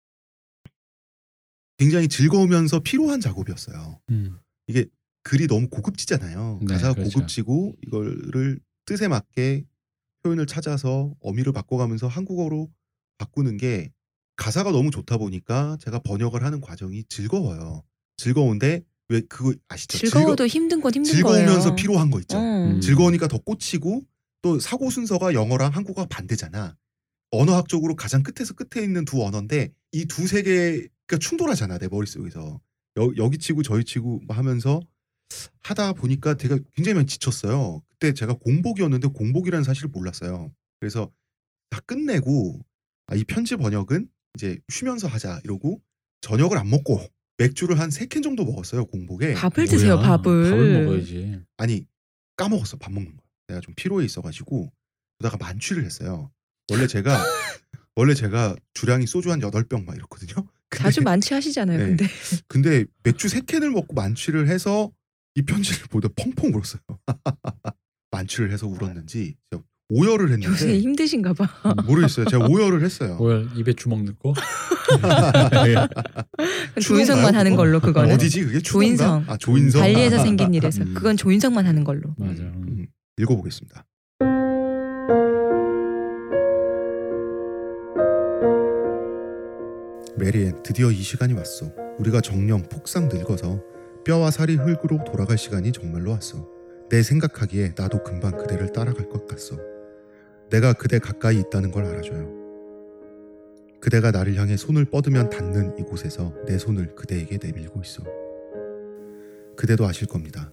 굉장히 즐거우면서 피로한 작업이었어요. 음. 이게 글이 너무 고급지잖아요. 네, 가사가 그렇죠. 고급지고 이거를 뜻에 맞게 표현을 찾아서 어미를 바꿔가면서 한국어로 바꾸는 게 가사가 너무 좋다 보니까 제가 번역을 하는 과정이 즐거워요. 즐거운데 왜 그거 아시죠? 즐거워도 힘든 건 힘든 즐거, 거예요. 즐거우면서 피로한 거 있죠. 어. 음. 즐거우니까 더 꽂히고 또 사고 순서가 영어랑 한국어가 반대잖아. 언어학적으로 가장 끝에서 끝에 있는 두 언어인데 이 두 세계가 충돌하잖아 내 머릿속에서 여, 여기 치고 저기 치고 막 하면서 하다 보니까 제가 굉장히 많이 지쳤어요. 그때 제가 공복이었는데 공복이라는 사실을 몰랐어요. 그래서 다 끝내고 아, 이 편지 번역은 이제 쉬면서 하자 이러고 저녁을 안 먹고 맥주를 한 세 캔 정도 먹었어요 공복에. 밥을 드세요, 뭐야, 밥을. 밥을 먹어야지. 아니 까먹었어 밥 먹는 거. 내가 좀 피로해 있어가지고 그러다가 만취를 했어요. 원래 제가 원래 제가 주량이 소주 한 8병 막 이렇거든요. 근데, 자주 만취하시잖아요. 네. 근데 근데 맥주 3캔을 먹고 만취를 해서 이 편지를 보다 펑펑 울었어요. 만취를 해서 울었는지 오열을 요새 했는데 힘드신가 봐. 모르겠어요. 제가 오열을 했어요. 뭘 입에 주먹 넣고 조인성만 추운가요, 하는? 걸로 그거는. 어디지 그게 추운가? 조인성. 아 조인성. 발리에서 아, 생긴 일에서 음. 그건 조인성만 하는 걸로. 맞아. 음, 읽어보겠습니다. 메리앤 드디어 이 시간이 왔어. 우리가 정녕 폭삭 늙어서 뼈와 살이 흙으로 돌아갈 시간이 정말로 왔어. 내 생각하기에 나도 금방 그대를 따라갈 것 같소. 내가 그대 가까이 있다는 걸 알아줘요. 그대가 나를 향해 손을 뻗으면 닿는 이곳에서 내 손을 그대에게 내밀고 있어. 그대도 아실 겁니다.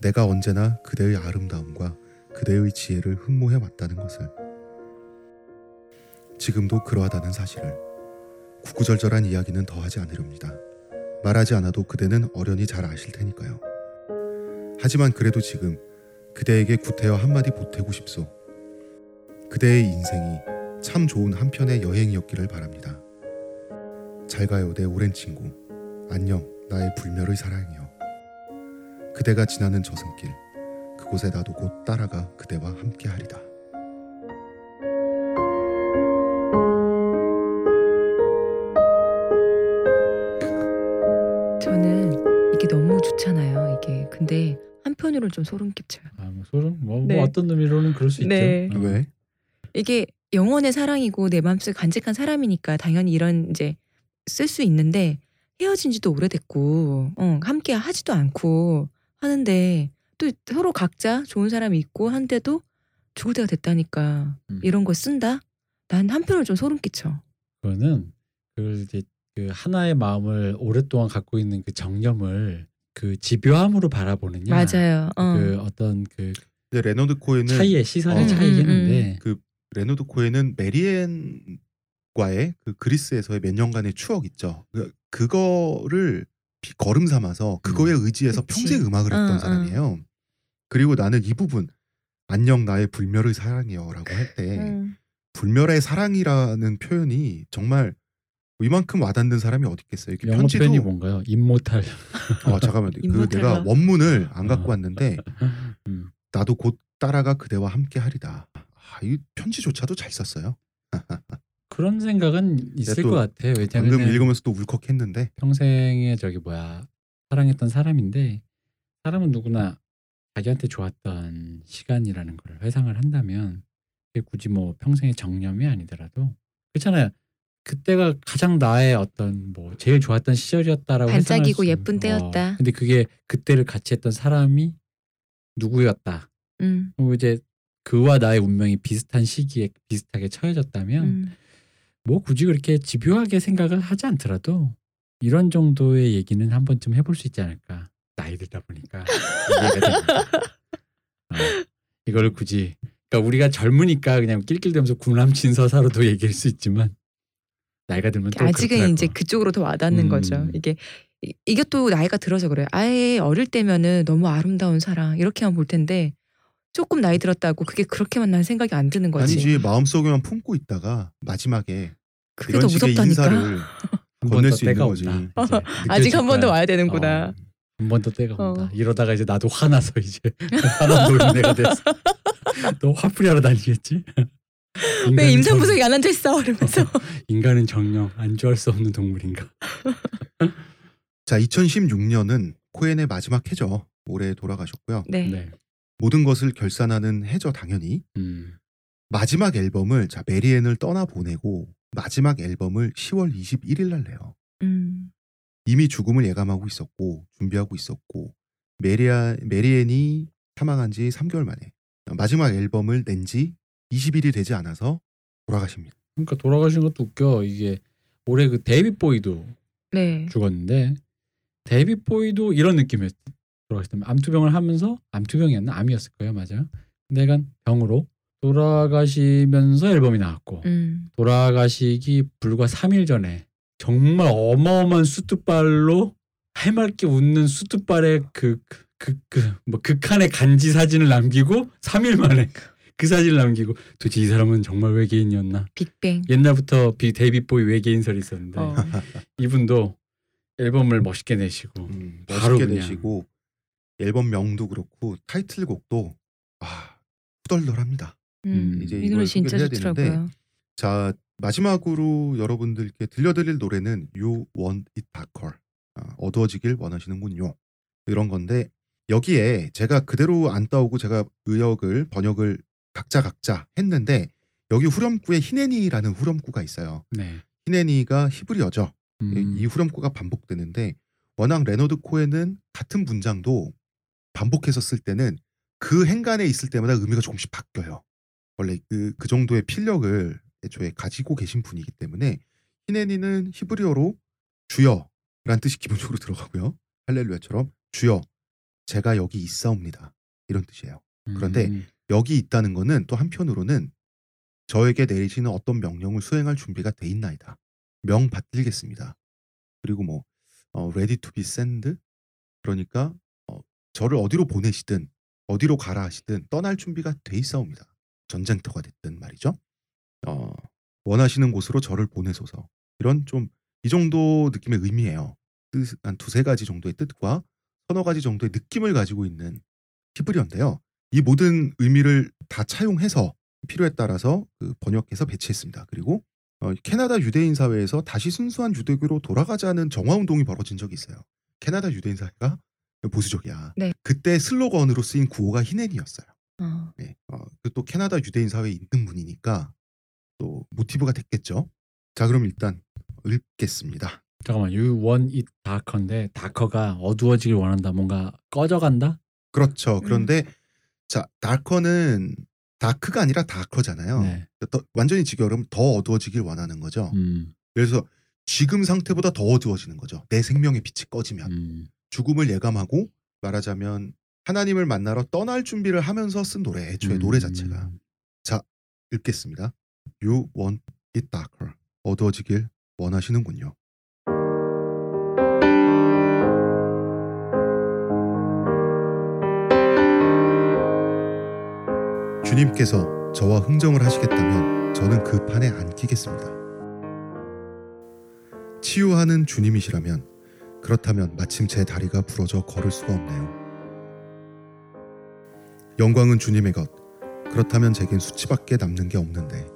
내가 언제나 그대의 아름다움과 그대의 지혜를 흠모해 왔다는 것을. 지금도 그러하다는 사실을. 구구절절한 이야기는 더하지 않으렵니다. 말하지 않아도 그대는 어련히 잘 아실 테니까요. 하지만 그래도 지금 그대에게 구태여 한마디 보태고 싶소. 그대의 인생이 참 좋은 한편의 여행이었기를 바랍니다. 잘 가요, 내 오랜 친구. 안녕, 나의 불멸의 사랑이여. 그대가 지나는 저승길, 그곳에 나도 곧 따라가 그대와 함께하리다. 근데 한편으로는 좀 소름 끼쳐요. 아, 뭐 소름 뭐, 뭐 네. 어떤 의미로는 그럴 수 네. 있죠. 어. 왜? 이게 영원의 사랑이고 내 마음속에 간직한 사람이니까 당연히 이런 이제 쓸 수 있는데 헤어진 지도 오래됐고 어, 함께 하지도 않고 하는데 또 서로 각자 좋은 사람이 있고 한데도 죽을 때가 됐다니까 음. 이런 거 쓴다? 난 한편으로 좀 소름 끼쳐. 그거는 그 이제 그 하나의 마음을 오랫동안 갖고 있는 그 정념을 그 집요함으로 바라보느냐 맞아요. 어. 그 어떤 그 레너드 코엔은 차이의 시선의 어. 차이겠는데 레너드 코엔은 메리앤과의 그 그리스에서의 몇 년간의 추억 있죠. 그, 그거를 밑거름 삼아서 그거에 의지해서 그치. 평생 음악을 했던 어, 어. 사람이에요. 그리고 나는 이 부분 안녕 나의 불멸의 사랑이여라고 할때 음. 불멸의 사랑이라는 표현이 정말 이만큼 와닿는 사람이 어디 있겠어요. 이렇게 영어 편지도 표현이 뭔가요? 임모탈. 어 잠깐만 그? 내가 원문을 안 어. 갖고 왔는데 음. 나도 곧 따라가 그대와 함께 하리다. 아, 이 편지조차도 잘 썼어요. 그런 생각은 있을 또것 같아요. 방금 왜냐하면 읽으면서 또 울컥했는데 평생에 저기 뭐야 사랑했던 사람인데 사람은 누구나 자기한테 좋았던 시간이라는 걸 회상을 한다면 그게 굳이 뭐 평생의 정념이 아니더라도 그렇잖아요. 그때가 가장 나의 어떤 뭐 제일 좋았던 시절이었다라고 반짝이고 예쁜 때였다. 어, 근데 그게 그때를 같이 했던 사람이 누구였다. 음. 그리고 이제 그와 나의 운명이 비슷한 시기에 비슷하게 처해졌다면 음. 뭐 굳이 그렇게 집요하게 생각을 하지 않더라도 이런 정도의 얘기는 한 번쯤 해볼 수 있지 않을까. 나이 들다 보니까. 어, 이걸 굳이 그러니까 우리가 젊으니까 그냥 낄낄대면서 구남친 서사로도 얘기할 수 있지만 나이가 들면 또 아직은 그렇더라고. 이제 그쪽으로 더 와닿는 음. 거죠. 이게 이- 이게 또 나이가 들어서 그래요. 아예 어릴 때면은 너무 아름다운 사랑 이렇게만 볼 텐데 조금 나이 들었다고 그게 그렇게만 난 생각이 안 드는 거지. 아니지 마음속에만 품고 있다가 마지막에 그게 이런 더 식의 무섭다니까. 인사를 한 건넬 번더수 있는 때가 거지. 아직 한 번 더 와야. 되는구나. 어, 한번더 때가 어. 온다. 이러다가 이제 나도 화나서 이제 화난 노인네가 됐어. 너 화풀이 하러 다니겠지? 왜 인간은 임산부석에 안 앉아 있어? 이러면서. 정- 인간은 정령 안주할 수 없는 동물인가? 자 2016년은 코엔의 마지막 해죠. 올해 돌아가셨고요. 네. 네. 모든 것을 결산하는 해죠 당연히. 음. 마지막 앨범을 자 메리앤을 떠나 보내고 마지막 앨범을 10월 21일 날 내요. 음. 이미 죽음을 예감하고 있었고 준비하고 있었고 메리아 메리앤이 사망한 지 3개월 만에 마지막 앨범을 낸 지 20일이 되지 않아서 돌아가십니다. 그러니까 돌아가신 것도 웃겨. 이게 올해 그 데이빗 보위도 네. 죽었는데 데이빗 보위도 이런 느낌이었어. 돌아가실 때 암투병을 하면서 암투병이었나 암이었을 거예요, 맞아요. 근데 약간 병으로 돌아가시면서 앨범이 나왔고 음. 돌아가시기 불과 3일 전에 정말 어마어마한 수트발로 해맑게 웃는 수트발의 그 그 그 뭐 극한의 간지 사진을 남기고 3일 만에 그 사진을 남기고 도대체 이 사람은 정말 외계인이었나? 빅뱅. 옛날부터 비 데이빗 보이 외계인설이 있었는데 어. 이분도 앨범을 멋있게 내시고 음, 바로 멋있게 그냥. 내시고 앨범 명도 그렇고 타이틀곡도 아 후덜덜합니다. 음. 이제 이 노래 진짜 해야 되는데 좋더라고요. 자 마지막으로 여러분들께 들려드릴 노래는 You Want It Darker 아, 어두워지길 원하시는군요 이런 건데 여기에 제가 그대로 안 따오고 제가 의역을 번역을 각자 각자 했는데 여기 후렴구에 הנני라는 후렴구가 있어요 네. הנני가 히브리어죠 음, 이 후렴구가 반복되는데 워낙 레너드 코엔은 같은 문장도 반복해서 쓸 때는 그 행간에 있을 때마다 의미가 조금씩 바뀌어요. 원래 그, 그 정도의 필력을 애초에 가지고 계신 분이기 때문에 히네니는 히브리어로 주여라는 뜻이 기본적으로 들어가고요. 할렐루야처럼 주여 제가 여기 있사옵니다. 이런 뜻이에요. 그런데 음, 여기 있다는 거는 또 한편으로는 저에게 내리시는 어떤 명령을 수행할 준비가 돼 있나이다. 명 받들겠습니다. 그리고 뭐 어, ready to be sent 그러니까 어, 저를 어디로 보내시든 어디로 가라 하시든 떠날 준비가 돼 있사옵니다. 전쟁터가 됐든 말이죠. 어, 원하시는 곳으로 저를 보내소서. 이런 좀 이 정도 느낌의 의미예요. 뜻, 한 두세 가지 정도의 뜻과 서너 가지 정도의 느낌을 가지고 있는 히브리어인데요. 이 모든 의미를 다 차용해서 필요에 따라서 그 번역해서 배치했습니다. 그리고 어, 캐나다 유대인 사회에서 다시 순수한 유대교로 돌아가자는 정화 운동이 벌어진 적이 있어요. 캐나다 유대인 사회가 보수적이야. 네. 그때 슬로건으로 쓰인 구호가 히넨이었어요. 어. 네. 어, 그또 캐나다 유대인 사회에 있는 분이니까 또 모티브가 됐겠죠. 자, 그럼 일단 읽겠습니다. 잠깐만 You want it darker인데 다커가 어두워지길 원한다 뭔가 꺼져간다 그렇죠. 음. 그런데 자, 다커는 다크가 아니라 다커잖아요. 네. 더- 완전히 지겨우면 더 어두워지길 원하는 거죠. 음, 그래서 지금 상태보다 더 어두워지는 거죠. 내 생명의 빛이 꺼지면 음. 죽음을 예감하고 말하자면 하나님을 만나러 떠날 준비를 하면서 쓴 노래, 애초에 음. 노래 자체가 읽겠습니다. You want it darker. 어두워지길 원하시는군요. 주님께서 저와 흥정을 하시겠다면 저는 그 판에 안 끼겠습니다. 치유하는 주님이시라면 그렇다면 마침 제 다리가 부러져 걸을 수가 없네요. 영광은 주님의 것. 그렇다면 제겐 수치밖에 남는 게 없는데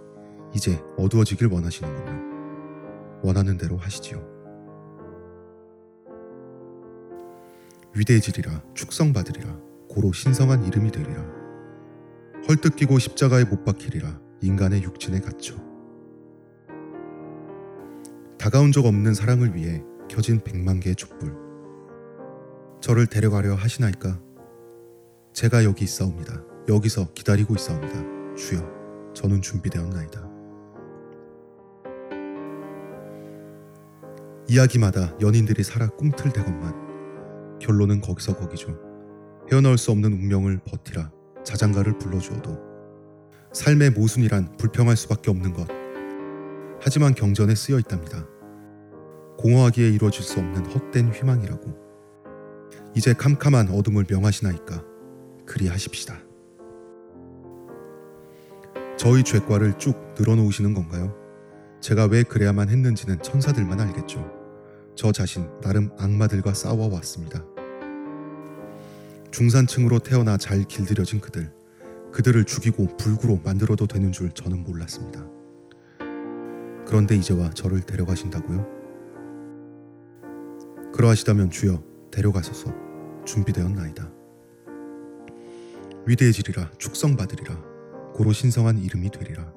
이제 어두워지길 원하시는군요. 원하는 대로 하시지요. 위대해지리라 축성받으리라 고로 신성한 이름이 되리라 헐뜯기고 십자가에 못 박히리라 인간의 육신에 갇혀. 다가온 적 없는 사랑을 위해 켜진 백만 개의 촛불. 저를 데려가려 하시나이까? 제가 여기 있사옵니다. 여기서 기다리고 있사옵니다. 주여 저는 준비되었나이다. 이야기마다 연인들이 살아 꿈틀대건만 결론은 거기서 거기죠. 헤어나올 수 없는 운명을 버티라 자장가를 불러주어도 삶의 모순이란 불평할 수밖에 없는 것. 하지만 경전에 쓰여 있답니다. 공허하기에 이루어질 수 없는 헛된 희망이라고. 이제 캄캄한 어둠을 명하시나이까 그리하십시다. 저희 죄과를 쭉 늘어놓으시는 건가요? 제가 왜 그래야만 했는지는 천사들만 알겠죠. 저 자신 나름 악마들과 싸워왔습니다. 중산층으로 태어나 잘 길들여진 그들, 그들을 죽이고 불구로 만들어도 되는 줄 저는 몰랐습니다. 그런데 이제와 저를 데려가신다고요? 그러하시다면 주여 데려가소서 준비되었나이다. 위대해지리라 축성받으리라 고로 신성한 이름이 되리라.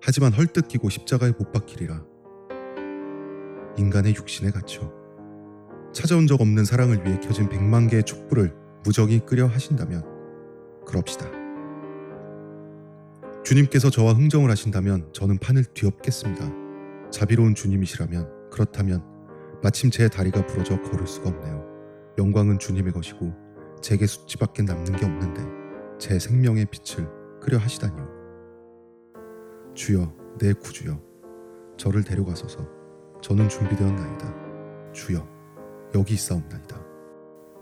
하지만 헐뜯기고 십자가에 못 박히리라. 인간의 육신에 갇혀 찾아온 적 없는 사랑을 위해 켜진 백만 개의 촛불을 무적이 끄려 하신다면 그럽시다. 주님께서 저와 흥정을 하신다면 저는 판을 뒤엎겠습니다. 자비로운 주님이시라면 그렇다면 마침 제 다리가 부러져 걸을 수가 없네요. 영광은 주님의 것이고 제게 수치밖에 남는 게 없는데 제 생명의 빛을 끄려 하시다니요. 주여 내 구주여 저를 데려가소서 저는 준비되었나이다. 주여 여기 있사옵나이다.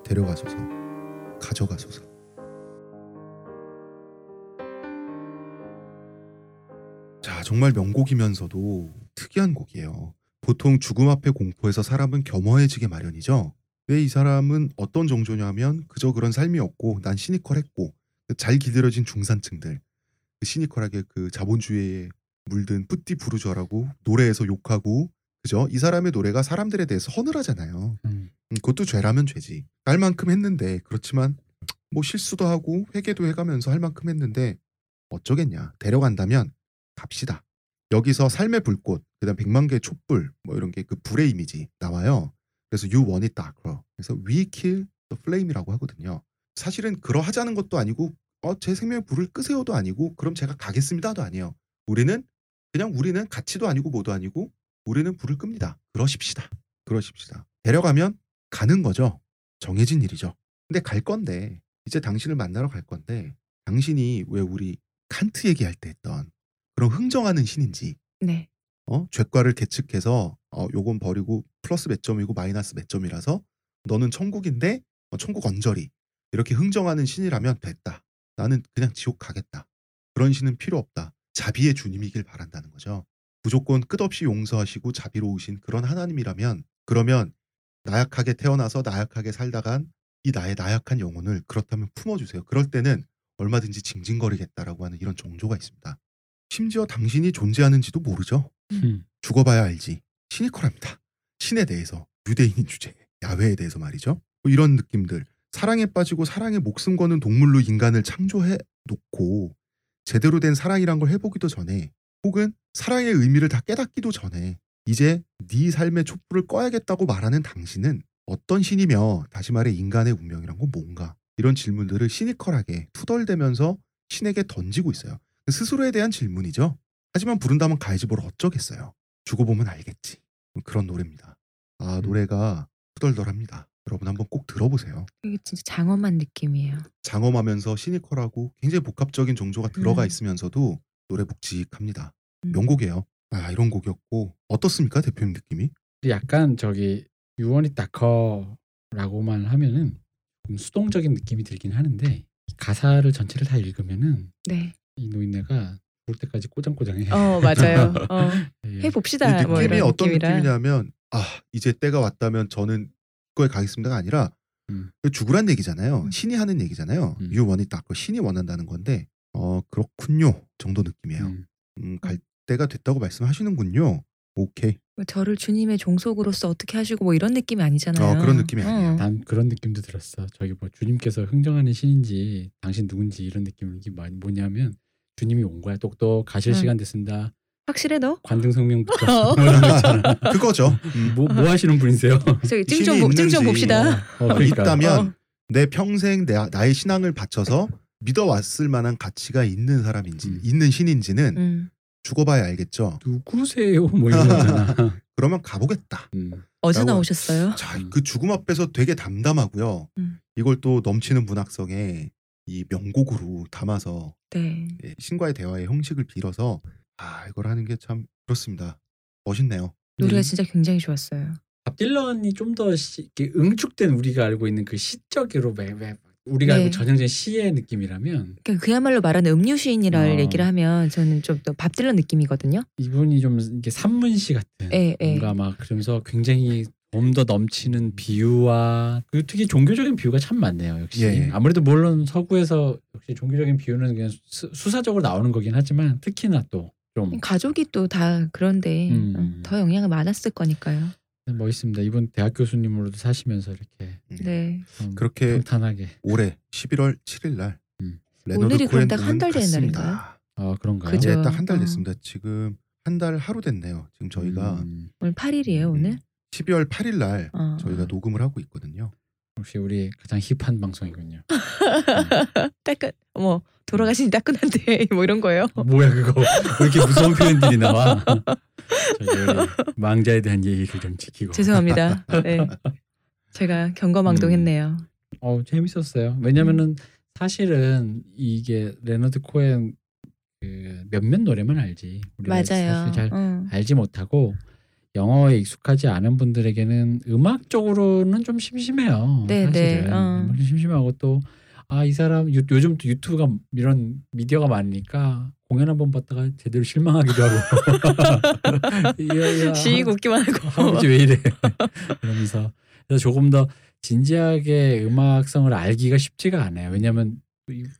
데려가소서 가져가소서 자 정말 명곡이면서도 특이한 곡이에요. 보통 죽음 앞에 공포에서 사람은 겸허해지게 마련이죠. 왜 이 사람은 어떤 정조냐면 그저 그런 삶이었고 난 시니컬했고 잘 기들어진 중산층들 그 시니컬하게 그 자본주의에 물든 뿌띠 부르저라고 노래에서 욕하고 그죠? 이 사람의 노래가 사람들에 대해서 허늘하잖아요. 음. 음, 그것도 죄라면 죄지. 할 만큼 했는데 그렇지만 뭐 실수도 하고 회개도 해가면서 할 만큼 했는데 어쩌겠냐. 데려간다면 갑시다. 여기서 삶의 불꽃, 그다음 백만 개의 촛불 뭐 이런 게 그 불의 이미지 나와요. 그래서 you want it darker. 그래서 we kill the flame이라고 하거든요. 사실은 그러하자는 것도 아니고 어, 제 생명의 불을 끄세요도 아니고 그럼 제가 가겠습니다도 아니에요. 우리는 그냥 우리는 가치도 아니고 뭐도 아니고 우리는 불을 끕니다. 그러십시다. 그러십시다. 데려가면 가는 거죠. 정해진 일이죠. 근데 갈 건데 이제 당신을 만나러 갈 건데 당신이 왜 우리 칸트 얘기할 때 했던 그런 흥정하는 신인지 네. 어? 죄과를 계측해서 어, 요건 버리고 플러스 몇 점이고 마이너스 몇 점이라서 너는 천국인데 어, 천국 언저리 이렇게 흥정하는 신이라면 됐다. 나는 그냥 지옥 가겠다. 그런 신은 필요 없다. 자비의 주님이길 바란다는 거죠. 무조건 끝없이 용서하시고 자비로우신 그런 하나님이라면 그러면 나약하게 태어나서 나약하게 살다간 이 나의 나약한 영혼을 그렇다면 품어주세요. 그럴 때는 얼마든지 징징거리겠다라고 하는 이런 정조가 있습니다. 심지어 당신이 존재하는지도 모르죠. 음. 죽어봐야 알지. 시니컬합니다. 신에 대해서 유대인인 주제, 야훼에 대해서 말이죠. 뭐 이런 느낌들. 사랑에 빠지고 사랑에 목숨 거는 동물로 인간을 창조해 놓고 제대로 된 사랑이란 걸 해보기도 전에 혹은 사랑의 의미를 다 깨닫기도 전에 이제 네 삶의 촛불을 꺼야겠다고 말하는 당신은 어떤 신이며 다시 말해 인간의 운명이란 건 뭔가 이런 질문들을 시니컬하게 투덜대면서 신에게 던지고 있어요. 스스로에 대한 질문이죠. 하지만 부른다면 가야지 뭘 어쩌겠어요. 죽어보면 알겠지. 그런 노래입니다. 아 노래가 투덜덜합니다. 여러분 한번 꼭 들어보세요. 이게 진짜 장엄한 느낌이에요. 장엄하면서 시니컬하고 굉장히 복합적인 정조가 들어가 음. 있으면서도 노래 묵직합니다. 음. 명곡이에요. 아 이런 곡이었고 어떻습니까 대표님 느낌이? 약간 저기 유언이 다커라고만 하면은 좀 수동적인 느낌이 들긴 하는데 가사를 전체를 다 읽으면은 네. 이 노인네가 볼 때까지 꼬장꼬장해. 어 맞아요. 어, 예. 해봅시다. 이뭐 느낌이 이런 어떤 느낌이라. 느낌이냐면 아 이제 때가 왔다면 저는 그거에 가겠습니다가 아니라 음. 죽으란 얘기잖아요. 음. 신이 하는 얘기잖아요. 음. It dark. 신이 원한다는 건데 어 그렇군요 정도 느낌이에요. 음. 음, 갈 때가 됐다고 말씀하시는군요. 오케이. 뭐 저를 주님의 종속으로서 어떻게 하시고 뭐 이런 느낌이 아니잖아요. 어, 그런 느낌이 아니에요. 난 그런 느낌도 들었어. 저기 뭐 주님께서 흥정하는 신인지 당신 누군지 이런 많이 뭐냐면 주님이 온 거야. 똑똑 가실 음. 시간 됐습니다. 확실해 너? 관등 성명부터 어. 뭐. 그거죠. 음. 뭐, 뭐 하시는 분이세요? 저기 신이 찡좀 좀 있는지. 봅시다. 어, 그러니까. 있다면 어. 내 평생 내, 나의 신앙을 바쳐서 믿어왔을 만한 가치가 있는 사람인지 음. 있는 신인지는 음. 죽어봐야 알겠죠. 누구세요? 뭐 이런 거잖아. 그러면 가보겠다. 음. 라고- 나오셨어요? 자, 음. 그 죽음 앞에서 되게 담담하고요. 음. 이걸 또 넘치는 문학성에 이 명곡으로 담아서 네. 예, 신과의 대화의 형식을 빌어서 아 이걸 하는 게 참 그렇습니다. 멋있네요. 노래가 음. 진짜 굉장히 좋았어요. 밥 딜런이 좀 더 응축된 우리가 알고 있는 그 시적으로 왜, 왜 우리가 네. 알고 전형적인 시의 느낌이라면 그러니까 그야말로 말하는 음유 시인이라 어. 얘기를 하면 저는 좀더밥 딜런 느낌이거든요. 이분이 좀 이게 산문시 같은 예, 예. 뭔가 막 그러면서 굉장히 좀더 넘치는 비유와 그 특히 종교적인 비유가 참 많네요. 역시 예. 아무래도 물론 서구에서 역시 종교적인 비유는 그냥 수, 수사적으로 나오는 거긴 하지만 특히나 또 좀 가족이 또 다 그런데 음. 어, 더 영향을 많았을 거니까요. 멋있습니다. 이분 대학 교수님으로도 사시면서 이렇게 음. 네. 좀 그렇게 평탄하게 올해 11월 7일 날 음. 오늘이 그럼 코엔 딱한달 되는 갔습니다. 날인가요? 아 그런가요? 그죠. 네, 딱 한달 어. 됐습니다. 지금 한 달 하루 됐네요. 지금 저희가 음, 오늘 8일이에요 오늘. 12월 8일 날 어. 저희가 녹음을 하고 있거든요. 역시 우리 가장 힙한 방송이군요. 따끈 뭐 돌아가시니 따끈한데 뭐 이런 거예요. 뭐야 그거 왜 이렇게 무서운 표현들이 나와? 망자에 대한 예의를 좀 지키고. 죄송합니다. 네. 제가 경거망동했네요. 어 재밌었어요. 왜냐면은 사실은 이게 레너드 코엔 그 몇몇 노래만 알지. 우리가 맞아요. 사실 잘 어. 알지 못하고 영어에 익숙하지 않은 분들에게는 음악적으로는 좀 심심해요. 네, 네, 사실은 어. 음악이 심심하고 또 아 이 사람 요, 요즘 또 유튜브가 이런 미디어가 많으니까 공연 한 번 봤다가 제대로 실망하기도 하고. 야, 야, 시익 웃기만 하고. 할아버지 왜 이래? 그러면서 그래서 조금 더 진지하게 음악성을 알기가 쉽지가 않아요. 왜냐하면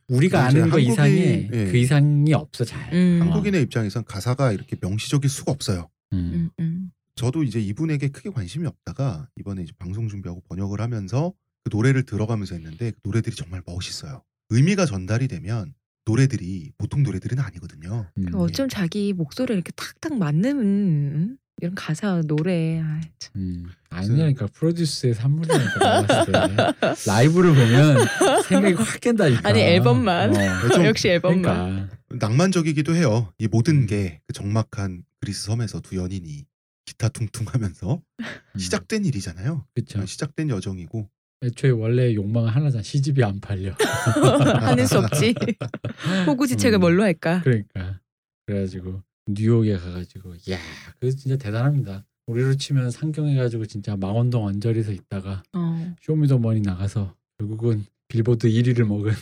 우리가 아는 거 이상의 예. 그 이상이 없어 잘. 음. 어. 한국인의 입장에선 가사가 이렇게 명시적일 수가 없어요. 음. 음, 음. 저도 이제 이분에게 크게 관심이 없다가 이번에 이제 방송 준비하고 번역을 하면서 그 노래를 들어가면서 했는데 그 노래들이 정말 멋있어요. 의미가 전달이 되면 노래들이 보통 노래들은 아니거든요. 음. 그 어쩜 자기 목소리에 이렇게 탁탁 맞는 음? 이런 가사 노래 아, 참. 음. 아니라니까 프로듀스의 산물이니까 라이브를 보면 생각이 확 깬다니까. 아니, 앨범만. 어. 좀 역시 앨범만. 그러니까 낭만적이기도 해요. 이 모든 게 그 적막한 그리스 섬에서 두 연인이 기타 퉁퉁하면서 음. 시작된 일이잖아요. 그렇죠. 시작된 여정이고 애초에 원래 욕망은 하나잖아. 시집이 안 팔려. 하는 수 없지. 호구지책을 음. 뭘로 할까? 그러니까 그래가지고 뉴욕에 가가지고 야, 그 진짜 대단합니다. 우리로 치면 상경해가지고 진짜 망원동 언저리에서 있다가 어. 쇼미더머니 나가서 결국은 빌보드 1위를 먹은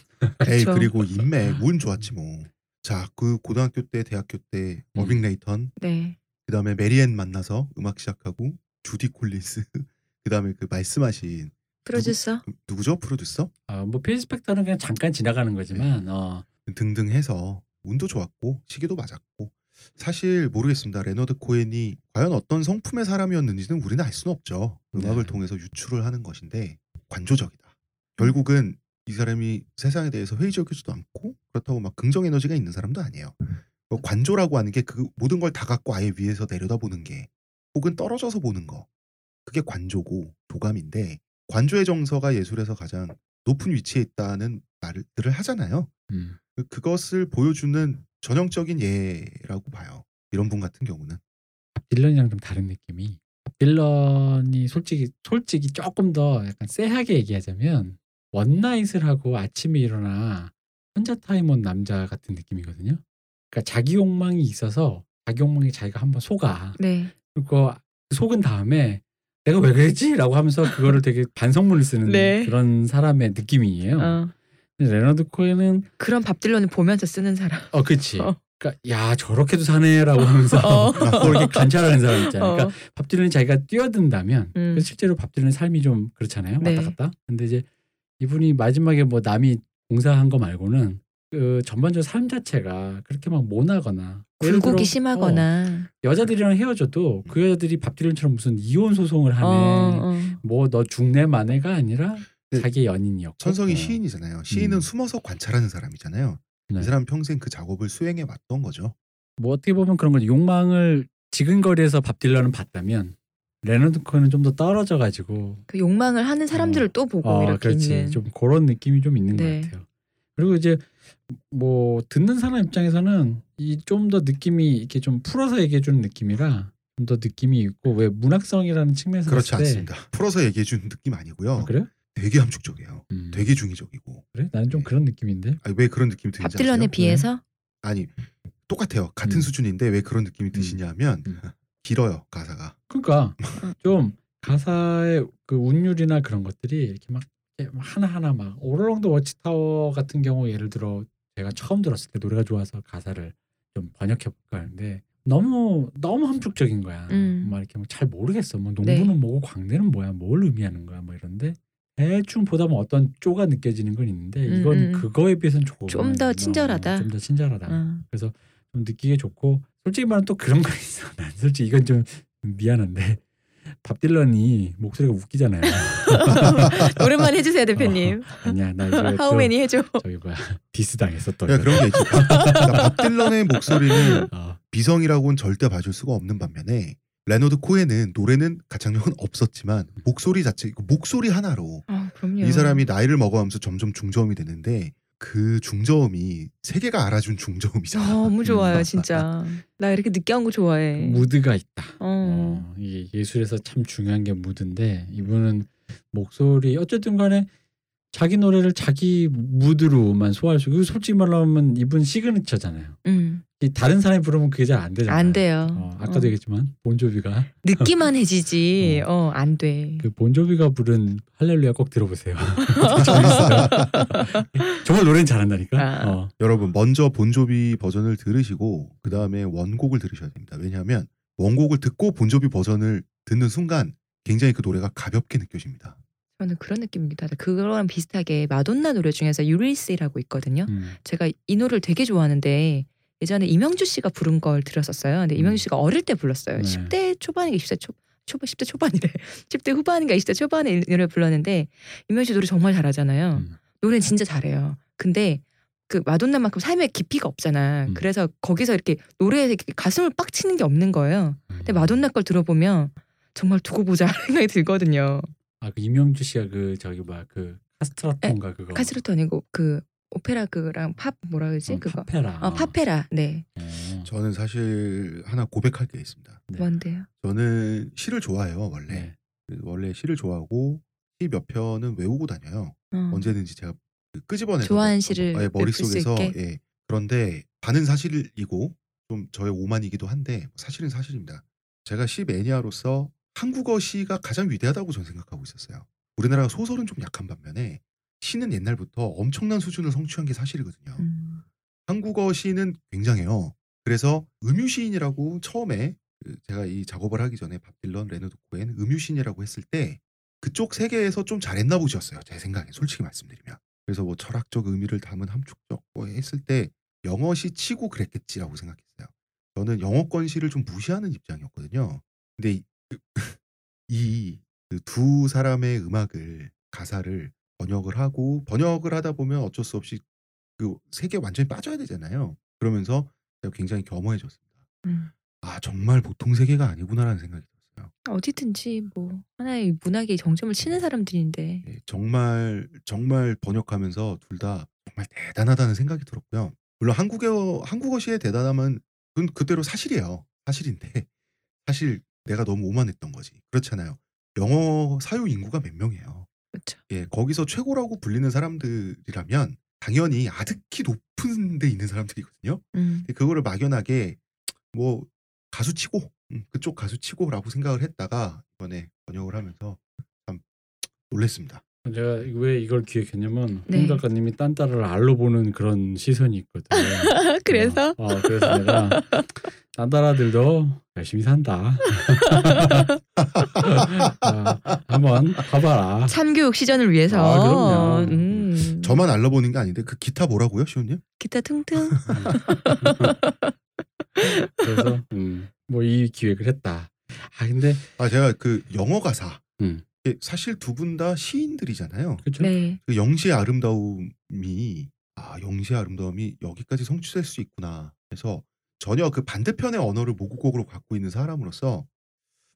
에이. 그리고 인맥 운 좋았지 뭐. 자 그 고등학교 때 대학교 때 음. 어빙 레이턴 네. 그다음에 메리앤 만나서 음악 시작하고 주디 콜린스 그다음에 그 말씀하신 프로듀서. 누구죠? 프로듀서? 아, 뭐 필스펙터는 그냥 잠깐 지나가는 거지만 어, 등등 해서 운도 좋았고 시기도 맞았고. 사실 모르겠습니다. 레너드 코엔이 과연 어떤 성품의 사람이었는지는 우리는 알 수는 없죠. 음악을 네. 통해서 유추를 하는 것인데 관조적이다. 결국은 이 사람이 세상에 대해서 회의적이지도 않고 그렇다고 막 긍정 에너지가 있는 사람도 아니에요. 뭐 관조라고 하는 게 그 모든 걸 다 갖고 아예 위에서 내려다보는 게 혹은 떨어져서 보는 거 그게 관조고 조감인데 관조의 정서가 예술에서 가장 높은 위치에 있다는 말들을 하잖아요. 음. 그- 그것을 보여주는 전형적인 예라고 봐요. 이런 분 같은 경우는 딜런이랑 좀 다른 느낌이 딜런이 솔직히 솔직히 조금 더 약간 쎄하게 얘기하자면 one night을 하고 아침에 일어나 현자 타임 온 남자 같은 느낌이거든요. 그러니까 자기 욕망이 있어서 자기 욕망에 자기가 한번 속아. 네. 그리고 속은 다음에 내가 왜 그랬지라고 하면서 그거를 되게 반성문을 쓰는 네. 그런 사람의 느낌이에요. 어. 근데 레너드 코엔은 그런 밥 딜런을 보면서 쓰는 사람. 어 그치. 어. 그러니까 야 저렇게도 사네라고 하면서 어. 그렇게 관찰하는 사람 있잖아요. 그러니까 어. 밥 딜런이 자기가 뛰어든다면 음. 그 실제로 밥 딜런의 삶이 좀 그렇잖아요. 네. 왔다 갔다. 근데 이제 이분이 마지막에 뭐 남이 공사한 거 말고는 그 전반적으로 삶 자체가 그렇게 막 모나거나 굴곡이 어, 심하거나. 여자들이랑 헤어져도 그 여자들이 밥 딜런처럼 무슨 이혼 소송을 하네. 어, 어. 뭐 너 죽네 마네가 아니라 네. 자기의 연인이었고 천성이 어. 시인이잖아요. 시인은 음. 숨어서 관찰하는 사람이잖아요. 네. 이 사람 평생 그 작업을 수행해 왔던 거죠. 뭐 어떻게 보면 그런 거죠. 욕망을 지근거리에서 밥 딜런은 봤다면 레너드 코엔은 좀 더 떨어져 가지고 그 욕망을 하는 사람들을 또 보고 이렇게 어, 그렇지. 있는. 좀 그런 느낌이 좀 있는 네. 것 같아요. 그리고 이제 뭐 듣는 사람 입장에서는 이 좀 더 느낌이 이렇게 좀 풀어서 얘기해 주는 느낌이라 좀 더 느낌이 있고 왜 문학성이라는 측면에서 그렇지 봤을 때- 않습니다. 풀어서 얘기해 주는 느낌 아니고요. 아, 그래요? 되게 함축적이에요. 음. 되게 중의적이고. 그래? 나는 좀 그런 느낌인데. 아니, 왜 그런 느낌이 드는지 밥딜런에 아세요? 비해서 아니 똑같아요. 같은 음. 수준인데 왜 그런 느낌이 드시냐면 음. 길어요 가사가. 그러니까 좀 가사의 그 운율이나 그런 것들이 이렇게 막 이렇게 하나 하나 막 All Along the Watchtower 같은 경우 예를 들어 제가 처음 들었을 때 노래가 좋아서 가사를 좀 번역해 볼까 하는데 너무 너무 함축적인 거야. 음. 막 이렇게 뭐잘 모르겠어. 뭐 농부는 네. 뭐고 광대는 뭐야? 뭘 의미하는 거야? 뭐 이런데 대충 보다 보면 어떤 쪼가 느껴지는 건 있는데 음, 이건 음. 그거에 비해서는 조금 좀 더 친절하다. 좀 더 친절하다. 어. 좀 느끼기 좋고 솔직히 말하면 또 그런 거 있어. 난 솔직히 이건 좀 미안한데 밥 딜런이 목소리가 웃기잖아요. 오랜만에 해주세요 대표님. 어, 아니야 나 이제 또 하우맨이 해줘. 저기 뭐야 디스 또. 그러니까 그런 게 있죠. 밥, 그러니까 밥 딜런의 목소리는 어, 비성이라고는 절대 봐줄 수가 없는 반면에 레너드 코엔은 노래는 가창력은 없었지만 목소리 자체 그 목소리 하나로 아 그럼요. 이 사람이 나이를 먹어가면서 점점 중저음이 되는데 그 중저음이 세계가 알아준 중저음이잖아. 너무 좋아요 진짜. 나 이렇게 느끼한 거 좋아해. 무드가 있다. 어. 어, 이게 예술에서 참 중요한 게 무드인데 이분은 목소리 어쨌든 간에 자기 노래를 자기 무드로만 소화할 수 있고 솔직히 말하면 이분 시그니처잖아요. 음. 이 다른 사람이 부르면 그게 잘 안 되잖아요. 안 돼요. 어, 아까도 어. 얘기했지만 본조비가 느끼만 해지지. 어 안 돼. 그 본조비가 부른 할렐루야 꼭 들어보세요. 정말 노래는 잘한다니까. 아. 어. 여러분 먼저 본조비 버전을 들으시고 그 다음에 원곡을 들으셔야 됩니다. 왜냐하면 원곡을 듣고 본조비 버전을 듣는 순간 굉장히 그 노래가 가볍게 느껴집니다. 저는 그런 느낌이기도 하다. 그거랑 비슷하게 마돈나 노래 중에서 유리스라고 있거든요. 음. 제가 이 노래를 되게 좋아하는데 예전에 이명주 씨가 부른 걸 들었었어요. 근데 음. 이명주 씨가 어릴 때 불렀어요. 네. 10대 초반인가 20대 초 초반 10대 초반이래. 10대 후반인가 20대 초반에 이 노래 불렀는데 이명주 노래 정말 잘하잖아요. 음. 노래는 진짜 잘해요. 근데 그 마돈나만큼 삶의 깊이가 없잖아. 음. 그래서 거기서 이렇게 노래에 이렇게 가슴을 빡 치는 게 없는 거예요. 근데 음. 마돈나 걸 들어보면 정말 두고 보자 생각이 들거든요. 아, 그 이명주 씨가 그 저기 뭐야 그 카스트라톤가 그거. 아니고 그 오페라 그랑 팝 뭐라 그러지 어, 그거. 파페라. 어 파페라. 네. 어. 저는 사실 하나 고백할 게 있습니다. 네. 뭔데요? 저는 시를 좋아해요 원래. 네. 원래 시를 좋아하고 시 몇 편은 외우고 다녀요. 어. 언제든지 제가 그 끄집어내서 좋아하는 뭐- 시를 예, 머릿속에서 있게? 예. 그런데 반은 사실이고 좀 저의 오만이기도 한데 사실은 사실입니다. 제가 시 매니아로서 한국어 시가 가장 위대하다고 저는 생각하고 있었어요. 우리나라가 소설은 좀 약한 반면에 시는 옛날부터 엄청난 수준을 성취한 게 사실이거든요. 음. 한국어 시는 굉장해요. 그래서 음유시인이라고 처음에 그 제가 이 작업을 하기 전에 밥 딜런, 레너드 코엔 음유시인이라고 했을 때 그쪽 세계에서 좀 잘했나 보셨어요. 제 생각에 솔직히 말씀드리면. 그래서 뭐 철학적 의미를 담은 함축적 뭐 했을 때 영어시 치고 그랬겠지라고 생각했어요. 저는 영어권 시를 좀 무시하는 입장이었거든요. 근데 이 두 사람의 음악을 가사를 번역을 하고 번역을 하다 보면 어쩔 수 없이 그 세계에 완전히 빠져야 되잖아요. 그러면서 제가 굉장히 겸허해졌습니다. 음. 아 정말 보통 세계가 아니구나라는 생각이 들었어요. 어디든지 뭐 하나의 문학의 정점을 치는 사람들인데 예, 정말 정말 번역하면서 둘 다 정말 대단하다는 생각이 들었고요. 물론 한국어 한국어 시의 대단함은 그건 그대로 사실이에요. 사실인데 사실 내가 너무 오만했던 거지. 그렇잖아요. 영어 사유 인구가 몇 명이에요. 그렇죠. 예, 거기서 최고라고 불리는 사람들이라면 당연히 아득히 높은 데 있는 사람들이거든요. 음. 근데 그거를 막연하게 뭐 가수 치고 음, 그쪽 가수 치고라고 생각을 했다가 이번에 번역을 하면서 참 놀랬습니다. 제가 왜 이걸 기획했냐면 네. 홍 작가님이 딴 딸을 알로 보는 그런 시선이 있거든. 그래서 어, 어, 그래서 내가 딴 딸아들도 열심히 산다. 아, 한번 봐봐라. 참교육 시전을 위해서 아, 그럼요. 음. 저만 알아보는 게 아닌데 그 기타 뭐라고요, 시호님? 기타 퉁퉁 그래서 음, 뭐 이 기획을 했다. 아 근데 아 제가 그 영어 가사 음. 이게 사실 두 분 다 시인들이잖아요. 그렇죠. 네 그 영시의 아름다움이 아 영시의 아름다움이 여기까지 성취될 수 있구나. 그래서 전혀 그 반대편의 언어를 모국어로 갖고 있는 사람으로서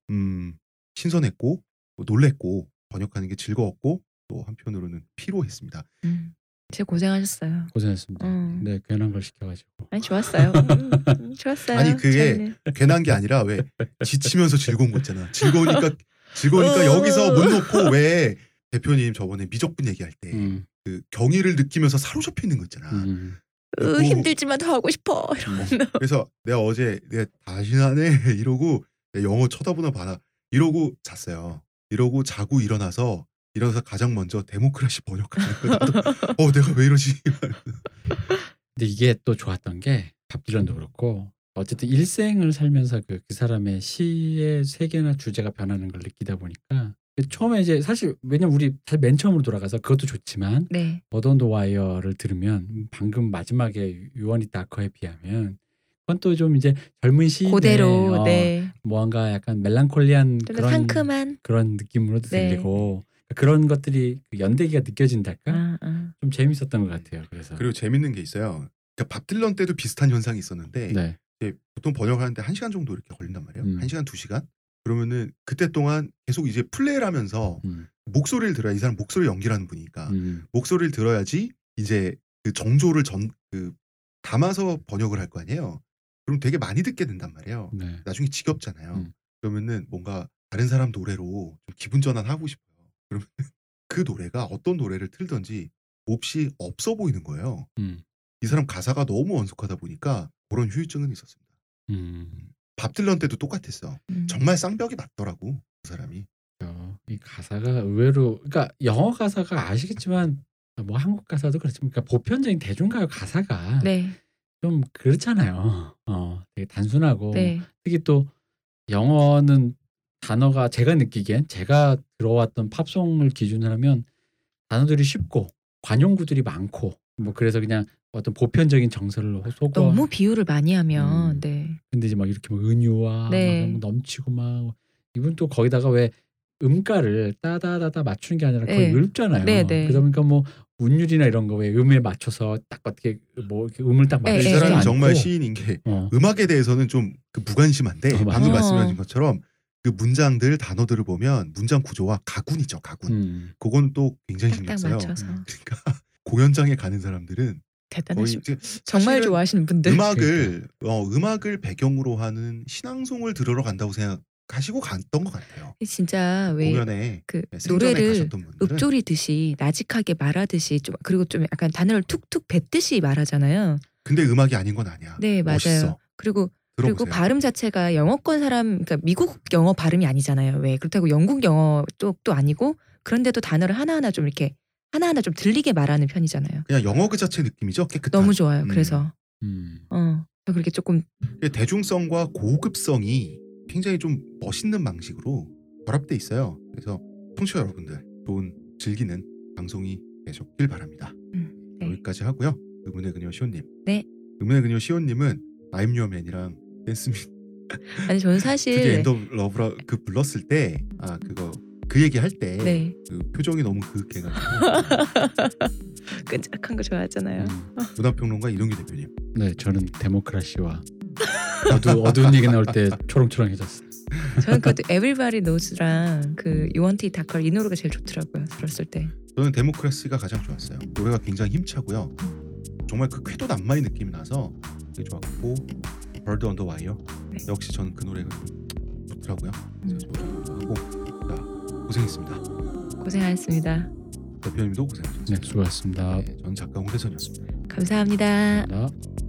음 신선했고 뭐 놀랬고 번역하는 게 즐거웠고 또 한편으로는 피로했습니다. 음. 진짜 고생하셨어요. 고생했습니다. 어. 네 괜한 걸 시켜가지고. 아니 좋았어요. 음, 음, 좋았어요. 아니, 그게 저희는. 괜한 게 아니라 왜 지치면서 즐거운 거 있잖아. 즐거우니까 즐거우니까 여기서 못 놓고 왜 대표님 저번에 미적분 얘기할 때그 음, 경의를 느끼면서 사로잡혀 있는 거 있잖아. 음, 으, 힘들지만 더 하고 싶어. 이러면 그래서 내가 어제 내가 다시 하네 이러고 내 영어 쳐다보나 봐라 이러고 잤어요. 이러고 자고 일어나서 일어나서 가장 먼저 Democracy 번역하는 거. 나도 어 내가 왜 이러지? 근데 이게 또 좋았던 게 밥 딜런도 그렇고 어쨌든 일생을 살면서 그, 그 사람의 시의 세계나 주제가 변하는 걸 느끼다 보니까 그 처음에 이제 사실 왜냐면 우리 사실 맨 처음으로 돌아가서 그것도 좋지만 네. Bird on the Wire를 들으면 방금 마지막에 You Want It Darker에 비하면 그건 또 좀 이제 젊은 시인의 그대로 어, 네. 뭔가 약간 멜랑콜리한 좀 그런 상큼한. 그런 느낌으로 도 네. 들리고 그런 것들이 그 연대기가 느껴진달까 아, 아. 좀 재밌었던 것 같아요. 그래서 그리고 재밌는 게 있어요. 그러니까 밥 딜런 때도 비슷한 현상이 있었는데 네. 이제 보통 번역하는데 한 시간 정도 이렇게 걸린단 말이에요. 음. 한 시간 두 시간. 그러면은 그때 동안 계속 이제 플레이를 하면서 음, 목소리를 들어야 이 사람 목소리 연기라는 분이니까 음, 목소리를 들어야지 이제 그 정조를 전 그 담아서 번역을 할 거 아니에요. 그럼 되게 많이 듣게 된단 말이에요. 네. 나중에 지겹잖아요. 음. 그러면은 뭔가 다른 사람 노래로 좀 기분 전환하고 싶어요. 그러면 그 노래가 어떤 노래를 틀던지 몹시 없어 보이는 거예요. 음, 이 사람 가사가 너무 원숙하다 보니까 그런 후유증은 있었습니다. 음. 밥 딜런 때도 똑같았어. 음. 정말 쌍벽이 맞더라고 그 사람이. 그렇죠. 이 가사가 의외로 그러니까 영어 가사가 아시겠지만 뭐 한국 가사도 그렇지만 그러니까 보편적인 대중가요 가사가 네. 좀 그렇잖아요. 어, 되게 단순하고 네. 특히 또 영어는 단어가 제가 느끼기엔 제가 들어왔던 팝송을 기준으로 하면 단어들이 쉽고 관용구들이 많고 뭐 그래서 그냥 어떤 보편적인 정서를 속어 너무 비유를 많이 하면 음. 네. 근데 이제 막 이렇게 막 은유와 네. 막 넘치고 막 이분 또 거기다가 왜 음가를 따다다다 맞추는 게 아니라 거의 네. 읊잖아요. 네, 네. 그러다 보니까 뭐 운율이나 이런 거왜 음에 맞춰서 딱 어떻게 뭐 이렇게 음을 딱 네, 맞추지 이 네, 사람이 네. 정말 시인인 게 어. 음악에 대해서는 좀 그 무관심한데 어. 방금 어. 말씀하신 것처럼 그 문장들 단어들을 보면 문장 구조와 가군이죠 가군. 음. 그건 또 굉장히 신경 딱딱 써요. 맞춰서 그러니까 공연장에 가는 사람들은 대단하신 이제 정말 좋아하시는 분들. 음악을 어, 음악을 배경으로 하는 신앙송을 들으러 간다고 생각하시고 갔던 것 같아요. 진짜 왜 공연에 그 네, 노래를 읊조리듯이 나직하게 말하듯이 좀 그리고 좀 약간 단어를 툭툭 뱉듯이 말하잖아요. 근데 음악이 아닌 건 아니야. 네 맞아요. 멋있어. 그리고 들어보세요. 그리고 발음 자체가 영어권 사람 그러니까 미국 영어 발음이 아니잖아요. 왜 그렇다고 영국 영어 쪽도 아니고 그런데도 단어를 하나하나 좀 이렇게 하나하나 좀 들리게 말하는 편이잖아요. 그냥 영어 그 자체 느낌이죠. 깨끗한. 너무 좋아요. 음. 그래서 음. 어 그렇게 조금 대중성과 고급성이 굉장히 좀 멋있는 방식으로 결합돼 있어요. 그래서 청취자 여러분들 좋은 즐기는 방송이 되셨길 바랍니다. 음, 네. 여기까지 하고요. 의문의 그녀 시온님. 네. 의문의 그녀 시온님은 I'm Your Man이랑 Dance Me 아니 저는 사실 of Love라 그 불렀을 때 아 그거 그 얘기 할때그네 표정이 너무 그윽해가지고 끈적한 거 좋아하잖아요. 음. 문화평론가 이동규 대표님. 네, 저는 데모크라시와 어두 어두운 얘기 나올 때 초롱초롱해졌어요. 저는 그것도 Everybody Knows랑 그 You Want It Darker 이 노래가 제일 좋더라고요. 들었을 때. 저는 데모크라시가 가장 좋았어요. 노래가 굉장히 힘차고요. 정말 그 쾌도 남마의 느낌이 나서 되게 좋았고 Bird on the Wire 네. 역시 저는 그 노래가 좀 좋더라고요. 음. 하고 자 고생했습니다. 고생하셨습니다. 대표님도 고생하셨습니다. 네, 수고하셨습니다. 네, 저는 작가 홍대선이었습니다. 감사합니다. 감사합니다.